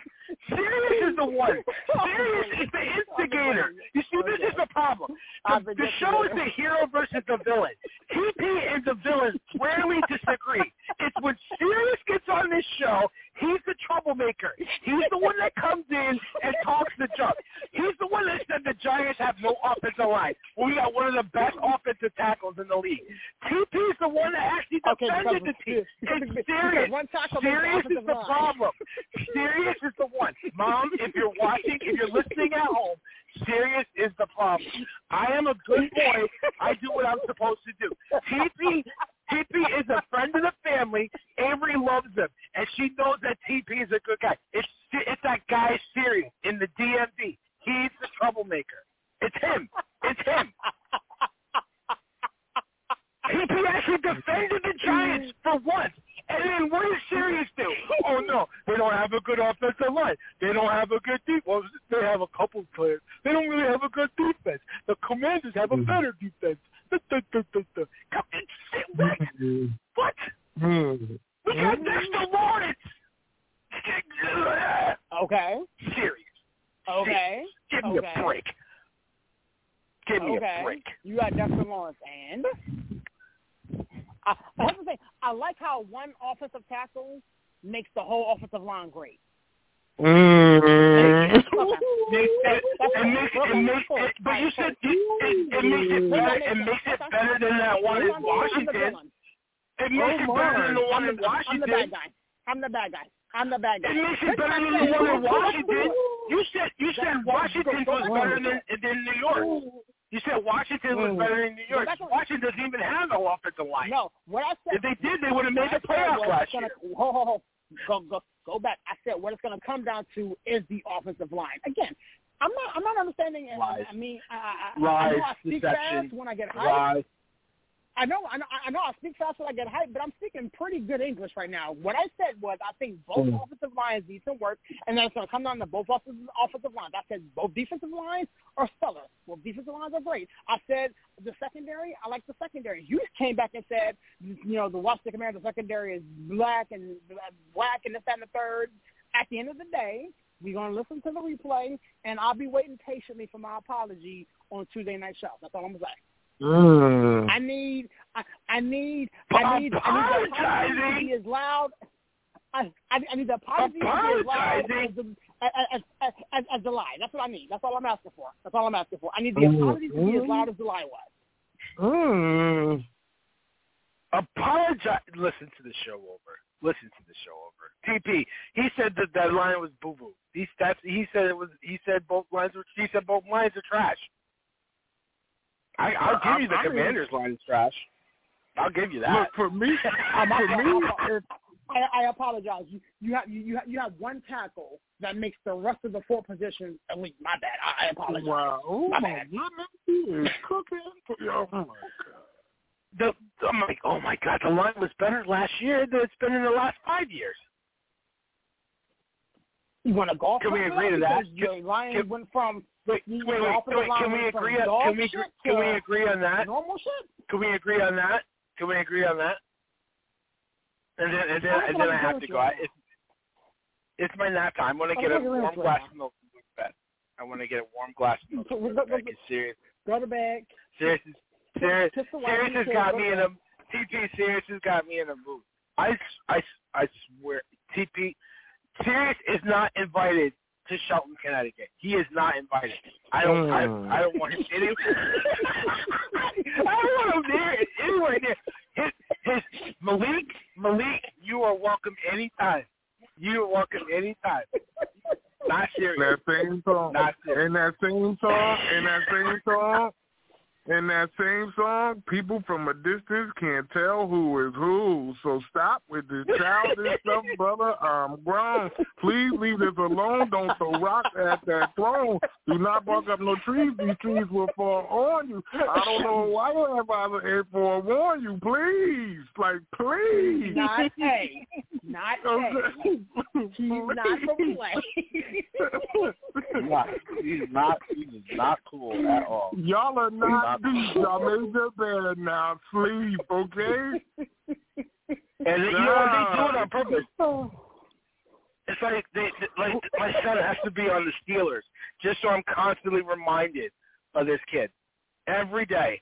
Sirius is the one. Sirius is the instigator. You see, this is the problem. The, the show is the hero versus the villain. TP and the villain rarely disagree. It's when Sirius gets on this show, he's the troublemaker. He's the one that comes in and talks the junk. He's the one that said the Giants have no offensive line. Well, we got one of the best offensive tackles in the league. TP is the one that actually Okay, defended because- the team. It's serious. one tackle Serious is the line. problem. Serious is the one. Mom, if you're watching, if you're listening at home, serious is the problem. I am a good boy. I do what I'm supposed to do. TP, TP is a friend of the family. Avery loves him, and she knows that TP is a good guy. It's it's that guy serious in the DMV. He's the troublemaker. It's him. It's him. TP actually defended the Giants for once. And then what does Sirius do? Oh no, they don't have a good offensive line. They don't have a good defense. Well, they have a couple of players. They don't really have a good defense. The Commanders have a mm-hmm. better defense. Da, da, da, da, da. Come- What? Mm-hmm. What? We got mm-hmm. Dexter Lawrence. Okay. Serious. Okay. Give me okay. a break. Give me okay. a break. You got Dexter Lawrence, and I, I have to say, I like how one offensive tackle makes the whole offensive line great. Mm. Okay. It, That's it, fine. makes, it Okay, makes cool. it, but you said it, it, makes it better. It makes it better than that one in Washington. It makes it better than the one in I'm the Washington. bad guy. I'm the bad guy. I'm the bad guy. It makes it better than the one in Washington. You said you said Washington was better than than New York. You said Washington was Mm. better than New York. What- Washington doesn't even have no offensive line. No, what I said. If they did, they would have made the playoffs was last gonna, year. Ho, ho, ho. Go, go, go back. I said what it's going to come down to is the offensive line. Again, I'm not. I'm not understanding. and Lies. I mean, I, I, I Lies, know I speak deception, fast when I get hyped. Lies. I know, I know, I know. I speak fast when I get hyped, but I'm speaking pretty good English right now. What I said was, I think both Mm. offensive lines need some work, and then it's going to come down to both offensive, offensive lines. I said both defensive lines are stellar. Well, defensive lines are great. I said the secondary. I like the secondary. You came back and said, you know, the Washington Commanders secondary is black and whack and this that, and the third. At the end of the day, we're going to listen to the replay, and I'll be waiting patiently for my apology on Tuesday night show. That's all I'm going to say. Mm. I need, I, I need, I need, I need the apology to be as loud. I, I, I need the apology to be as loud as the, as, as, as, as the lie. That's what I need. That's all I'm asking for. That's all I'm asking for. I need the Mm. apology to be as loud as the lie was. Mm. Apologize. Listen to the show over. Listen to the show over. TP, he said that that line was boo boo. He that's he said it was. He said both lines were. He said both lines are trash. I, I'll give you the I mean- Commanders line is trash. I'll give you that. Look for me. I'm, for me, I'm- I, I apologize. You you have you you have, you have one tackle that makes the rest of the four positions elite. My bad. I, I apologize. Wow. Oh my my bad. goodness, he is cooking. Oh my god. The, I'm like, oh my god, the line was better last year than it's been in the last five years. You want to golf? Can we agree to that? Because Your Lions Can- went from Wait, wait, wait, wait. Can we agree? On, can we can we agree on that? Normal shit. Can we agree on that? Can we agree on that? And then and then I and then I have to go. I, it's it's my nap time. I want to get a warm glass of milk and go to bed. I want to get a warm glass of milk and go to bed. Serious, Go to bed. serious, serious, Kiss the wife serious has got me in a TP. Serious has got me in a mood. I I I swear, TP. Serious is not invited to Shelton, Connecticut. He is not invited. I don't. Mm. I, I don't want him any. I don't want him there anywhere near. His, his Malik, Malik, you are welcome anytime. You are welcome anytime. Not serious. In that same song, Not serious. in that same song, in that same song, in that same song, people from a distance can't tell who is who. So stop with this childish stuff, brother. I'm grown. Please leave this alone. Don't throw rocks at that throne. Do not bark up no trees. These trees will fall on you. I don't know why everybody forewarn you. Please, like please. Not A. Not A. He's not for play. He's not. He is not cool at all. Y'all are not Y'all made your bed now. Sleep, okay? And you know what? They do it on purpose. It's like they like my son has to be on the Steelers just so I'm constantly reminded of this kid every day.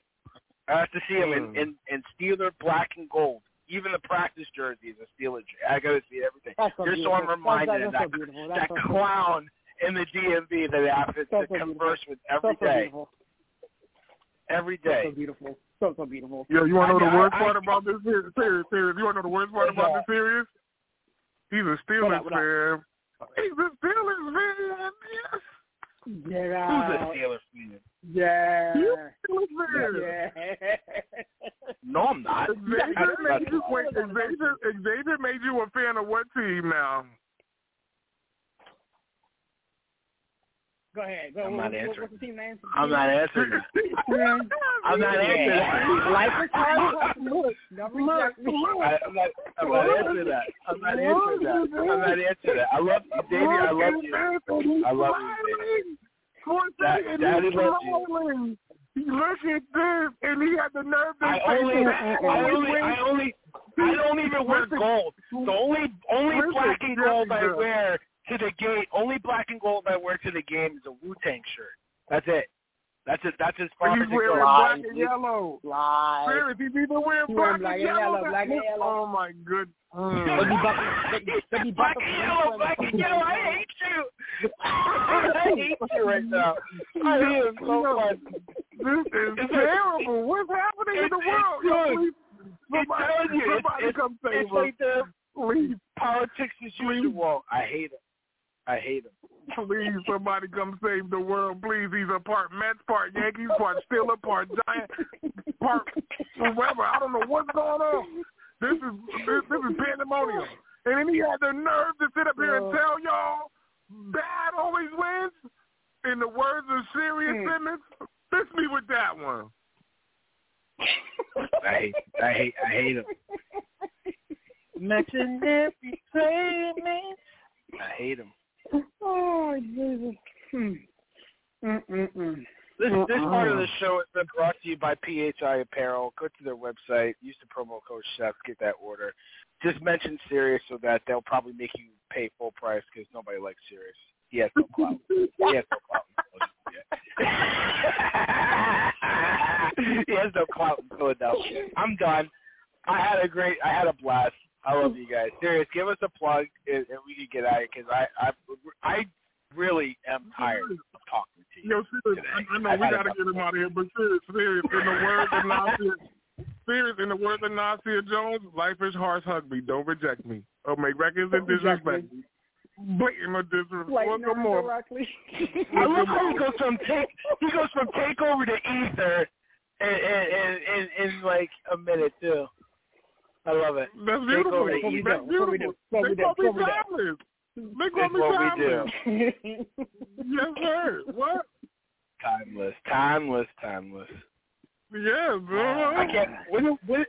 I have to see him in, hmm. in in Steeler black and gold. Even the practice jersey is a Steeler. I got to see everything That's so just so I'm reminded That's, of that so that so clown in the DMV that I have to, to converse with every day. beautiful. Every So, so beautiful. So, so beautiful. Yo, you want to know I- the worst I- part about this series? Serious, serious. You want to know the worst part What's about this series? He's a Steelers What up, what up? fan. He's a Steelers fan. Yes. Get Who's a. Steelers fan? Yeah. You Steelers fan. Yeah. No, I'm not. Xavier That's- made you, wait, Xavier, Xavier made you a fan of what team now? Go ahead. Go. I'm what, not what- answering. What's the team name? I'm not answering that. I'm not answering. Life is hard. Look, don't reject. I, I'm not. I'm not answering that. I'm not answering that. I'm not answering that. I love you, Davey. I love you. I love you, Dad- Daddy Daddy loves you. you. Look at this, and he had the nerve to I say only, that. I only, I only, I don't even wear gold. The only, only Listen, black and gold I wear to the game, only black and gold I wear to the game is a Wu Tang shirt. That's it. That's it. That's as far He's as it wearing goes. black and yellow. Live. Serious, he's even wearing He black, and yellow. black and yellow. Oh my good. Mm. bucking. They, they Black and yellow, black and yellow. I hate you. I hate you right now. I hate him so much. This is It's- terrible. What's happening in the it's world? Yo, good. somebody, it's, somebody it's, come save it's us. like the Please, politics as usual. I hate him. I hate him. please, somebody come save the world. Please, he's a part Mets, part Yankees, part Steeler, part Giant, part whoever. I don't know what's going on. This is this, this is pandemonium. And then he had the nerve to sit up here and tell y'all bad always wins. In the words of Sirius Hmm. Simmons, miss me with that one. I hate. I hate. I hate him. Mention every payment. I hate him. Oh Jesus. Hmm. Mm-mm-mm. This this part of the show has been brought to you by PHI Apparel. Go to their website, use the promo code Chef, get that order. Just mention Sirius so that they'll probably make you pay full price because nobody likes Sirius. He has no clout. He has no clout. he has no clout in Philadelphia. I'm done. I had a great. I had a blast. I love you guys. Serious, give us a plug and, and we can get out of here because I, I I really am tired of talking to you. Yo, serious, I, I know I've we gotta get him out of here, but serious, serious, in the words of Nasir, serious. In the words of Nasir Jones, life is harsh. Hug me. Don't reject me. Oh, or make records and disrespect me. Blatant or disrespect. Well, come on. I love how he goes from take he goes from take over to ether in in in, in like a minute too. I love it. That's beautiful. That's beautiful. They call me What we do. timeless. They call me what we do. timeless. Yes, sir. What? Timeless, timeless, timeless. Yeah, bro. I can't. When, when,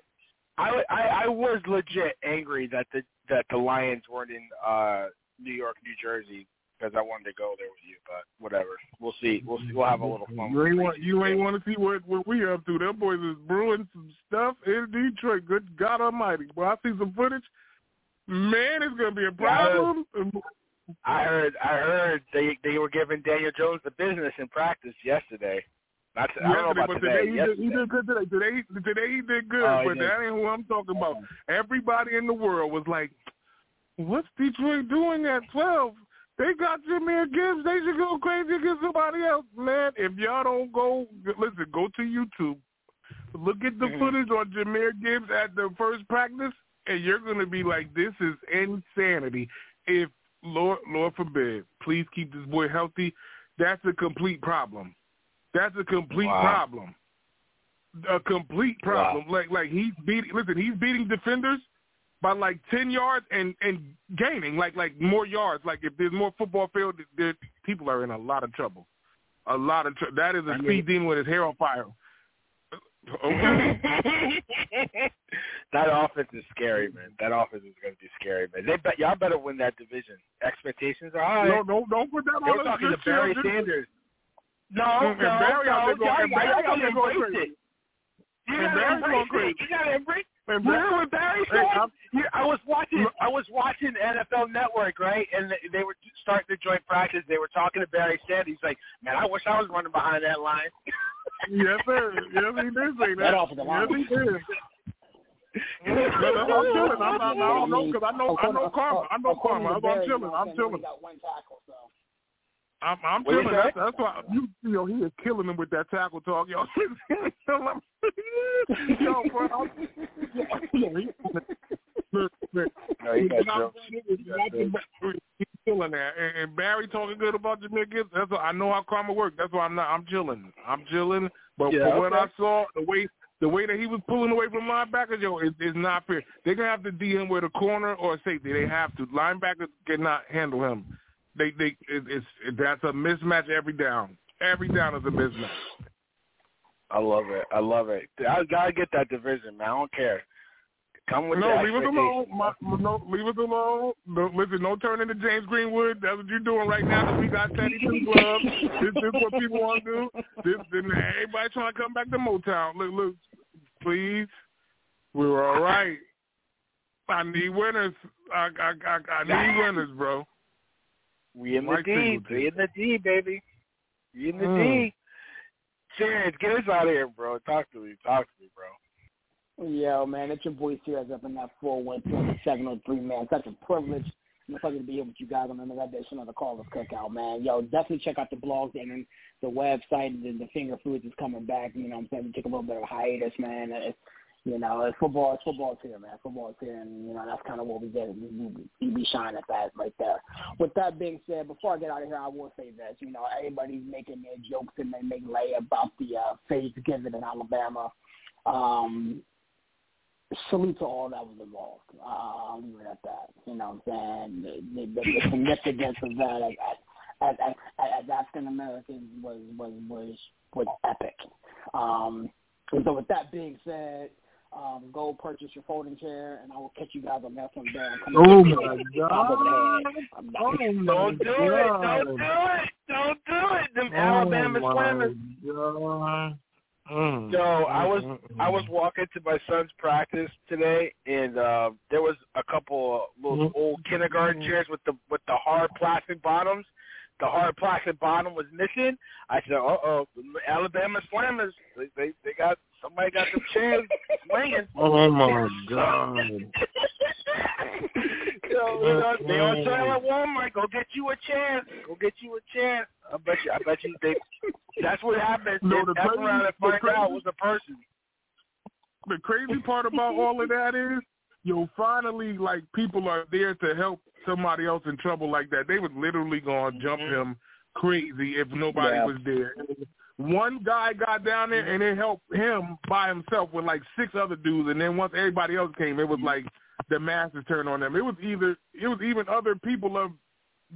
I, I I was legit angry that the that the Lions weren't in uh New York, New Jersey because I wanted to go there with you. But whatever, we'll see. We'll see. We'll have a little fun. You ain't want you ain't want to see what what we up to. Them boys is brewing some stuff in Detroit. Good God Almighty! Well, I see some footage. Man, it's gonna be a problem. I heard I heard they they were giving Daniel Jones the business in practice yesterday. Not to, I don't know about today. today, he, did, he did good today. Today, today he did good, Oh, he but did. that ain't who I'm talking about. Oh. Everybody in the world was like, "What's Detroit doing at 12? They got Jahmyr Gibbs. They should go crazy against somebody else, man. If y'all don't go, listen, go to YouTube, look at the Mm-hmm. footage on Jahmyr Gibbs at the first practice, and you're gonna be like, "This is insanity." If Lord, Lord forbid, please keep this boy healthy. That's a complete problem. That's a complete Wow. problem. A complete problem. Like like he's beating. Listen, he's beating defenders by like ten yards and and gaining like like more yards. Like if there's more football field, there, people are in a lot of trouble. A lot of tr- that is a I speed demon with his hair on fire. Okay. that offense is scary, man. That offense is going to be scary, man. They bet y'all better win that division. Expectations are high. No, no, don't put that They on us. talking to Just chill, Barry just- Sanders. No, And no, Barry out no, there going- y'all, and Barry y'all out gotta there going embrace crazy. it. You And gotta Barry's going embrace crazy. it. You gotta embrace. And Remember Barry- when Barry Hey, said? I'm- I was watching. I was watching NFL Network, right? And they- they were starting to joint practice. They were talking to Barry Sanders. He's like, "Man, I wish I was running behind that line." Yes, sir. Yes, he did say that. That offensive yes, line. he did. No, no, I'm chilling. I'm, I'm, I don't know because I know I know karma. I know karma. I'm, I'm chilling. I'm chilling. got one tackle, so. I'm, I'm What you chilling. That's, that's why you, you know he is killing him with that tackle talk, yo. yo, bro. I'm, yo, he, look, look, No, he got not- you. not the- He's killing that. And, and Barry talking good about Jahmyr Gibbs. That's why I know how karma works. That's why I'm not. I'm chilling. I'm chilling. But Yeah, from what. I saw, the way the way that he was pulling away from linebackers, yo, is is not fair. They're gonna have to D him with a corner or a safety. They have to. Linebackers cannot handle him. They they it, it's it, that's a mismatch every down. Every down is a mismatch. I love it. I love it. I gotta get that division, man. I don't care. Come with No, leave us alone. My, no, leave us alone. No, listen, don't turn into James Greenwood. That's what you're doing right now. That we got Teddy Two Club. This, this is what people want to do. This, then everybody trying to come back to Motown. Look, look, please. We were all right. I need winners. I, I, I, I need winners, bro. We in the Mike D. Singletary. We in the D, baby. We in the Mm. D. Serious, get us out of here, bro. Talk to me. Talk to me, bro. Yo, man, it's your boy Sears up in that 412-703, man. Such a privilege. I'm excited to be here with you guys on another edition of the Caller's Cookout, man. Yo, definitely check out the blogs and the website. The, the Finger Foods is coming back. You know what I'm saying? We took a little bit of a hiatus, man. It's, you know, football. It's football's here, man. Football's here, and, you know, that's kind of what we get. We, we, we shining at that right there. With that being said, before I get out of here, I will say this. You know, everybody's making their jokes and they make lay about the uh, Thanksgiving in Alabama. Um, salute to all that was involved. Uh, I'll leave it at that. You know what I'm saying? The, the, the significance of that as, as, as, as African Americans was, was, was, was epic. Um, so with that being said, um, go purchase your folding chair, and I will catch you guys on that one day. I'm Oh, my to the top of the head. I'm not- Oh, my Don't do it. Don't do it. Don't do it. Them Oh, Alabama my slammers. Mm. So I was Mm, mm, I was mm. walking to my son's practice today, and uh, there was a couple of little Mm-hmm. old kindergarten chairs with the with the hard plastic bottoms. The hard plastic bottom was missing. I said, "Uh oh, Alabama Slammers! They, they they got somebody got some chairs swinging." Oh my God. so, you know, they on sale at Walmart. Go get you a chair. Go get you a chair. I bet you. I bet you. They. That's what happened. No, the F crazy- around and find crazy- out was a person. the crazy part about all of that is, yo, finally, like people are there to help somebody else in trouble like that. They was literally gonna mm-hmm. jump him crazy if nobody Yeah. was there. One guy got down there and it helped him by himself with like six other dudes, and then once everybody else came, it was like the masses turned on them. It was either it was even other people of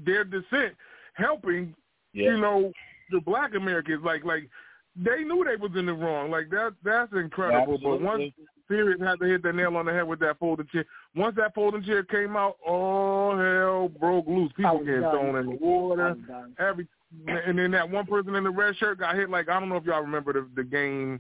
their descent helping, you know, the black Americans. Like like they knew they was in the wrong. Like that that's incredible. But once Sirius had to hit the nail on the head with that folding chair. Once that folding chair came out, all hell broke loose. People was getting done. thrown in the water. Was done. Every and then that one person in the red shirt got hit. Like I don't know if y'all remember the the game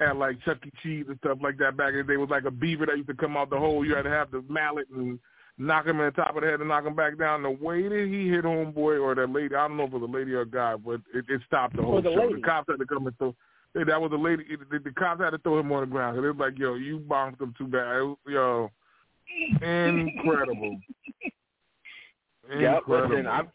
at like Chuck E. Cheese and stuff like that back in the day. It was like a beaver that used to come out the hole. You had to have the mallet and knock him in the top of the head and knock him back down. The way that he hit homeboy or that lady, I don't know if it was a lady or a guy, but it, it stopped the whole show. The cops had to come and throw. That was a lady. The, the cops had to throw him on the ground. They was like, yo, you bombed him too bad. Was, yo, incredible. Yeah, listen, I'm.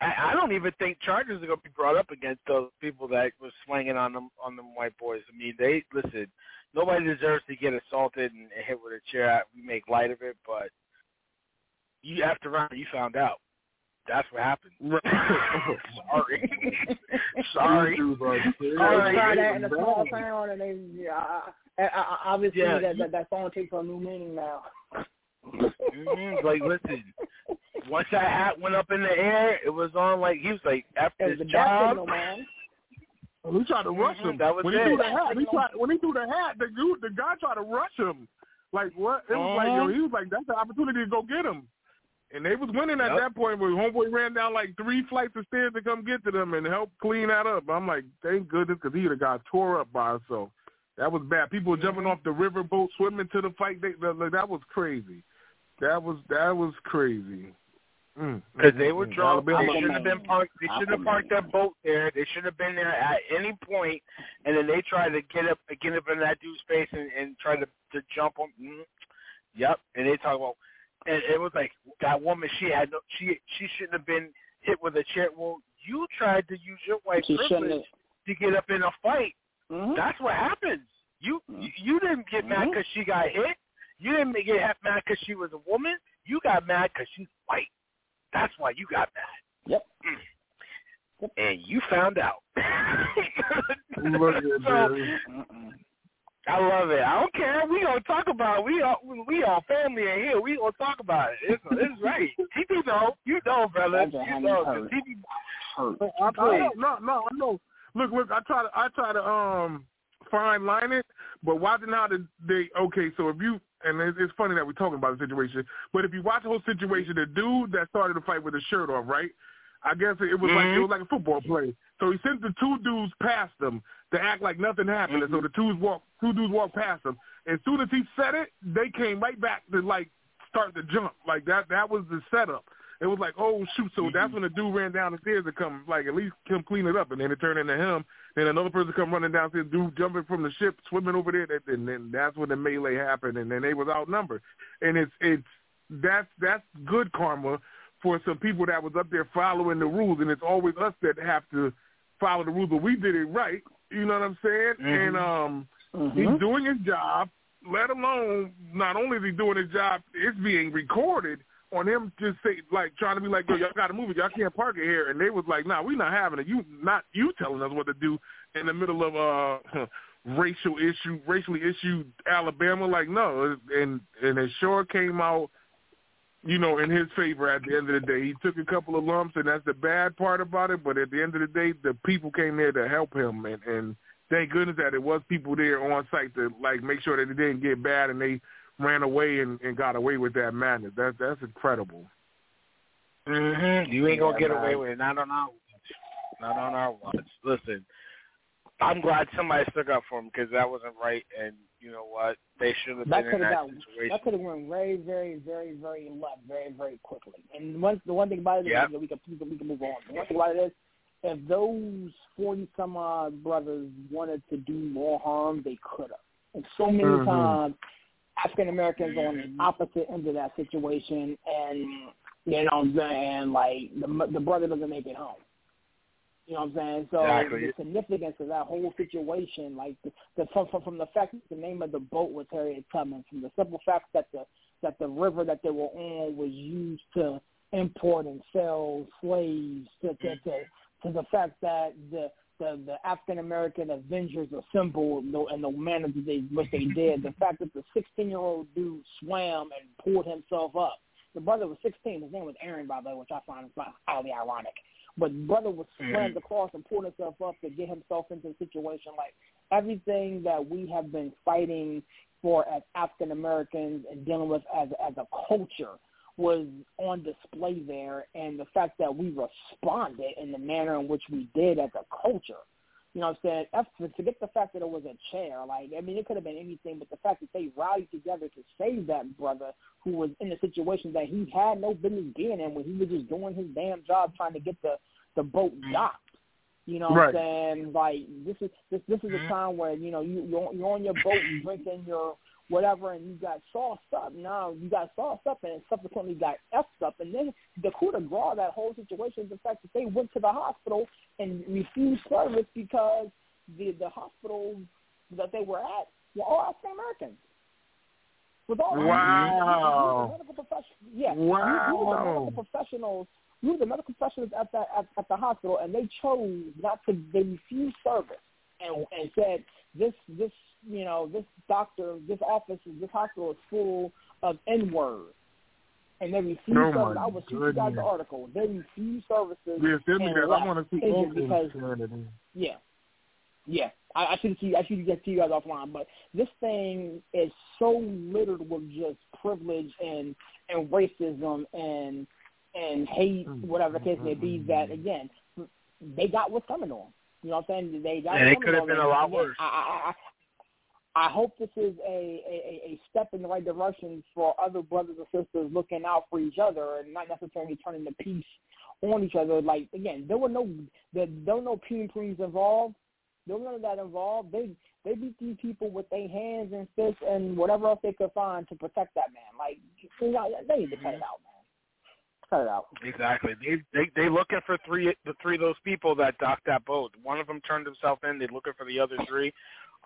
I, I don't even think charges are going to be brought up against those people that was swinging on them on them white boys. I mean, they listen. Nobody deserves to get assaulted and, and hit with a chair. We make light of it, but you after round you found out. That's what happened. Sorry. Sorry. They Sorry. tried that in a small town, and they yeah, I, I, I, obviously Yeah, that, you- that that song takes on a new meaning now. Mhm, Like, listen, once that hat went up in the air, it was on like he was like after It was his the job. signal, man. He tried to rush him. That was when it. he threw the hat, he tried, when he threw the hat, the dude, the guy tried to rush him. Like what? It was like yo, Uh-huh. he was like, that's the opportunity to go get him. And they was winning at Yep. that point, but homeboy ran down like three flights of stairs to come get to them and help clean that up. I'm like, thank goodness, because he would have got tore up by himself. That was bad. People were jumping off the river boat, swimming to the fight. They, that, that was crazy. That was that was crazy. Because mm, they were drunk. They shouldn't have been parked. They shouldn't have parked their boat there. They should have been there at any point, and then they tried to get up, get up in that dude's face and, and try to to jump him. Mm. Yep. And they talk about, and it was like that woman. She had no. She she shouldn't have been hit with a chair. Well, you tried to use your white She privilege to get up in a fight. Mhm. That's what happens. You you didn't get mad because she got hit. You didn't get half mad because she was a woman. You got mad because she's white. That's why you got mad. Yep. Mm. And you found out. Look at so, this. I love it. I don't care. We gonna talk about it. we all we all family in here. We gonna talk about it. It's it's right. TP know. You know, brother. You know. TP I, I, no, no, I know. Look, look, I try to, I try to um fine line it, but watching how the they okay. So if you and it's, it's funny that we're talking about the situation, but if you watch the whole situation, the dude that started the fight with his shirt off, right? I guess it was like it mm-hmm. was like a football play. So he sent the two dudes past them to act like nothing happened. And so mm-hmm. the two walk, two dudes walked past him. As soon as he said it, they came right back to like start to jump. Like that, that was the setup. It was like, oh shoot! So that's mm-hmm. when the dude ran down the stairs to come, like at least come clean it up, and then it turned into him. Then another person come running downstairs, dude jumping from the ship, swimming over there, and then that's when the melee happened, and then they was outnumbered. And it's it's that's that's good karma for some people that was up there following the rules, and it's always us that have to follow the rules. But we did it right, you know what I'm saying? And um, he's doing his job. Let alone, not only is he doing his job, it's being recorded on him just say like trying to be like, yo, y'all got to move it. Y'all can't park it here. And they was like, nah, we not having it. You not you telling us what to do in the middle of uh racial issue, racially issued Alabama. Like no, and and it sure came out, you know, in his favor at the end of the day. He took a couple of lumps, and that's the bad part about it. But at the end of the day, the people came there to help him, and and thank goodness that it was people there on site to like make sure that it didn't get bad, and they ran away and, and got away with that madness. That that's incredible. Mm-hmm. You ain't gonna Yeah, get away with it. Not on our watch. Not on our watch. Listen, I'm glad somebody stuck up for him because that wasn't right. And you know what? They should have That been could in have that got situation. that could have went very, very, very, very left, very, very quickly. And once the one thing about it is Yep. that we can we can, we can move on. The one thing about it is if those forty some odd brothers wanted to do more harm, they could have. And so many Mm-hmm. Mhm. times African Americans are on the opposite end of that situation, and you know what I'm saying, like the the brother doesn't make it home. You know what I'm saying? So exactly. the significance of that whole situation, like the, the from, from from the fact that the name of the boat was Harriet Tubman, from the simple fact that the that the river that they were on was used to import and sell slaves, to to to, to the fact that the the, the African American Avengers assembled and the manner that they which they did, the fact that the 16 year old dude swam and pulled himself up. The brother was 16. His name was Aaron, by the way, which I find highly ironic. But brother was mm-hmm. swam across and pulled himself up to get himself into a situation. Like everything that we have been fighting for as African Americans and dealing with as as a culture was on display there, and the fact that we responded in the manner in which we did as a culture. You know what I'm saying? Forget the fact that it was a chair. Like, I mean, it could have been anything, but the fact that they rallied together to save that brother who was in a situation that he had no business being in when he was just doing his damn job trying to get the the boat mm-hmm. docked. You know right. what I'm saying? Like this is this this is a mm-hmm. time where you know you you're, you're on your boat, you drinking your whatever, and you got sauced up. Now you got sauced up, and subsequently got effed up. And then the coup de grace, that whole situation, is the fact that they went to the hospital and refused service because the the hospital that they were at were all African Americans. With all wow. medical professionals, yeah, wow. We, we were the medical professionals. We were the medical professionals at the at, at the hospital, and they chose not to. They refused service and and said this this you know this doctor this office this hospital is full of n words and they refuse oh service. I will shoot you guys the article. They refuse services. Yes, and me that. I want to see all because, Yeah, yeah. I, I should see. I should get to you guys offline. But this thing is so littered with just privilege and and racism and and hate, mm-hmm. whatever the case may be. That mm-hmm. again, they got what's coming on. You know what I'm saying? They got. And it could have been a lot worse. I, I, I hope this is a, a a step in the right direction for other brothers and sisters looking out for each other and not necessarily turning the peace on each other. Like again, there were no there, there were no puny creams involved. There was none of that involved. They they beat these people with their hands and fists and whatever else they could find to protect that man. Like they need to cut it mm-hmm. out, man. Cut it out. Exactly. They they they looking for three the three of those people that docked that boat. One of them turned himself in. They're looking for the other three.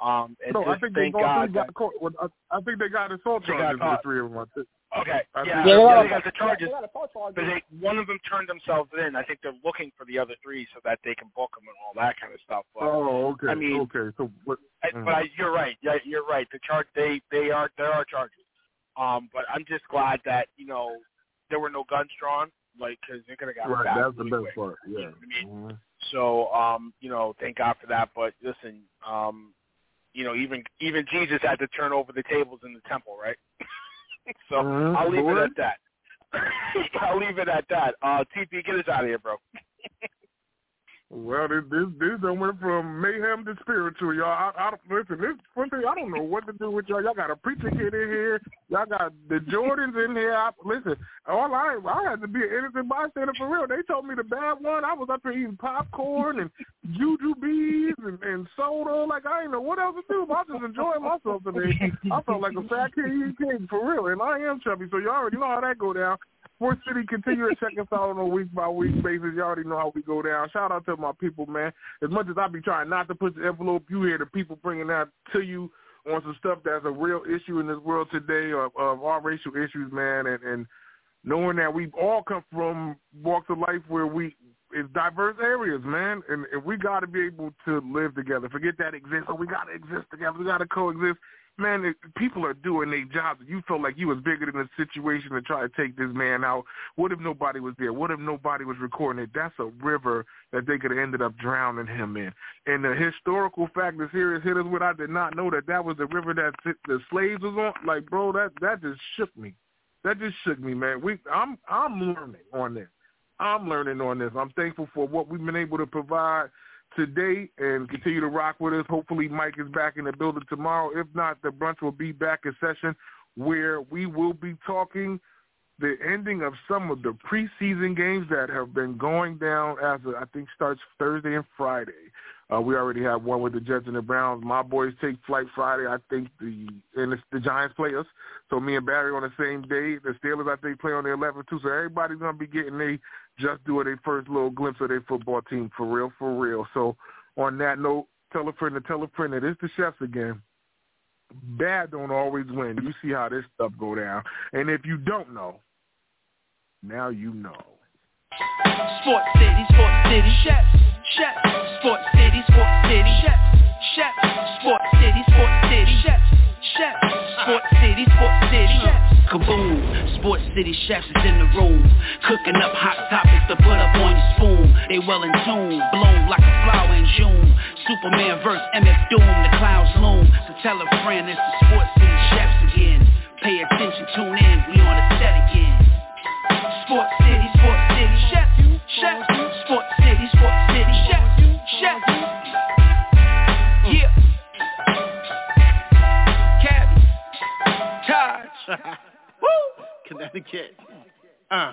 Um, and no, just I think thank they God got caught. I, I think they got assault They charges got for the three of them. I think. Okay. I yeah, yeah, Yeah, they got the charges. They got assault charges. But they, one of them turned themselves in. I think they're looking for the other three so that they can book them and all that kind of stuff. But, Oh, okay. I mean- okay. So what? I, but I, you're right. Yeah, you're right. The charge they they are there are charges. Um, but I'm just glad that you know there were no guns drawn, like because they could have got Right. That's the best quick. part. Yeah. You know I mean? Mhm. So, um, you know, thank God for that. But listen, um, you know, even even Jesus had to turn over the tables in the temple, right? so Mhm. I'll leave it at that. I'll leave it at that. Uh, TP, get us out of here, bro. Well, this this this done went from mayhem to spiritual, y'all. I, I listen. This one thing I don't know what to do with y'all. Y'all got a preacher kid in here. Y'all got the Jordans in here. I, listen, all I I had to be an innocent bystander for real. They told me the bad one. I was up there eating popcorn and Jujubes and, and soda. Like I didn't know what else to do. But I just enjoying myself today. I felt like a fat kid eating cake for real, and I am chubby. So you all already know how that go down. Sports City continue to check us out on a week by week basis. You already know how we go down. Shout out to my people, man. As much as I be trying not to push the envelope, you hear the people bringing that to you on some stuff that's a real issue in this world today of, of our racial issues, man, and, and knowing that we all come from walks of life where we it's diverse areas, man, and, and we got to be able to live together. Forget that exists. Oh, we got to exist together. We got to coexist. Man, people are doing their jobs. You felt like you was bigger than the situation to try to take this man out. What if nobody was there? What if nobody was recording it? That's a river that they could have ended up drowning him in. And the historical fact the series hit us with, I did not know that that was the river that the slaves was on. Like, bro, that that just shook me. That just shook me, man. We, I'm I'm learning on this. I'm learning on this. I'm thankful for what we've been able to provide today and continue to rock with us. Hopefully Mike is back in the building tomorrow. If not, the brunch will be back in session where we will be talking the ending of some of the preseason games that have been going down as I think starts Thursday and Friday. Uh, we already have one with the Jets and the Browns. My boys take flight Friday. I think the and the, the Giants play us. So me and Barry on the same day. The Steelers I think play on the 11th too. So everybody's gonna be getting a just doing their first little glimpse of their football team for real, for real. So on that note, tell a friend to tell a friend that it's the chefs again. Bad don't always win. You see how this stuff go down. And if you don't know, now you know. Sports City, Sports City, chefs, chefs. Sports City, Sports City, chefs, chefs. Sports City, Sports City, chefs, chefs. Sports City, Sports City, chefs. Kaboom! Sports City chefs is in the room, cooking up hot topics to put up on your spoon. They well in tune, bloom like a flower in June. Superman verse MF Doom, the clouds loom. So tell a friend it's the Sports City chefs again. Pay attention, tune in, we on the set again. Sports City, Sports City, chefs, chefs. Sports City, Sports Woo! Connecticut. Uh.